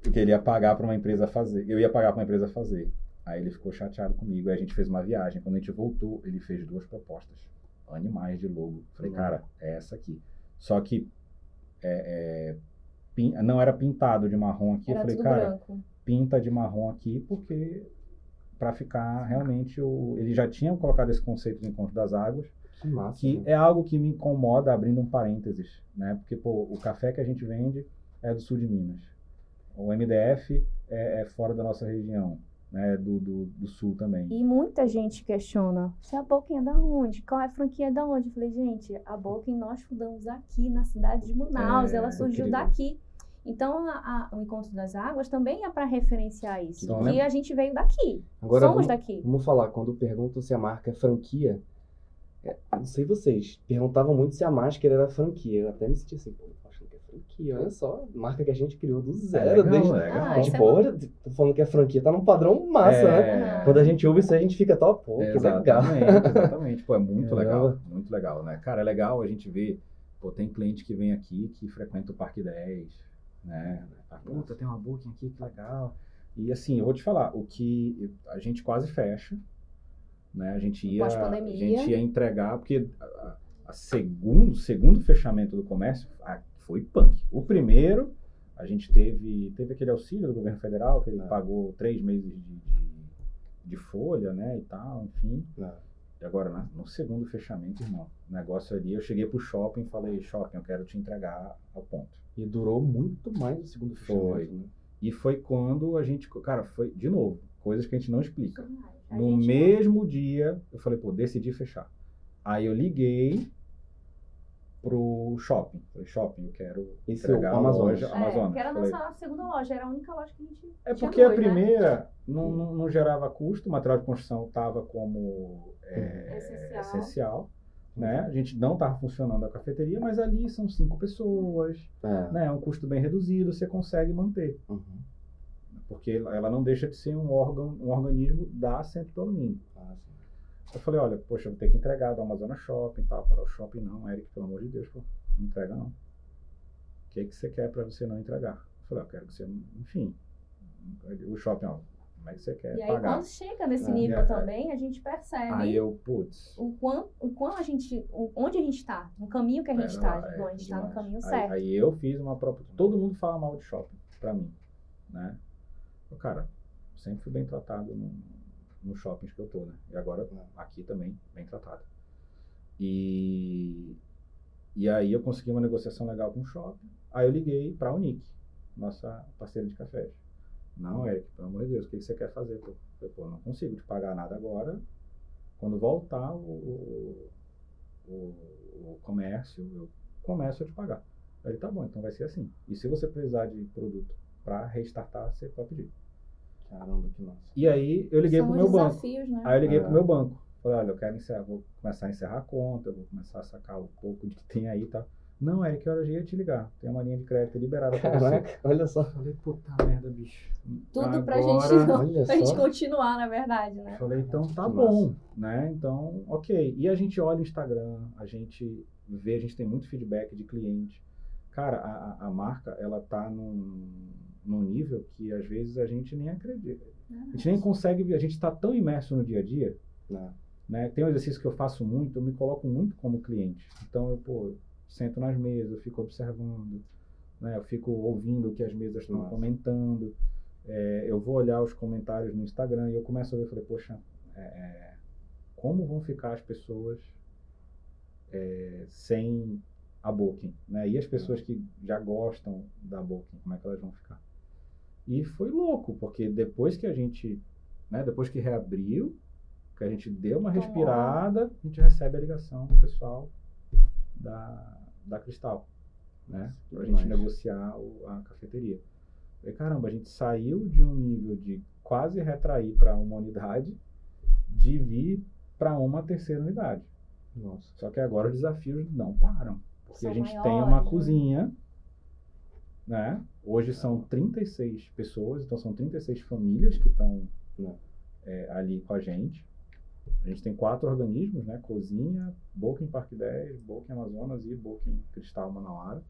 Porque ele ia pagar para uma empresa fazer. Eu ia pagar para uma empresa fazer. Aí ele ficou chateado comigo. Aí a gente fez uma viagem. Quando a gente voltou, ele fez duas propostas. Animais de logo. Falei, Uhum. cara, é essa aqui. Só que é, é, pin- não era pintado de marrom aqui. Era eu falei, tudo cara, branco. pinta de marrom aqui porque para ficar realmente o ele já tinha colocado esse conceito do encontro das águas Que massa. que né? é algo que me incomoda abrindo um parênteses né porque pô, o café que a gente vende é do sul de Minas o MDF é, é fora da nossa região né do, do, do sul também E muita gente questiona, se a Boken é da onde? Qual é a franquia da onde? Eu falei, gente, a Boken nós fundamos aqui na cidade de Manaus, É, ela surgiu daqui. Então, a- a- o Encontro das Águas também é para referenciar isso, Então, que né? a gente veio daqui, Agora somos vamos, daqui. vamos falar, quando perguntam se a marca é franquia, é, não sei vocês, perguntavam muito se a máscara era franquia. Eu até me senti assim, pô, tô achando que é franquia, olha só, marca que a gente criou do é zero. legal, desde... é legal. Ah, Tipo, olha, tô falando que é franquia, tá num padrão massa, né? É, Quando a gente ouve isso a gente fica, top, pô, que legal. Exatamente, exatamente. Pô, é muito Caramba. legal, muito legal, né? Cara, é legal a gente ver, pô, tem cliente que vem aqui que frequenta o Parque 10, né? Ah, puta, tem uma booking aqui, que legal. E assim, eu vou te falar, o que a gente quase fecha, né? A gente ia, a gente ia entregar, porque a, a- a segundo, segundo fechamento do comércio ah, foi punk. O primeiro, a gente teve, teve aquele auxílio do governo federal, que ele É. pagou três meses de, de, de folha, né, e tal, enfim. É. E agora, né, no segundo fechamento, irmão, o negócio ali, eu cheguei pro shopping e falei, shopping, eu quero te entregar ao ponto. E durou muito mais o segundo Foi. fechamento, né? E foi quando a gente, cara, foi, de novo, Coisas que a gente não explica. A No mesmo dia, eu falei, pô, decidi fechar. Aí eu liguei pro shopping. Falei, shopping, eu quero Esse entregar é o a Amazonas. loja É, Amazonas. que era a Falei, nossa segunda loja, era a única loja que a gente. É porque a duas, né? primeira não, não, não gerava custo, o material de construção estava como é, Essencial. essencial, né? A gente não estava funcionando a cafeteria, mas ali são cinco pessoas, É. né? É um custo bem reduzido, você consegue manter. Uhum. Porque ela não deixa de ser um órgão, um organismo da Centro do Alumínio. Ah. Eu falei, olha, poxa, eu vou ter que entregar do Amazonas Shopping e tal, para o shopping não, Eric, pelo amor de Deus, pô, não entrega não. O que, que você quer para você não entregar? Eu falei, eu quero que você, enfim, o shopping, ó, como é que você quer E aí, pagar? quando chega nesse É. nível É. também, a gente percebe Aí eu, putz, o quão, o quão a gente, o- onde a gente está, no caminho que a gente está. lá, Bom, é a gente está no caminho Aí- certo. Aí, eu fiz uma própria, todo mundo fala mal de shopping, pra mim, né? Eu, cara, sempre fui bem tratado no, nos shoppings que eu tô, né? E agora aqui também, bem tratado. E, e aí eu consegui uma negociação legal com o shopping. Aí eu liguei pra Unique, nossa parceira de cafés. Não, Eric, pelo amor de Deus, o que você quer fazer? Pô? Eu falei, pô, não consigo te pagar nada agora. Quando voltar o, o, o comércio, eu começo a te pagar. Aí ele, tá bom, então vai ser assim. E se você precisar de produto para restartar, você pode pedir. Caramba, que massa. E aí eu liguei São pro os meu banco. desafios, né? Aí eu liguei É. pro meu banco. Falei, olha, eu quero encerrar, vou começar a encerrar a conta, eu vou começar a sacar um pouco de que tem aí tal. Não, Eric, eu já ia te ligar. Tem uma linha de crédito liberada pra você. Olha só. Falei, puta merda, bicho. Tudo pra Agora- gente não. Olha Pra gente continuar, na verdade, né? Falei, então tá Que bom, né? Então, ok. E a gente olha o Instagram, a gente vê, a gente tem muito feedback de cliente. Cara, a, a- marca, ela tá num, num nível que às vezes a gente nem acredita. A gente nem consegue ver, a gente tá tão imerso no dia a dia, Não. né? Tem um exercício que eu faço muito, eu me coloco muito como cliente. Então, eu, pô, sento nas mesas, eu fico observando, né? Eu fico ouvindo o que as mesas estão comentando. É, eu vou olhar os comentários no Instagram e eu começo a ver, falei, poxa, é, é, como vão ficar as pessoas é, sem a Booking, né? E as pessoas que já gostam da Booking, como é que elas vão ficar? E foi louco, porque depois que a gente, né, depois que reabriu, que a gente deu uma respirada, a gente recebe a ligação do pessoal da, da Cristal, né? Pra gente negociar o- a cafeteria. Falei, caramba, a gente saiu de um nível de quase retrair para uma unidade, de vir para uma terceira unidade. Nossa. Só que agora os desafios não param. Porque São a gente tem maiores, uma né? cozinha, né? Hoje são 36 pessoas, então são 36 famílias que estão é, ali com a gente. A gente tem quatro organismos, né? Cozinha, Boca em Parque 10, Boca em Amazonas e Boca em Cristal Manauara.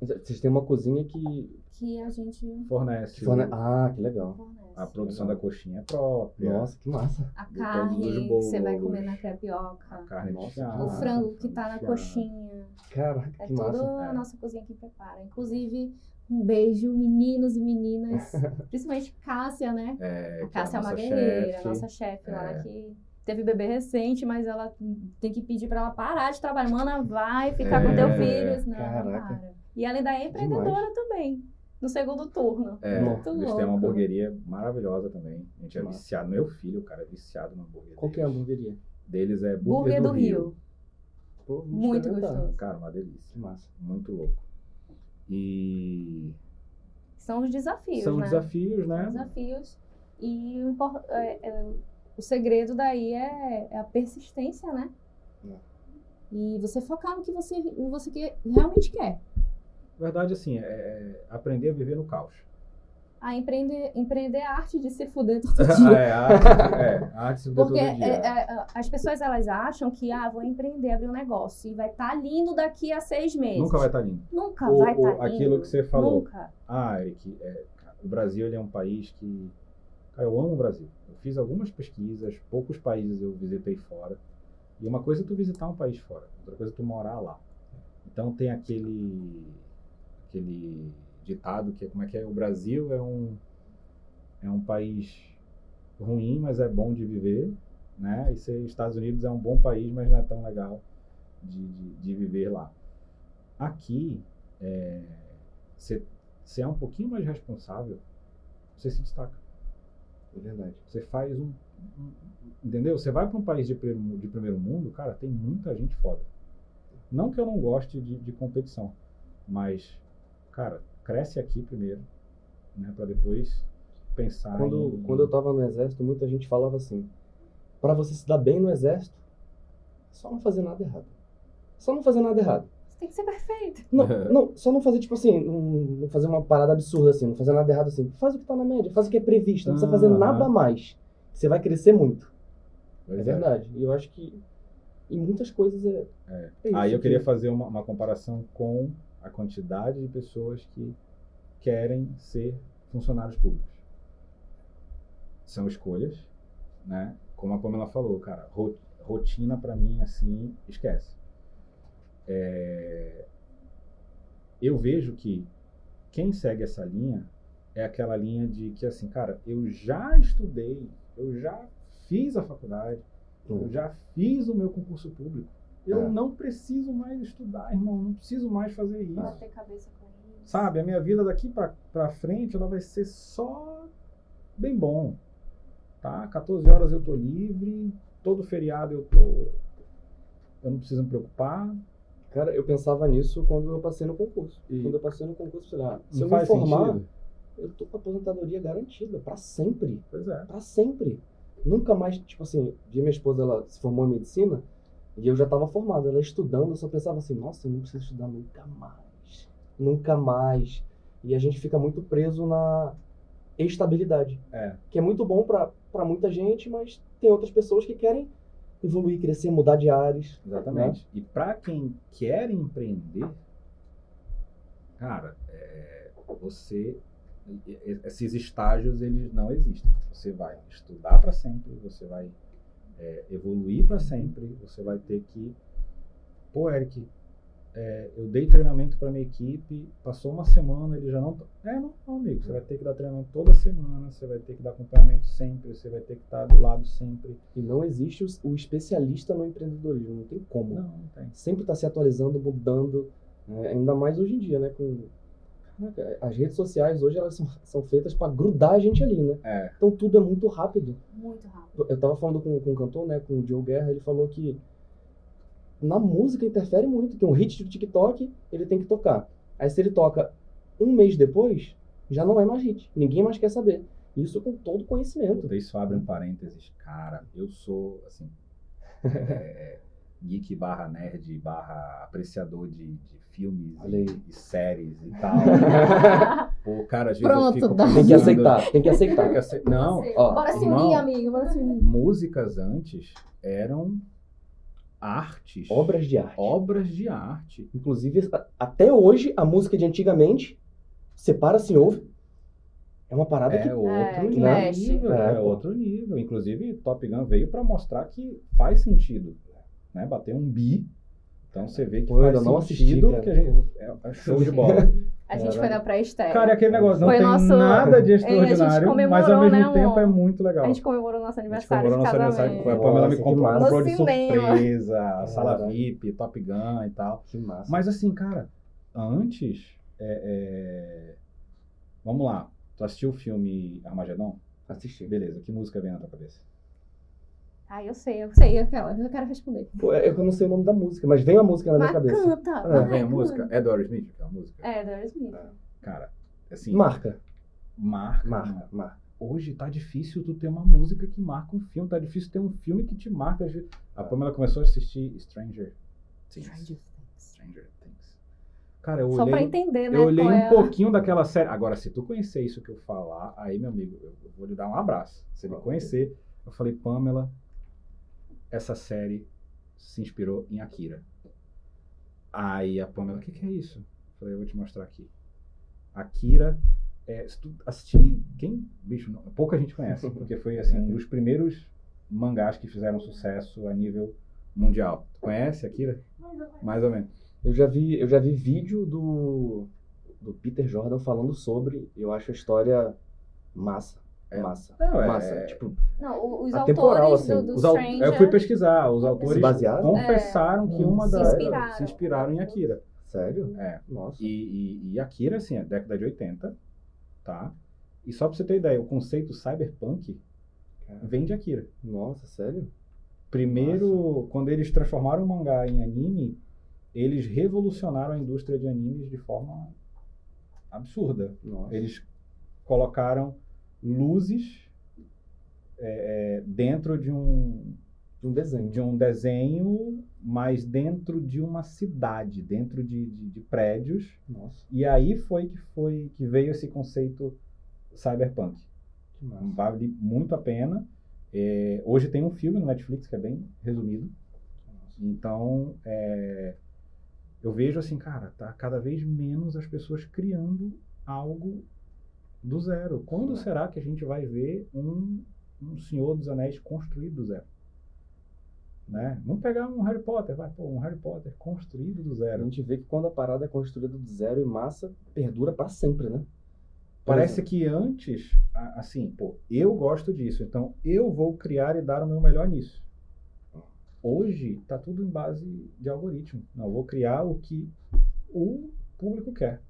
Vocês têm uma cozinha que. Que a gente Fornece que forne- Ah, que legal. fornece. a produção Legal. da coxinha é própria. Nossa, que massa. A carne que você vai comer na A crepioca. carne Nossa, desfiada, O frango que tá na coxinha. Caraca, É que tudo massa. a É. nossa cozinha que prepara. Inclusive, um beijo, meninos e meninas. Principalmente Cássia, né? É, que A Cássia é a uma nossa guerreira, chefe. nossa chefe lá É. que teve bebê recente, mas ela tem que pedir pra ela parar de trabalhar. Mana, vai ficar com É. teu filho. Não, Caraca. para. E ela ainda é empreendedora também, no segundo turno. É, Muito eles têm uma louco. hamburgueria maravilhosa também. A gente é Massa. viciado. Meu filho, o cara é viciado no hambúrguer. Qual que é a hamburgueria? Deles é Burger Burger do Rio. Pô, vou Muito experimentar. gostoso. Cara, uma delícia. Que massa. Muito louco. E São os desafios, são né? desafios, né? Desafios. E é- é- o segredo daí é, é a persistência, né? É. E você focar no que você, no você que realmente quer. Na verdade, assim, é, é aprender a viver no caos. A empreender, empreender é a arte de se fuder todo dia. é, a arte, é, a arte se vê todo Porque dia. é, é, as pessoas elas acham que ah, vou empreender, abrir um negócio e vai estar lindo daqui a seis meses. Nunca vai estar lindo. Nunca O- vai estar lindo. aquilo que você falou. Nunca. Ah, Eric, é, o Brasil ele é um país que. Cara, eu amo o Brasil. Eu fiz algumas pesquisas, poucos países eu visitei fora. E uma coisa é tu visitar um país fora, outra coisa é tu morar lá. Então tem aquele aquele ditado que é como é que é? O Brasil é um é um país ruim, mas é bom de viver, né? E ser Estados Unidos é um bom país, mas não é tão legal de, de, de viver lá. Aqui, é, você é um pouquinho mais responsável, você se destaca. É verdade. Você faz um. entendeu? Você vai para um país de, primeiro- de primeiro mundo, cara, tem muita gente foda. Não que eu não goste de, de competição, mas, cara, cresce aqui primeiro, né? Para depois pensar Quando, em. quando eu tava no exército, muita gente falava assim: pra você se dar bem no exército, é só não fazer nada errado. Só não fazer nada errado. Tem que ser perfeito. Não, não, só não fazer, tipo assim, não, fazer uma parada absurda assim, não fazer nada errado assim. Faz o que tá na média, faz o que é previsto, não precisa fazer Aham. nada a mais. Você vai crescer muito. Pois é verdade. E eu acho que em muitas coisas é. É. é isso Aí eu que- queria fazer uma, uma comparação com a quantidade de pessoas que querem ser funcionários públicos. São escolhas, né? Como a Pamela falou, cara, ro- rotina pra mim, assim, esquece. É, Eu vejo que quem segue essa linha é aquela linha de que, assim, cara, eu já estudei, eu já fiz a faculdade, eu já fiz o meu concurso público. Eu É. não preciso mais estudar, irmão. Não preciso mais fazer isso. Bater cabeça com isso. Sabe? A minha vida daqui pra, pra frente, ela vai ser só bem bom. Tá? 14 horas eu tô livre. Todo feriado eu tô. Eu não preciso me preocupar. Cara, eu pensava nisso quando eu passei no concurso. E- Quando eu passei no concurso, eu falei, ah, se Não eu me formar, sentido? eu tô com a aposentadoria garantida, pra sempre. Pois é. Pra sempre. Nunca mais, tipo assim, dia minha esposa ela se formou em medicina e eu já tava formado. Ela estudando, eu só pensava assim, nossa, eu não preciso estudar nunca mais. Nunca mais. E a gente fica muito preso na estabilidade. É. Que é muito bom pra muita gente, mas tem outras pessoas que querem evoluir, crescer, mudar de áreas. Exatamente. E para quem quer empreender, cara, é, você esses estágios eles não existem. Você vai estudar para sempre, você vai é, evoluir para sempre, você vai ter que, pô, Eric, é, eu dei treinamento para minha equipe, passou uma semana, ele já não, tá- é não, não, amigo, você vai ter que dar treinamento toda semana, você vai ter que dar acompanhamento sempre, você vai ter que estar do lado sempre. E não existe o, o especialista no empreendedorismo, não tem como. Não, não tem. sempre está se atualizando, mudando, né? ainda mais hoje em dia, né? Com Caraca, as redes sociais hoje elas são, são feitas para grudar a gente ali, né? É, Então tudo é muito rápido. Muito rápido. Eu tava falando com, com um cantor, né? Com o Joe Guerra, ele falou que na música interfere muito, que um hit do TikTok ele tem que tocar. Aí se ele toca um mês depois, já não é mais hit. Ninguém mais quer saber. Isso com todo conhecimento. Puta, isso abre um parênteses. Cara, eu sou, assim, é, geek barra nerd barra apreciador de, de filmes e, e séries e tal. Pô, cara, às vezes Pronto, eu fico dá. Tem que pensando- aceitar, tem que Tem aceitar. que aceitar. Não, Ó, Bora se unir, amigo, bora se unir. músicas antes eram artes. Obras de arte. Obras de arte. Inclusive, até hoje, a música de antigamente, você para assim, ouve. É uma parada É que. outro É, nível. É, É, outro nível. Inclusive, Top Gun veio pra mostrar que faz sentido. Né? Bater um bi. Então você vê que Pô, eu faz ainda não assisti, sentido cara. que a gente. É, é show de bola. A gente foi na pré-estreia. Cara, é aquele negócio não Foi tem nosso- nada de gente extraordinário, mas ao mesmo né, tempo é muito legal. A gente comemorou nosso aniversário de comemorou nosso casamento. aniversário. A Pamela me comprou, comprou de surpresa, sala Caralho. VIP, Top Gun e tal. Que massa. Mas assim, cara, antes. é, é, Vamos lá. Tu assistiu o filme Armagedon? Assisti. Beleza, que música vem na tua cabeça? Ah, eu sei, eu Sei, eu quero, eu quero responder. Pô, é- eu não sei o nome da música, mas vem a música na minha Mas cabeça. canta. Ah, vai, Vem a canta. música? É Doris Smith aquela música? É, Doris Smith. Cara, assim, Marca. marca. Marca, marca. Hoje tá difícil tu ter uma música que marca um filme, tá difícil ter um filme que te marca. A Pamela começou a assistir Stranger Things. Stranger Things. Cara, eu Só pra olhei, entender, né? eu olhei um é a- pouquinho daquela série. Agora, se tu conhecer isso que eu falar, aí, meu amigo, eu vou lhe dar um abraço. Se ele conhecer, eu falei, Pamela, essa série se inspirou em Akira. Aí a Pamela, o que, que é isso? Eu falei, eu vou te mostrar aqui. Akira, é, se tu assistir, quem, bicho, não- pouca gente conhece, porque foi assim, um dos primeiros mangás que fizeram sucesso a nível mundial. Tu conhece Akira? Mais ou menos. Eu já vi, eu já vi vídeo do, do Peter Jordan falando sobre. Eu acho a história massa. É. Massa. Não, é- massa. é- Tipo, Não, os Atemporal, autores assim. do, do Stranger... eu fui pesquisar, os autores basearam? confessaram que É. uma Se das inspiraram. se inspiraram em Akira. sério? É. Nossa. E, e, e Akira, assim, é década de 80, tá? E só pra você ter ideia, o conceito cyberpunk vem de Akira. Nossa, sério? Primeiro, quando eles transformaram o mangá em anime, eles revolucionaram a indústria de animes de forma absurda. Nossa. Eles colocaram luzes é, é, dentro de um, De um desenho. de um desenho, mas dentro de uma cidade, dentro de, de- de prédios. Nossa, E aí foi que foi que veio esse conceito cyberpunk. que massa. Vale muito a pena. É, hoje tem um filme no Netflix que é bem resumido. Então, é, eu vejo assim, cara, tá cada vez menos as pessoas criando algo do zero. Quando será que a gente vai ver um, um Senhor dos Anéis construído do zero? Né? Vamos pegar um Harry Potter, vai, pô, um Harry Potter construído do A zero. gente vê que quando a parada é construída do zero e massa, perdura pra sempre, né? Parece que antes, a- assim, pô, eu gosto disso, então eu vou criar e dar o meu melhor nisso. Hoje tá tudo em base de algoritmo. Não, eu vou criar o que o público quer.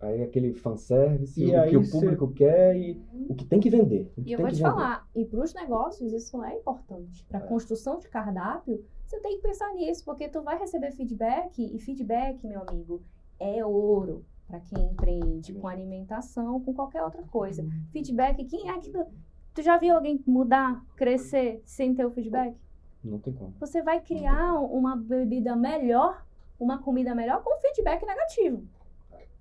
Aí aquele fanservice, E o aí que o cê- público quer e o que tem que vender. o que E eu vou te vender. falar, e para os negócios isso é importante. Para É. construção de cardápio, você tem que pensar nisso, porque tu vai receber feedback, e feedback, meu amigo, é ouro para quem empreende com alimentação, com qualquer outra coisa. Feedback, quem é que tu, tu já viu alguém mudar, crescer sem ter o feedback? Não tem como. Você vai criar uma bebida melhor, uma comida melhor com feedback negativo.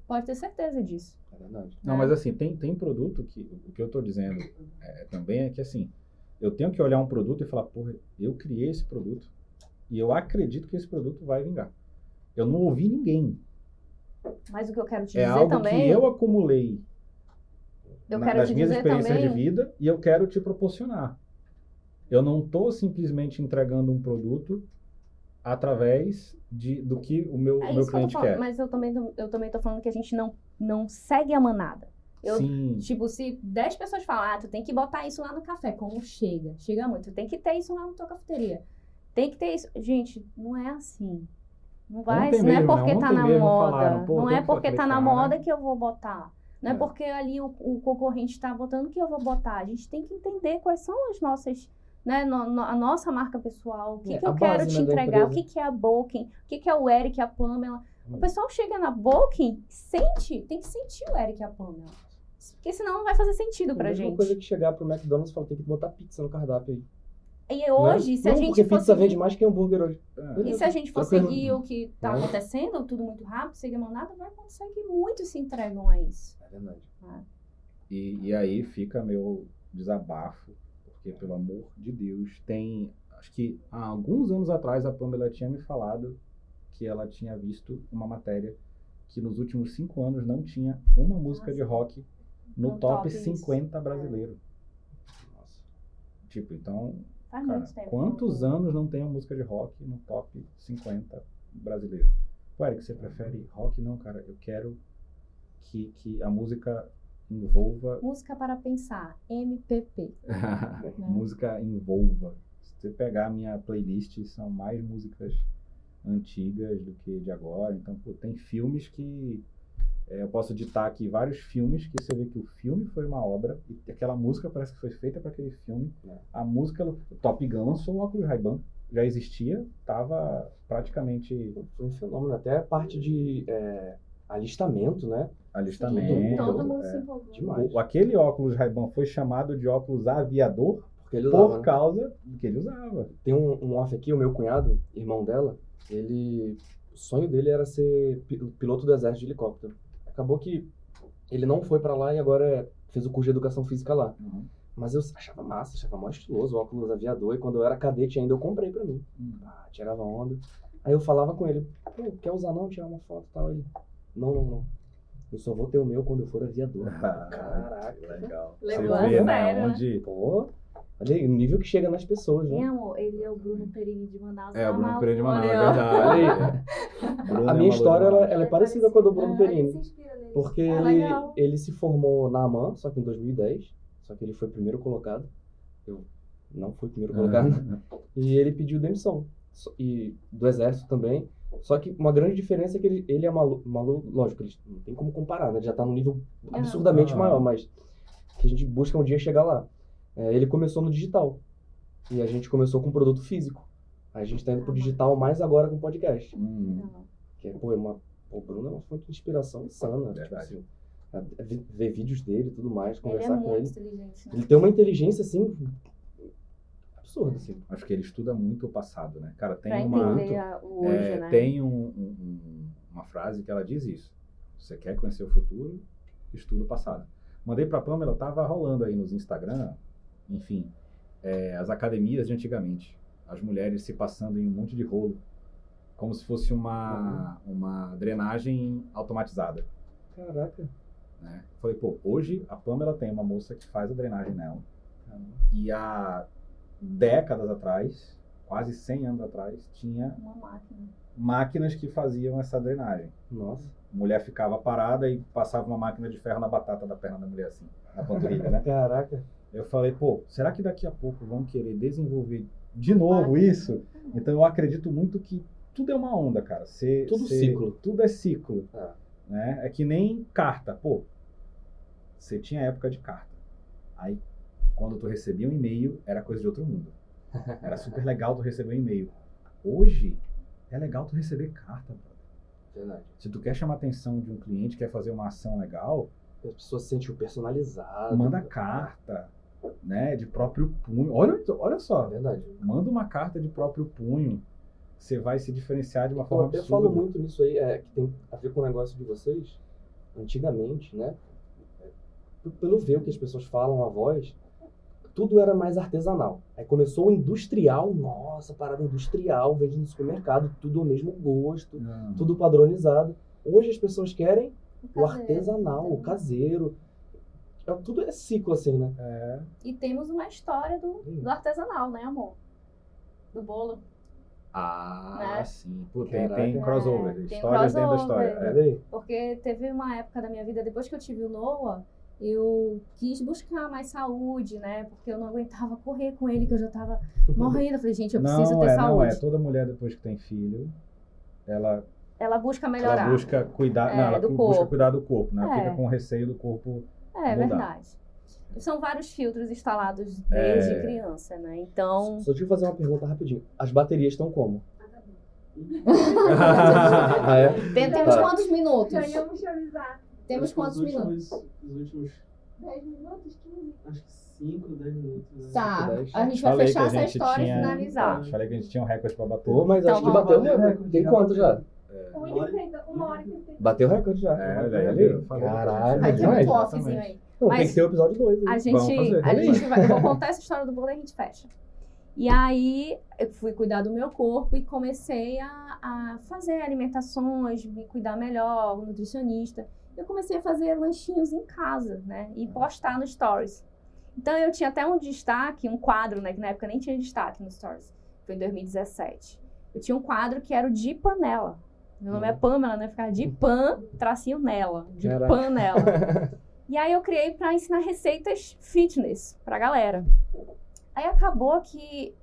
Pode ter certeza disso. É verdade. Não, É. mas assim, tem, tem produto que. O que eu tô dizendo é, também é que assim, eu tenho que olhar um produto e falar, porra, eu criei esse produto e eu acredito que esse produto vai vingar. Eu não ouvi ninguém. Mas o que eu quero te É dizer algo também. que eu acumulei Eu na- quero nas te minhas dizer experiências também. de vida e eu quero te proporcionar. Eu não estou simplesmente entregando um produto através de, do que o meu, É o meu que cliente falando, quer. mas eu também, eu também tô falando que a gente não, não segue a manada. Eu- Sim, Tipo, se 10 pessoas falam, ah, tu tem que botar isso lá no café, como chega? Chega muito, tu tem que ter isso lá na tua cafeteria. Tem que ter isso. Gente, não é assim. Não vai, não é mesmo, né? porque tá na moda. falaram, não é que porque tá na moda que eu vou botar. Não é, É. porque ali o, o concorrente tá botando que eu vou botar. A gente tem que entender quais são as nossas, né, no- no- a nossa marca pessoal. O que, É, que eu quero te né, entregar, o que, que é a Booking, o que, que é o Eric e a Pamela. O pessoal chega na Booking, sente, tem que sentir o Eric e a Pamela. Porque senão não vai fazer sentido pra a mesma gente. coisa que chegar pro McDonald's e falar, tem que botar pizza no cardápio aí. E hoje, Né? se a Não, gente porque for pizza vende mais que hambúrguer hoje. É. E se a gente for Tranquilo. seguir o que tá Né? acontecendo, tudo muito rápido, seguir a manada, vai acontecer que muitos se entregam a isso. É verdade. E, e aí fica meu desabafo, porque pelo amor de Deus, tem. Acho que há alguns anos atrás a Pamela tinha me falado que ela tinha visto uma matéria que nos últimos cinco anos não tinha uma música de rock no, No top top, isso. 50 brasileiro. Nossa. Tipo, então, Faz cara, muito tempo. quantos anos não tem uma música de rock no top 50 brasileiro? Pô, Eric, você prefere rock? Não, cara, eu quero que, que a música envolva Música para pensar, MPP. música envolva. Se você pegar a minha playlist, são mais músicas antigas do que de agora. Então, pô, tem filmes que. é, eu posso ditar aqui vários filmes que você vê que o filme foi uma obra e aquela música parece que foi feita para aquele filme. É. A música, Top Gun lançou o óculos Ray-Ban, já existia, tava praticamente Foi um fenômeno. Até a parte de é, alistamento, né? Alistamento. Todo mundo é. se envolveu. O- aquele óculos Ray-Ban foi chamado de óculos aviador Porque ele usava, por né? causa do que ele usava. Tem um, um off aqui, o meu cunhado, irmão dela, ele. O sonho dele era ser pi- piloto do exército de helicóptero. Acabou que ele não foi pra lá e agora fez o curso de educação física lá. Mas eu achava massa, achava mó estiloso o óculos aviador. E quando eu era cadete ainda, eu comprei pra mim. Ah, tirava onda. Aí eu falava com ele, pô, quer usar não? Tirar uma foto e tal. Ele, não, não, não. Eu só vou ter o meu quando eu for aviador. Caraca. legal. Levou Você a vê, né? sério, né? Onde... Pô, olha aí, o nível que chega nas pessoas, né? amor? Ele é o Bruno Perini de Manaus. É, o Bruno. Pereira de Manaus, é Olha verdade. Bruno A é minha história, ela, ela é parecida com a do Bruno É, Perini. se inspira nele. Porque Ah, ele, legal. ele se formou na AMAN, só que em 2010. Só que ele foi primeiro colocado. Eu não fui primeiro colocado. Ah, E ele pediu demissão. E do exército também. Só que uma grande diferença é que ele, ele é maluco, malu, lógico, ele não tem como comparar, né? Ele já tá num nível absurdamente Ah. maior, mas que a gente busca um dia chegar lá. É, ele começou no digital. E a gente começou com produto físico. A gente tá indo pro digital mais agora com podcast. Hum. Que é, pô, é uma. Pô, o Bruno é uma fonte de inspiração insana. Tipo Verdade. assim, ver vídeos dele e tudo mais, Ele é conversar com muito ele. inteligente, né? Ele tem uma inteligência assim. Absurda, assim. acho que ele estuda muito o passado, né? Cara, tem Pra uma. entender a- o hoje, É, né? Tem um- um- um- uma frase que ela diz isso. Você quer conhecer o futuro? Estuda o passado. Mandei pra Pamela, tava rolando aí nos Instagram, enfim, é, as academias de antigamente. As mulheres se passando em um monte de rolo. Como se fosse uma, uma drenagem automatizada. Caraca. Né? Falei, pô, hoje a Pamela tem uma moça que faz a drenagem nela. E há décadas atrás, quase 100 anos atrás, tinha Uma máquina. máquinas que faziam essa drenagem. Nossa. A mulher ficava parada e passava uma máquina de ferro na batata da perna da mulher, assim, na panturrilha, né? Caraca. Eu falei, pô, será que daqui a pouco vão querer desenvolver de novo isso? Então eu acredito muito que tudo é uma onda, cara. Cê- Tudo cê- ciclo. Tudo é ciclo. Ah. Né? É que nem carta. Pô, você tinha época de carta. Aí, quando tu recebia um e-mail, era coisa de outro mundo. Era super legal tu receber um e-mail. Hoje, é legal tu receber carta, brother. Verdade. Se tu quer chamar a atenção de um cliente, quer fazer uma ação legal, A pessoa se sentiu personalizada. manda carta, né, de próprio punho. Olha, olha É só, verdade. manda uma carta de próprio punho. Você vai se diferenciar de uma Eu forma absurda. falo muito nisso aí, é, que tem a ver com o negócio de vocês. Antigamente, né? p- Pelo ver o que as pessoas falam, a voz, tudo era mais artesanal. Aí começou o industrial, nossa, parada industrial, vende no supermercado, tudo o mesmo gosto, Não. tudo padronizado. Hoje as pessoas querem o caseiro. artesanal, o caseiro. É, tudo é ciclo, assim, né? É, E temos uma história do, Hum. do artesanal, né, amor? Do bolo. Ah, Né? sim. Pô, tem, tem crossover. É, tem Histórias dentro da história. crossover. É. Olha aí. Porque teve uma época da minha vida, depois que eu tive o Noah, eu quis buscar mais saúde, né? Porque eu não aguentava correr com ele, que eu já tava morrendo. Eu falei, gente, eu preciso não, ter é, saúde. não é. Toda mulher depois que tem filho, ela, Ela busca melhorar. ela busca cuidar, É, não, ela do busca corpo. cuidar do corpo, né? É. Fica com receio do corpo. É mudar. verdade. São vários filtros instalados desde É. criança, né? Então. Só deixa eu fazer uma pergunta rapidinho. As baterias estão como? Ah, é? Tem- Temos Tá. quantos minutos? Ganhamos te avisar. Temos quantos os minutos? Os últimos, 10 minutos, 15. acho que 5, 10 minutos. né? Tá. dez. A gente vai Falei fechar essa história tinha- e finalizar. Eu Falei que a gente tinha um recorde pra bater. Pô, mas Então acho que bateu. bater o recorde, Tem quanto já? bateu. Uma hora e trinta. Bateu o recorde já. É, eu falei. Caralho. Vai ter um offzinho aí. Não, tem Mas- que ter o episódio 2. A gente, fazer. a gente vai, eu vou contar essa história do bolo e a gente fecha. E aí eu fui cuidar do meu corpo e comecei a, a fazer alimentações, me cuidar melhor, nutricionista. Eu comecei a fazer lanchinhos em casa, né? E postar no Stories. Então eu tinha até um destaque, um quadro, né? Que na época nem tinha destaque no Stories. Foi em 2017. Eu tinha um quadro que era o de panela. Meu nome é Pamela, né? Ficava de pan, tracinho nela. De Caraca. pan nela. E aí eu criei para ensinar receitas fitness pra galera. Aí acabou que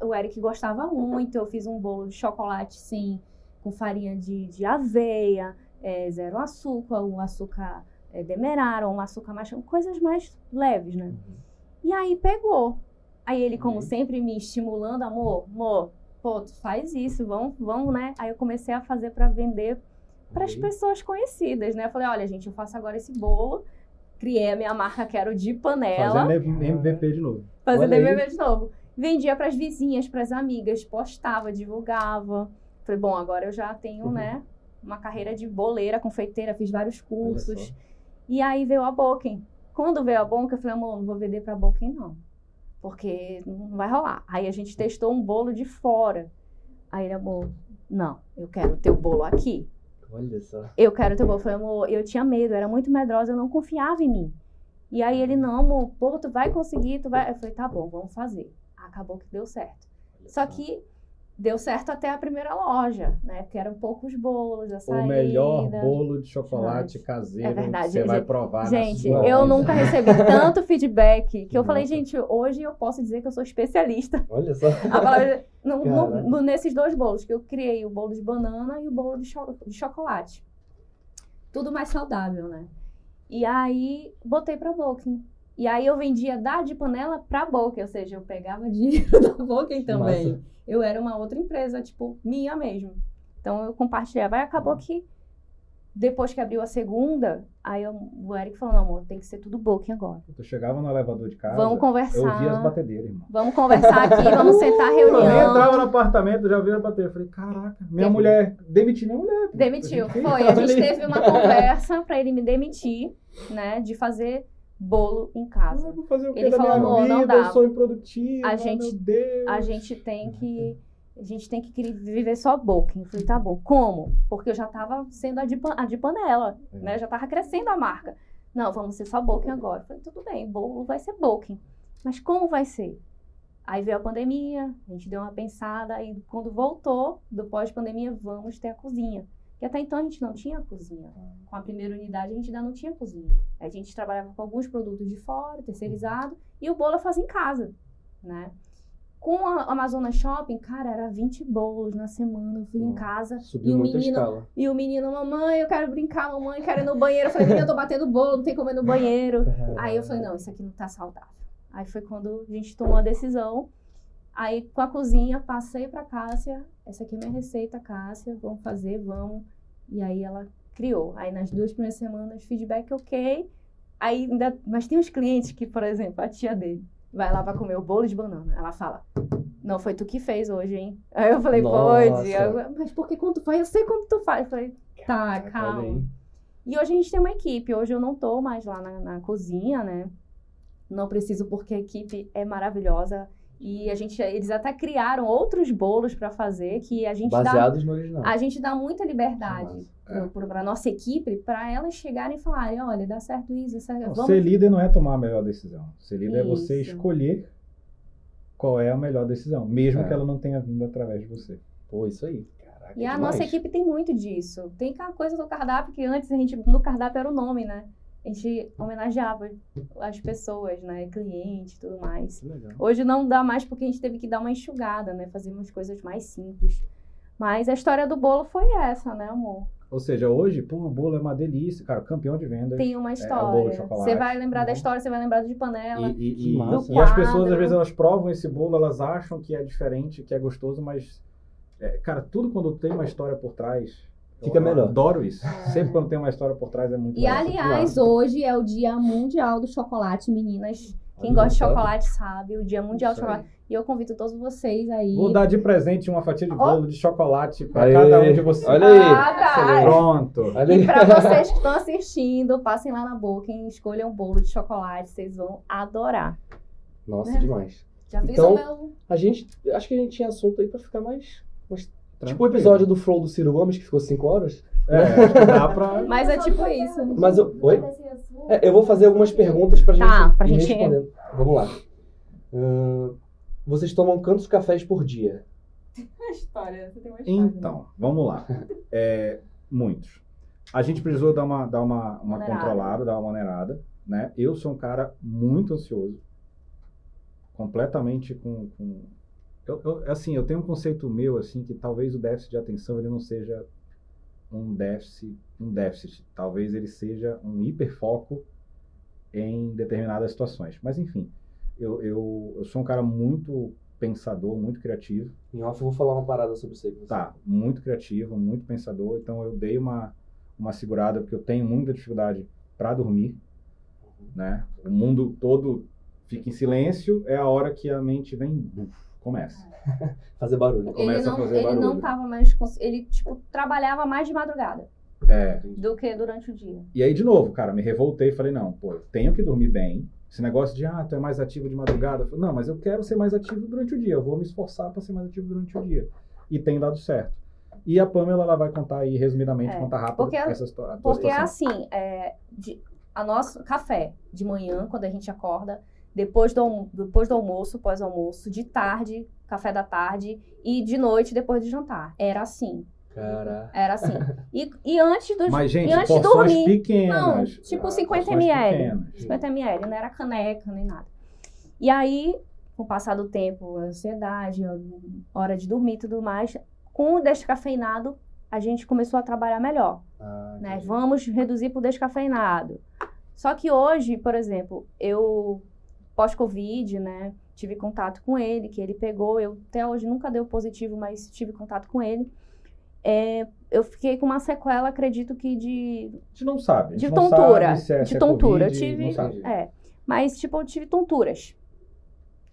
o Eric gostava muito, eu fiz um bolo de chocolate, sim, com farinha de, de aveia, é, zero açúcar, um açúcar é, demerara, um açúcar mais... coisas mais leves, né? E aí pegou. Aí ele, como Uhum. sempre, me estimulando, amor, amor, pô, tu faz isso, vamos, vamos, né? Aí eu comecei a fazer para vender para as Uhum. pessoas conhecidas, né? Eu falei, olha, gente, eu faço agora esse bolo, criei a minha marca, que era o de panela, Fazendo MVP de novo. fazendo. MMM de novo. Vendia para as vizinhas, para as amigas, postava, divulgava. Falei, bom, agora eu já tenho, Uhum. né, uma carreira de boleira, confeiteira, fiz vários cursos. E aí veio a Boken. Quando veio a Boken, eu falei, amor, não vou vender pra Boken, não. Porque não vai rolar. Aí a gente testou um bolo de fora. Aí ele, amor, não, eu quero o teu bolo aqui. Olha só. Eu quero o teu bolo. Eu falei, amor, eu tinha medo, eu era muito medrosa, eu não confiava em mim. E aí ele, não, amor, pô, tu vai conseguir, tu vai. Eu falei, tá bom, vamos fazer. Acabou que deu certo. Só que deu certo até a primeira loja, né? Porque eram poucos bolos, a O saída. melhor bolo de chocolate Verdade. caseiro É verdade, que você vai gente. provar Gente, na sua eu vida. nunca recebi tanto feedback que eu falei, gente, hoje eu posso dizer que eu sou especialista. Olha só. Palavra- no- no- nesses dois bolos, que eu criei o bolo de banana e o bolo de, cho- de chocolate. Tudo mais saudável, né? E aí, botei pra Booking. E aí eu vendia da de panela pra boca, ou seja, eu pegava dinheiro da boca também. Massa. Eu era uma outra empresa, tipo, minha mesmo. Então eu compartilhava. Aí acabou que depois que abriu a segunda, aí eu- o Eric falou, não, amor, tem que ser tudo booking agora. Eu chegava no elevador de casa, Vamos eu conversar. via as batedeiras, irmão. Vamos conversar aqui, vamos sentar Eu nem reunião. entrava no apartamento, já via as batedeiras. Eu falei, caraca, minha Tem- mulher, demiti minha mulher. Demitiu. A gente- Foi, a gente Olha aí. teve uma conversa pra ele me demitir, né, de fazer bolo em Ah, casa. eu vou fazer o quê Ele da falou, minha amor, não vida? dá. Eu sou improdutiva, A gente- meu Deus. A gente tem que a gente tem que querer viver só booking. Eu falei, tá bom. Como? Porque eu já tava sendo a de, pan- a de panela, É. né? Já tava crescendo a marca. Não, vamos ser só booking agora. Eu falei, tudo bem, bolo vai ser booking. Mas como vai ser? Aí veio a pandemia, a gente deu uma pensada, e quando voltou do pós-pandemia, vamos ter a cozinha. Que até então a gente não tinha cozinha. Com a primeira unidade a gente ainda não tinha cozinha. A gente trabalhava com alguns produtos de fora, terceirizado, e o bolo eu fazia em casa, né? Com a Amazonas Shopping, cara, era 20 bolos na semana. Eu fui em Hum. casa e Subiu o muito a menino, escala. e o menino, mamãe, eu quero brincar, mamãe, eu quero ir no banheiro. Eu falei, menina, eu tô batendo bolo, não tem como ir no banheiro. Aí eu falei, não, isso aqui não tá saudável. Aí foi quando a gente tomou a decisão. Aí com a cozinha, passei pra Cássia, essa aqui é minha receita, Cássia, vamos fazer, vamos. E aí ela criou. Aí nas duas primeiras semanas, feedback ok. Aí ainda, mas tem uns clientes que, por exemplo, a tia dele vai lá pra comer o bolo de banana. Ela fala, não foi tu que fez hoje, hein? Aí eu falei, Nossa. pode. Eu, mas por que quando tu faz? Eu sei quando tu faz. Eu falei, tá, calma. E hoje a gente tem uma equipe. Hoje eu não tô mais lá na, na cozinha, né? Não preciso porque a equipe é maravilhosa. E a gente, eles até criaram outros bolos para fazer que a gente dá, Baseados no original. a gente dá muita liberdade É. para nossa equipe, para elas chegarem e falarem, olha, dá certo isso, dá certo. Não, Vamos... Ser líder não é tomar a melhor decisão. Ser líder é você Isso. escolher qual é a melhor decisão, mesmo É. que ela não tenha vindo através de você. Pô, isso aí. Caraca, E a demais. nossa equipe tem muito disso. Tem aquela coisa do cardápio que antes a gente no cardápio era o nome, né? A gente homenageava as pessoas, né? Cliente e tudo mais. Legal. Hoje não dá mais porque a gente teve que dar uma enxugada, né? Fazer umas coisas mais simples. Mas a história do bolo foi essa, né, amor? Ou seja, hoje, pô, o bolo é uma delícia, cara, campeão de vendas. Tem uma É, de história. chocolate. você vai lembrar da Uhum. história, você vai lembrar de panela. E, e- e- e as pessoas, às vezes, elas provam esse bolo, elas acham que é diferente, que é gostoso, mas, é, cara, tudo quando tem uma história por trás. Fica eu melhor. Adoro isso. Sempre quando tem uma história por trás é muito E aliás, hoje é o Dia Mundial do Chocolate, meninas. Quem Olha gosta de chocolate sabe, o Dia Mundial do. Chocolate. E eu convido todos vocês aí. Vou dar de presente uma fatia de bolo de chocolate para cada um de vocês. Olha aí. Ah, tá. Pronto. Olha E pra vocês que estão assistindo, passem lá na boca e escolham um bolo de chocolate, vocês vão adorar. Nossa, Né? demais. Já fiz Então, o meu. A gente, acho que a gente tinha assunto aí pra ficar mais... mais- Tipo o episódio do Flow do Ciro Gomes, que ficou 5 horas. É, dá pra. Mas é tipo isso. Mas eu- oi? É, eu vou fazer algumas perguntas pra gente Tá, pra gente- respondendo. Vamos lá. Ahn, vocês tomam quantos cafés por dia? história, você tem uma história. Então, vamos lá. É, muitos. A gente precisou dar uma, dar uma, uma Maneirada. controlada, dar uma maneirada. Né? Eu sou um cara muito ansioso. Completamente com. com... Eu, eu- assim, eu tenho um conceito meu assim que talvez o déficit de atenção ele não seja um déficit, um déficit. Talvez ele seja um hiperfoco em determinadas situações. Mas enfim, eu, eu, eu sou um cara muito pensador, muito criativo. Em off eu vou falar uma parada sobre você. Tá, muito criativo, muito pensador. Então eu dei uma, uma segurada porque eu tenho muita dificuldade para dormir, né? O mundo todo fica em silêncio, é a hora que a mente vem, buf, começa. Fazer barulho. Ele começa a não, fazer ele não barulho. tava mais. Ele, tipo, trabalhava mais de madrugada É. do que durante o dia. E aí de novo, cara, me revoltei e falei não, pô, eu tenho que dormir bem. Esse negócio de ah, tu é mais ativo de madrugada, falei, não, mas eu quero ser mais ativo durante o dia. Eu vou me esforçar para ser mais ativo durante o dia. E tem dado certo. E a Pamela ela vai contar aí resumidamente, É, contar rápido porque a- essa histó- a tua Porque é situação. assim, é, de, a nosso café de manhã, quando a gente acorda, depois do, depois do almoço, pós-almoço, de tarde, café da tarde, e de noite, depois de jantar. Era assim. Caraca. Era assim. E, e antes dos. Mas, gente, e antes de porções dormir. pequenas. Não, tipo Ah, 50 porções ml. pequenas. 50 ml, não era caneca nem nada. E aí, com o passar do tempo, a ansiedade, a hora de dormir e tudo mais, com o descafeinado, a gente começou a trabalhar melhor Ah, né? Vamos reduzir para o descafeinado. Só que hoje, por exemplo, eu pós-Covid, né? Tive contato com ele, que ele pegou. Eu até hoje nunca deu positivo, mas tive contato com ele. É, eu fiquei com uma sequela, acredito que de A gente não sabe. de não tontura, sabe se é- de é tontura. Covid, eu tive, é, mas tipo eu tive tonturas.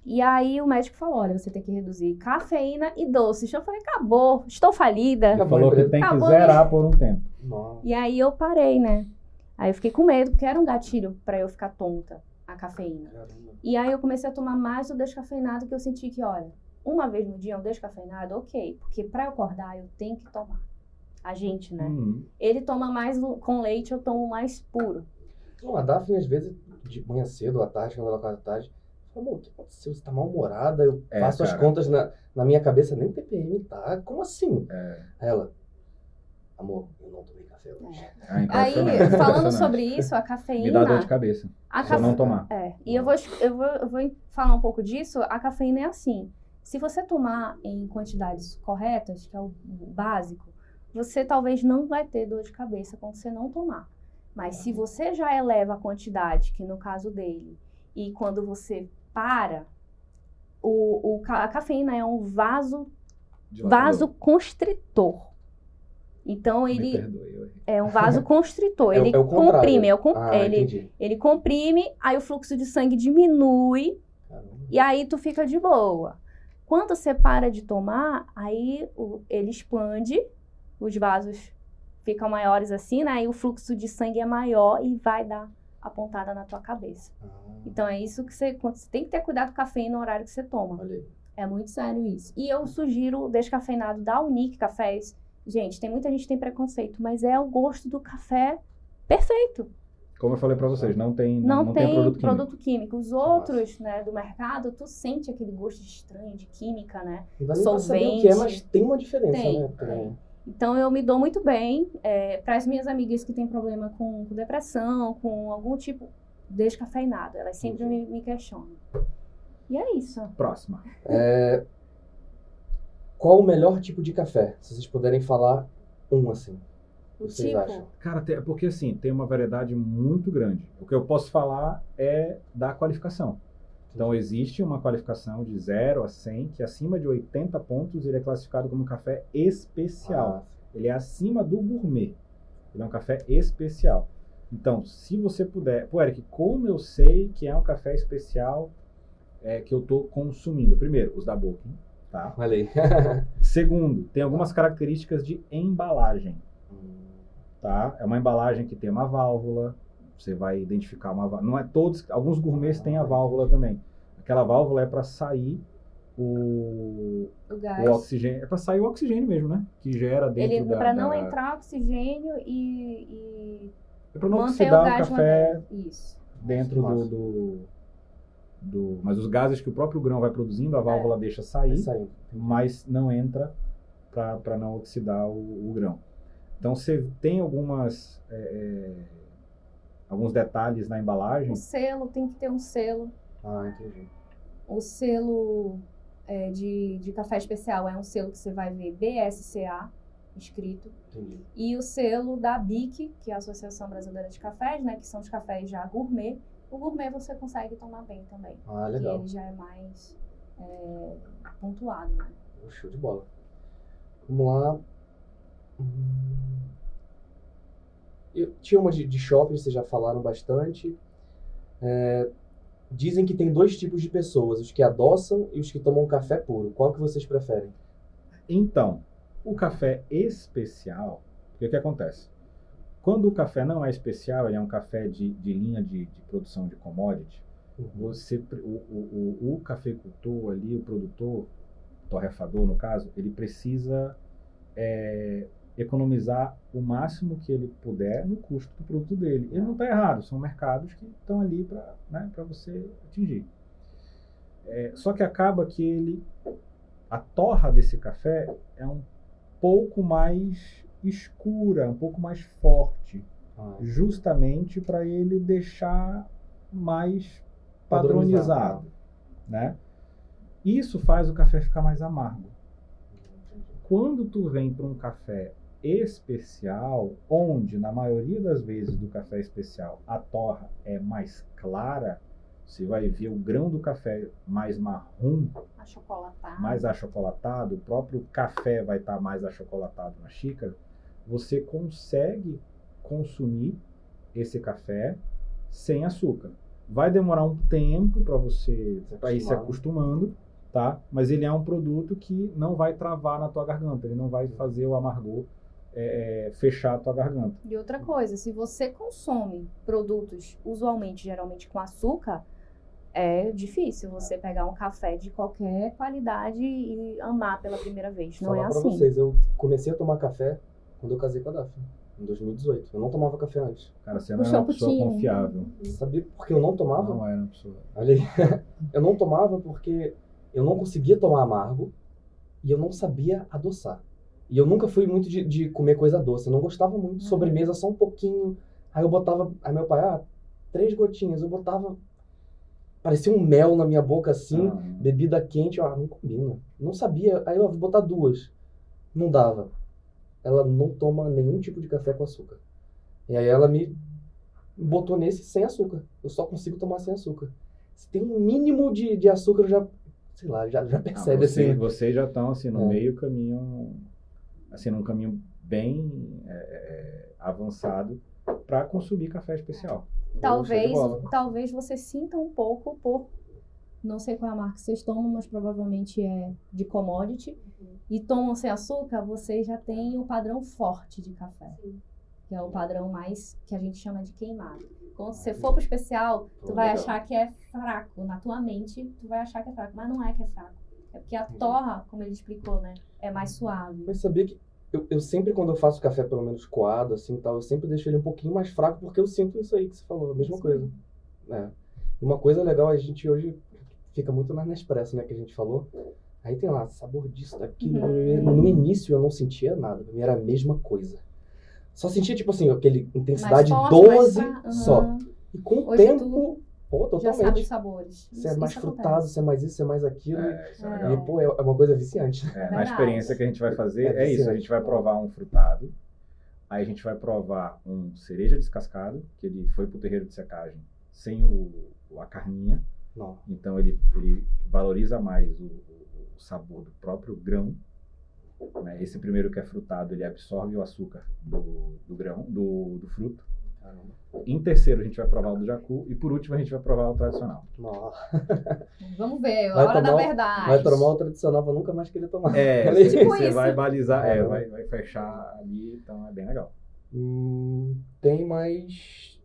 E aí o médico falou, olha, você tem que reduzir cafeína e doces. Eu falei, acabou, estou falida. Acabou. Falou que tem que Acabou, zerar por um tempo. Nossa. E aí eu parei, né? Aí eu fiquei com medo, porque era um gatilho pra eu ficar tonta, a cafeína. Caramba. E aí eu comecei a tomar mais o descafeinado, que eu senti que, olha, uma vez no dia um descafeinado, ok, porque pra eu acordar eu tenho que tomar. A gente, né? Hum. Ele toma mais com leite, eu tomo mais puro. Não, a Daphne, às vezes, de manhã cedo, à tarde, quando ela acorda à tarde, fala, amor, o que aconteceu? Você tá mal-humorada? Eu É, faço as cara. contas na, na minha cabeça, nem TPM tá. Como assim? É. Ela, amor, eu não tomei café hoje. Ah, Aí, impressionante, falando sobre isso, a Me dá dor cafeína. de cabeça. A Se eu não cafe- tomar. É, e eu vou, eu, vou, eu vou falar um pouco disso. A cafeína é assim. Se você tomar em quantidades corretas, que é o básico, você talvez não vai ter dor de cabeça quando você não tomar. Mas se você já eleva a quantidade, que no caso dele, e quando você para, o, o a cafeína é um vaso, Dilatador. vasoconstritor. Então ele perdoe, é um vasoconstritor. É o- ele é o comprime, é o com- Ah, ele, entendi. ele comprime, aí o fluxo de sangue diminui Caramba. e aí tu fica de boa. Quando você para de tomar, aí o- ele expande, os vasos ficam maiores assim, né? Aí o fluxo de sangue é maior e vai dar a pontada na tua cabeça. Ah, Então é isso que você, você tem que ter cuidado com a cafeína no horário que você toma. aí. É muito sério isso. E eu sugiro o descafeinado da Unique Cafés. Gente, tem muita gente que tem preconceito, mas é o gosto do café perfeito. Como eu falei pra vocês, não tem, Não, não, tem, produto químico. produto químico. Os outros, né, do mercado, tu sente aquele gosto estranho de química, né? Não saber o que é, Solvente. mas tem uma diferença, Tem, né? tem. Então eu me dou muito bem. para as minhas amigas que têm problema com, com depressão, com algum tipo descafeinado, elas sempre me, me questionam. E é isso. Próxima. É, Qual o melhor tipo de café? Se vocês puderem falar um, assim. O Vocês tipo. acham? Cara, tem- porque assim, tem uma variedade muito grande. O que eu posso falar é da qualificação. Então, existe uma qualificação de 0 a 100, que acima de 80 pontos ele é classificado como café especial. Ah, Ele é acima do gourmet. Ele é um café especial. Então, se você puder. Pô, Eric, como eu sei que é um café especial é, que eu estou consumindo? Primeiro, os da Booking, tá? olha aí. Segundo, tem algumas características de embalagem, tá? É uma embalagem que tem uma válvula. Você vai identificar uma válvula. Não é todos. Alguns gourmets têm a válvula também. Aquela válvula é para sair o, O o gás. oxigênio. É para sair o oxigênio mesmo, né? Que gera dentro Ele da. para não da- entrar oxigênio e, e É para não manter oxidar o o, café dentro. Do, do, do- Mas os gases que o próprio grão vai produzindo, a válvula deixa Vai sair, saindo. mas não entra para não oxidar o, o grão. Então você tem algumas. é, é, alguns detalhes na embalagem. O selo tem que ter um selo. Ah, entendi. O selo é, de, de café especial é um selo que você vai ver BSCA escrito. Entendi. E o selo da BIC, que é a Associação Brasileira de Cafés, né? Que são os cafés já gourmet. O gourmet você consegue tomar bem também. Ah, Que legal. ele já é mais é, pontuado, né? Show de bola. Vamos lá. Hum. Eu, tinha uma de, de shopping, vocês já falaram bastante. É, dizem que tem dois tipos de pessoas, os que adoçam e os que tomam café puro. Qual que vocês preferem? Então, o café especial, o que, que acontece? Quando o café não é especial, ele é um café de, de linha de, de produção de commodity, você, pre- o, o, o, o cafeicultor ali, o produtor, torrefador no caso, ele precisa é, economizar o máximo que ele puder no custo do produto dele. Ele não está errado, são mercados que estão ali para né, pra você atingir. É, só que acaba que ele, a torra desse café é um pouco mais escura, um pouco mais forte Ah, justamente para ele deixar mais padronizado, Padronizado. né? Isso faz o café ficar mais amargo. Quando tu vem para um café especial, onde na maioria das vezes do café especial a torra é mais clara, você vai ver o grão do café mais marrom, Achocolatado. mais achocolatado, o próprio café vai estar mais achocolatado na xícara, você consegue consumir esse café sem açúcar. Vai demorar um tempo para você pra ir se acostumando, tá? Mas ele é um produto que não vai travar na tua garganta, ele não vai fazer o amargor é, é, fechar a tua garganta. E outra coisa, se você consome produtos usualmente, geralmente com açúcar, é difícil você pegar um café de qualquer qualidade e amar pela primeira vez. Não Falar é pra assim. vocês, eu comecei a tomar café quando eu casei com a Daphne, em 2018. Eu não tomava café antes. Cara, você não é uma pessoa champutinho. confiável. Sabia por que eu não tomava? Não é uma pessoa. Olha aí. eu não tomava porque eu não conseguia tomar amargo e eu não sabia adoçar. E eu nunca fui muito de, de comer coisa doce. Eu não gostava muito. Sobremesa só um pouquinho. Aí eu botava. Aí meu pai, ah, três gotinhas. Eu botava. Parecia um mel na minha boca assim. Ah, Bebida quente, eu, ah, não combina. Não sabia. Aí eu vou botar duas. Não dava. Ela não toma nenhum tipo de café com açúcar. E aí ela me botou nesse sem açúcar. Eu só consigo tomar sem açúcar. Se tem um mínimo de, de açúcar, eu já, sei lá, já, já Ah, percebe você- assim. Vocês já estão assim no É. meio caminho, assim num caminho bem é, é, avançado para consumir café especial. Talvez, talvez você sinta um pouco por. Não sei qual é a marca que vocês tomam, mas provavelmente é de commodity. E tomam sem açúcar, você já tem o padrão forte de café. Que é o padrão mais que a gente chama de queimado. Quando você for pro especial, tu vai achar que é fraco. Na tua mente, tu vai achar que é fraco. Mas não é que é fraco. É porque a torra, como ele explicou, né? É mais suave. Mas sabia que eu, eu sempre, quando eu faço café, pelo menos coado, assim tal, eu sempre deixo ele um pouquinho mais fraco, porque eu sinto isso aí que você falou, a mesma Sim. coisa. É. Uma coisa legal, a gente hoje fica muito mais na Nespresso, né, que a gente falou. Aí tem lá, sabor disso, daquilo. Uhum. No início eu não sentia nada, pra mim era a mesma coisa. Só sentia, tipo assim, aquele intensidade forte, 12 mais fra- só. Aham. E com o Hoje tempo, pô, Já sabe totalmente. os sabores. Você é mais isso frutado, acontece. você é mais isso, você é mais aquilo. É, é É. E, pô, é é uma coisa viciante. É, na experiência que a gente vai fazer, É é, isso. A gente vai provar um frutado, aí a gente vai provar um cereja descascado, que ele foi pro terreiro de secagem sem o, a carninha, Não. então ele, ele valoriza mais o, o- sabor do próprio grão. né? Esse primeiro que é frutado, ele absorve o açúcar do, do grão, do, do fruto. Caramba. Em terceiro, a gente vai provar o do jacu. E por último, a gente vai provar o tradicional. Nossa. Vamos ver, a Vai hora da tomar- verdade. Vai tomar o tradicional pra nunca mais querer tomar. É, você Tipo você isso. vai balizar, é, vai, vai fechar ali, então é bem legal. Hum, tem mais.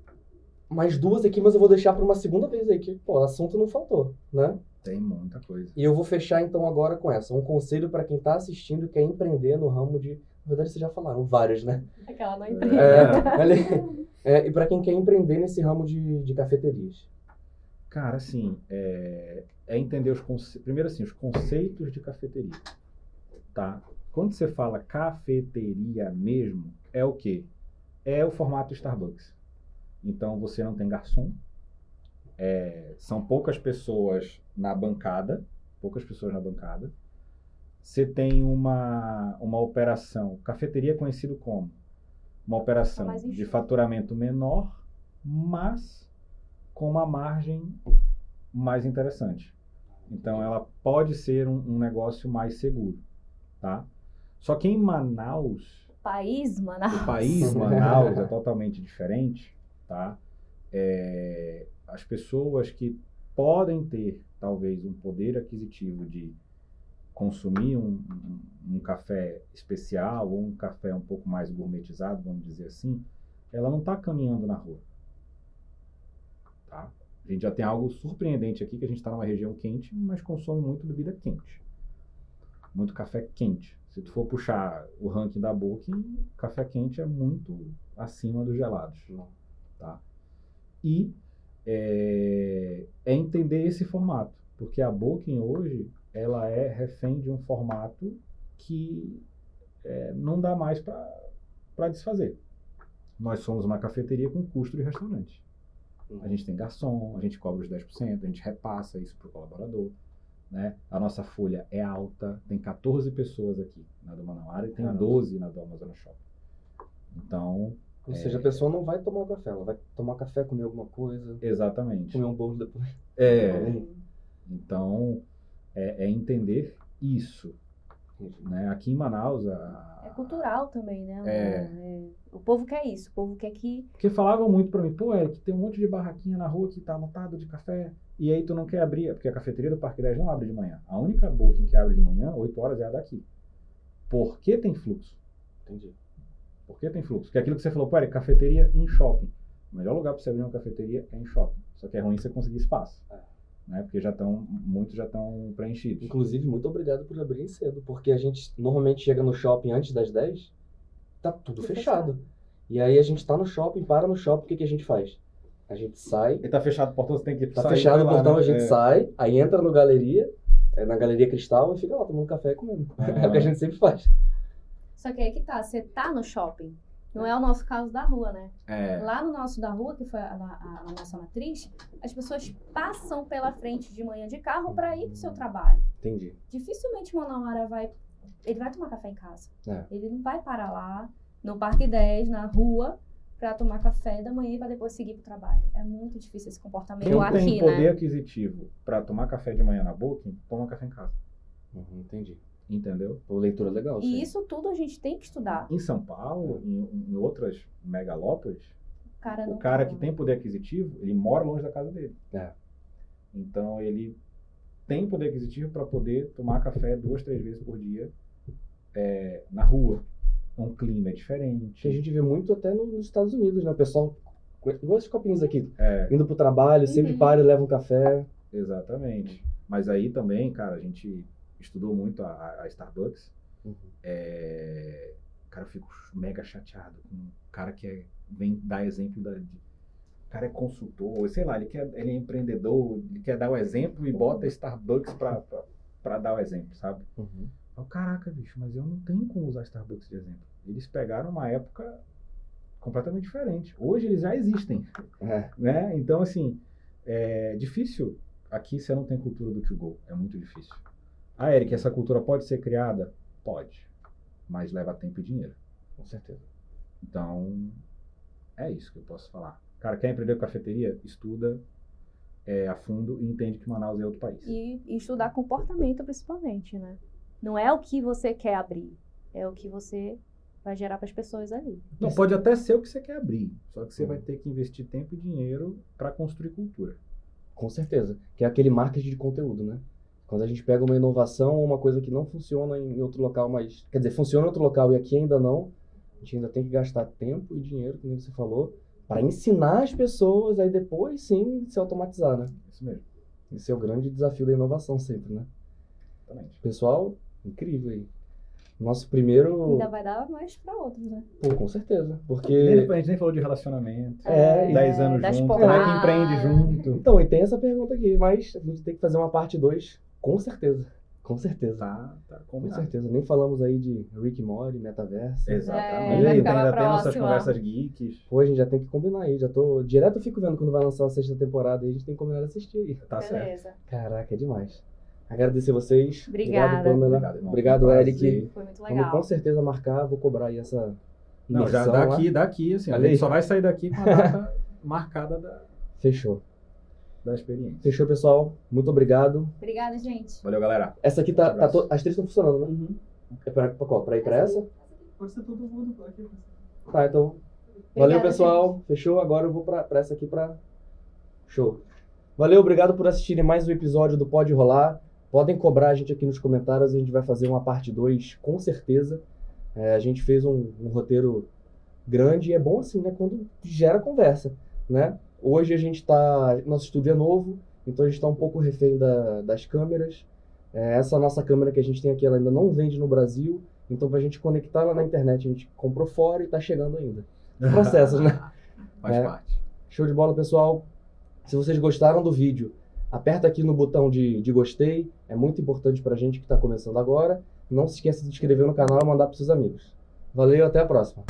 Mais duas aqui, mas eu vou deixar pra uma segunda vez aí, que, pô, assunto não faltou, né? Tem muita coisa. E eu vou fechar então agora com essa. Um conselho pra quem tá assistindo e quer empreender no ramo de. Na verdade, vocês já falaram vários, né? Aquela não empresa. É, aí. É, e pra quem quer empreender nesse ramo de, de cafeterias. Cara, assim, é, é entender os conceitos. Primeiro, assim, os conceitos de cafeteria. Tá? Quando você fala cafeteria mesmo, é o quê? É o formato Starbucks. Então você não tem garçom. é, são poucas pessoas na bancada. Poucas pessoas na bancada. Você tem uma, uma operação. Cafeteria é conhecido como uma operação mais de faturamento menor, mas com uma margem mais interessante. Então ela pode ser um, um negócio mais seguro, tá? Só que em Manaus, País, mano. o país Manaus é totalmente diferente, tá? É, as pessoas que podem ter talvez um poder aquisitivo de consumir um, um- um café especial ou um café um pouco mais gourmetizado, vamos dizer assim, ela não está caminhando na rua, tá? A gente já tem algo surpreendente aqui que a gente está numa região quente, mas consome muito bebida quente, muito café quente. Se tu for puxar o ranking da Booking, café quente é muito acima dos gelados, tá? E é, é entender esse formato, porque a Booking hoje ela é refém de um formato que é, não dá mais para desfazer. Nós somos uma cafeteria com custo de restaurante. A gente tem garçom, a gente cobra os 10%, a gente repassa isso para o colaborador. Né? A nossa folha é alta, tem 14 pessoas aqui na do Manauara e tem Caramba. 12 na do Amazonas Shopping. Então, Ou seja, a pessoa não vai tomar café, ela vai tomar café, comer alguma coisa, exatamente. comer um bolo depois. É, então, é, é entender isso. Né? Aqui em Manaus, a- É cultural também, né? É. É, O povo quer isso. O povo quer que. Porque falavam muito pra mim, pô, Eric, tem um monte de barraquinha na rua que tá lotado de café, e aí tu não quer abrir, porque a cafeteria do Parque 10 não abre de manhã. A única booking que abre de manhã, 8 horas, é a daqui. Por que tem fluxo? Entendi. Por que tem fluxo? Porque aquilo que você falou, pô, Eric, cafeteria em shopping. O melhor lugar pra você abrir uma cafeteria é em shopping. Só que é ruim você conseguir espaço. É. Né? Porque já estão, muitos já estão preenchidos. Inclusive, muito obrigado por abrirem cedo, porque a gente normalmente chega no shopping antes das 10, tá tudo Tudo fechado. E aí a gente tá no shopping, para no shopping, o que, que a gente faz? A gente sai, Ele tá fechado o portão, você tem que tá sair fechado o portão, né? a gente É. sai, aí entra no galeria, é, na galeria cristal e fica lá tomando café e comendo. É. É o que a gente sempre faz. Só que aí que tá. Você tá no shopping. Não é o nosso caso da rua, né? É. Lá no nosso da rua, que foi a, a- a nossa matriz, as pessoas passam pela frente de manhã de carro para ir pro seu trabalho. Entendi. Dificilmente o Manauara vai. Ele vai tomar café em casa. É. Ele não vai parar lá no Parque 10, na rua, para tomar café da manhã e para depois seguir pro trabalho. É muito difícil esse comportamento Quem aqui, tem poder né? aquisitivo pra tomar café de manhã na Booking, toma café em casa. Uhum, entendi. Entendeu? Pô, leitura legal. E sim. isso tudo a gente tem que estudar. Em São Paulo, em, em outras megalópolis, O cara não o cara tá- que tem poder aquisitivo, ele mora longe da casa dele. É. Então ele tem poder aquisitivo para poder tomar café duas, três vezes por dia é, na rua. Um clima diferente. Que a gente vê muito até no- nos Estados Unidos, né? O pessoal, igual esses copinhos aqui, É, indo pro trabalho, sempre Uhum. para e leva um café. exatamente. Mas aí também, cara, a gente estudou muito a, a Starbucks. Uhum. É, cara, eu fico mega chateado com um cara que é- vem dar exemplo da. de- o cara é consultor, sei lá, ele, quer, ele é empreendedor, ele quer dar o exemplo e bota Starbucks pra dar o exemplo, sabe? Uhum. Eu, Caraca, bicho, mas eu não tenho como usar Starbucks de exemplo. Eles pegaram uma época completamente diferente. Hoje eles já existem, É. né? Então, assim, é difícil. Aqui você não tem cultura do to go. É muito difícil. Ah, Eric, essa cultura pode ser criada? Pode. Mas leva tempo e dinheiro. Com certeza. Então, é isso que eu posso falar. Cara, quer empreender com cafeteria? Estuda é, a fundo e entende que Manaus é outro país. E, e estudar comportamento, principalmente, né? Não é o que você quer abrir, é o que você vai gerar para as pessoas ali. Não, pode até ser o que você quer abrir. Só que você Uhum. vai ter que investir tempo e dinheiro para construir cultura. Com certeza. Que é aquele marketing de conteúdo, né? Quando a gente pega uma inovação ou uma coisa que não funciona em outro local, mas. Quer dizer, funciona em outro local e aqui ainda não, a gente ainda tem que gastar tempo e dinheiro, como você falou, para ensinar as pessoas, aí depois sim se automatizar, né? Isso mesmo. Esse é o grande desafio da inovação sempre, né? Exatamente. Pessoal, incrível aí. Nosso primeiro. Ainda vai dar mais para outros, né? Pô, com certeza. Porque. A gente nem falou de relacionamento. É, e- 10 anos das junto. Como é que empreende junto? Então, e tem essa pergunta aqui, mas a gente tem que fazer uma parte 2, com certeza. Com certeza. Tá, tá Com combinado. certeza. Nem falamos aí de Rick Morty, metaverso. Exatamente. É, e ainda tem nossas conversas geeks. Pô, a gente já tem que combinar aí. Já tô. Direto eu fico vendo quando vai lançar a sexta temporada e a gente tem que combinar de assistir aí. Tá certo. Beleza. Caraca, é demais. Agradecer vocês. Obrigada. Obrigado, Pamela. Obrigado, irmão. Obrigado, Eric. Foi muito Vamos legal. com certeza marcar, vou cobrar aí essa. Não, já imersão lá. daqui, daqui, assim, a gente aí. só vai sair daqui com a data marcada da, Fechou. Da experiência. Fechou, pessoal. Muito obrigado. Obrigada, gente. Valeu, galera. Essa aqui tá. Um tá to- As três estão funcionando, né? Uhum. É pra, pra qual? Pra ir pra essa? Pode ser todo mundo aqui. Tá, então. Valeu, Obrigada, pessoal. Fechou? Agora eu vou pra, pra essa aqui pra. Show. Valeu, obrigado por assistirem mais um episódio do Pode Rolar. Podem cobrar a gente aqui nos comentários, a gente vai fazer uma parte 2, com certeza. É, a gente fez um, um roteiro grande e é bom assim, né? Quando gera conversa, né? Hoje a gente tá. Nosso estúdio é novo, então a gente tá um pouco refém da- das câmeras. É, essa nossa câmera que a gente tem aqui, ela ainda não vende no Brasil. Então, pra gente conectar ela na internet, a gente comprou fora e tá chegando ainda. Processos, né? Faz É. parte. Show de bola, pessoal. Se vocês gostaram do vídeo, aperta aqui no botão de, de gostei. É muito importante pra gente que tá começando agora. Não se esqueça de se inscrever no canal e mandar pros seus amigos. Valeu, até a próxima.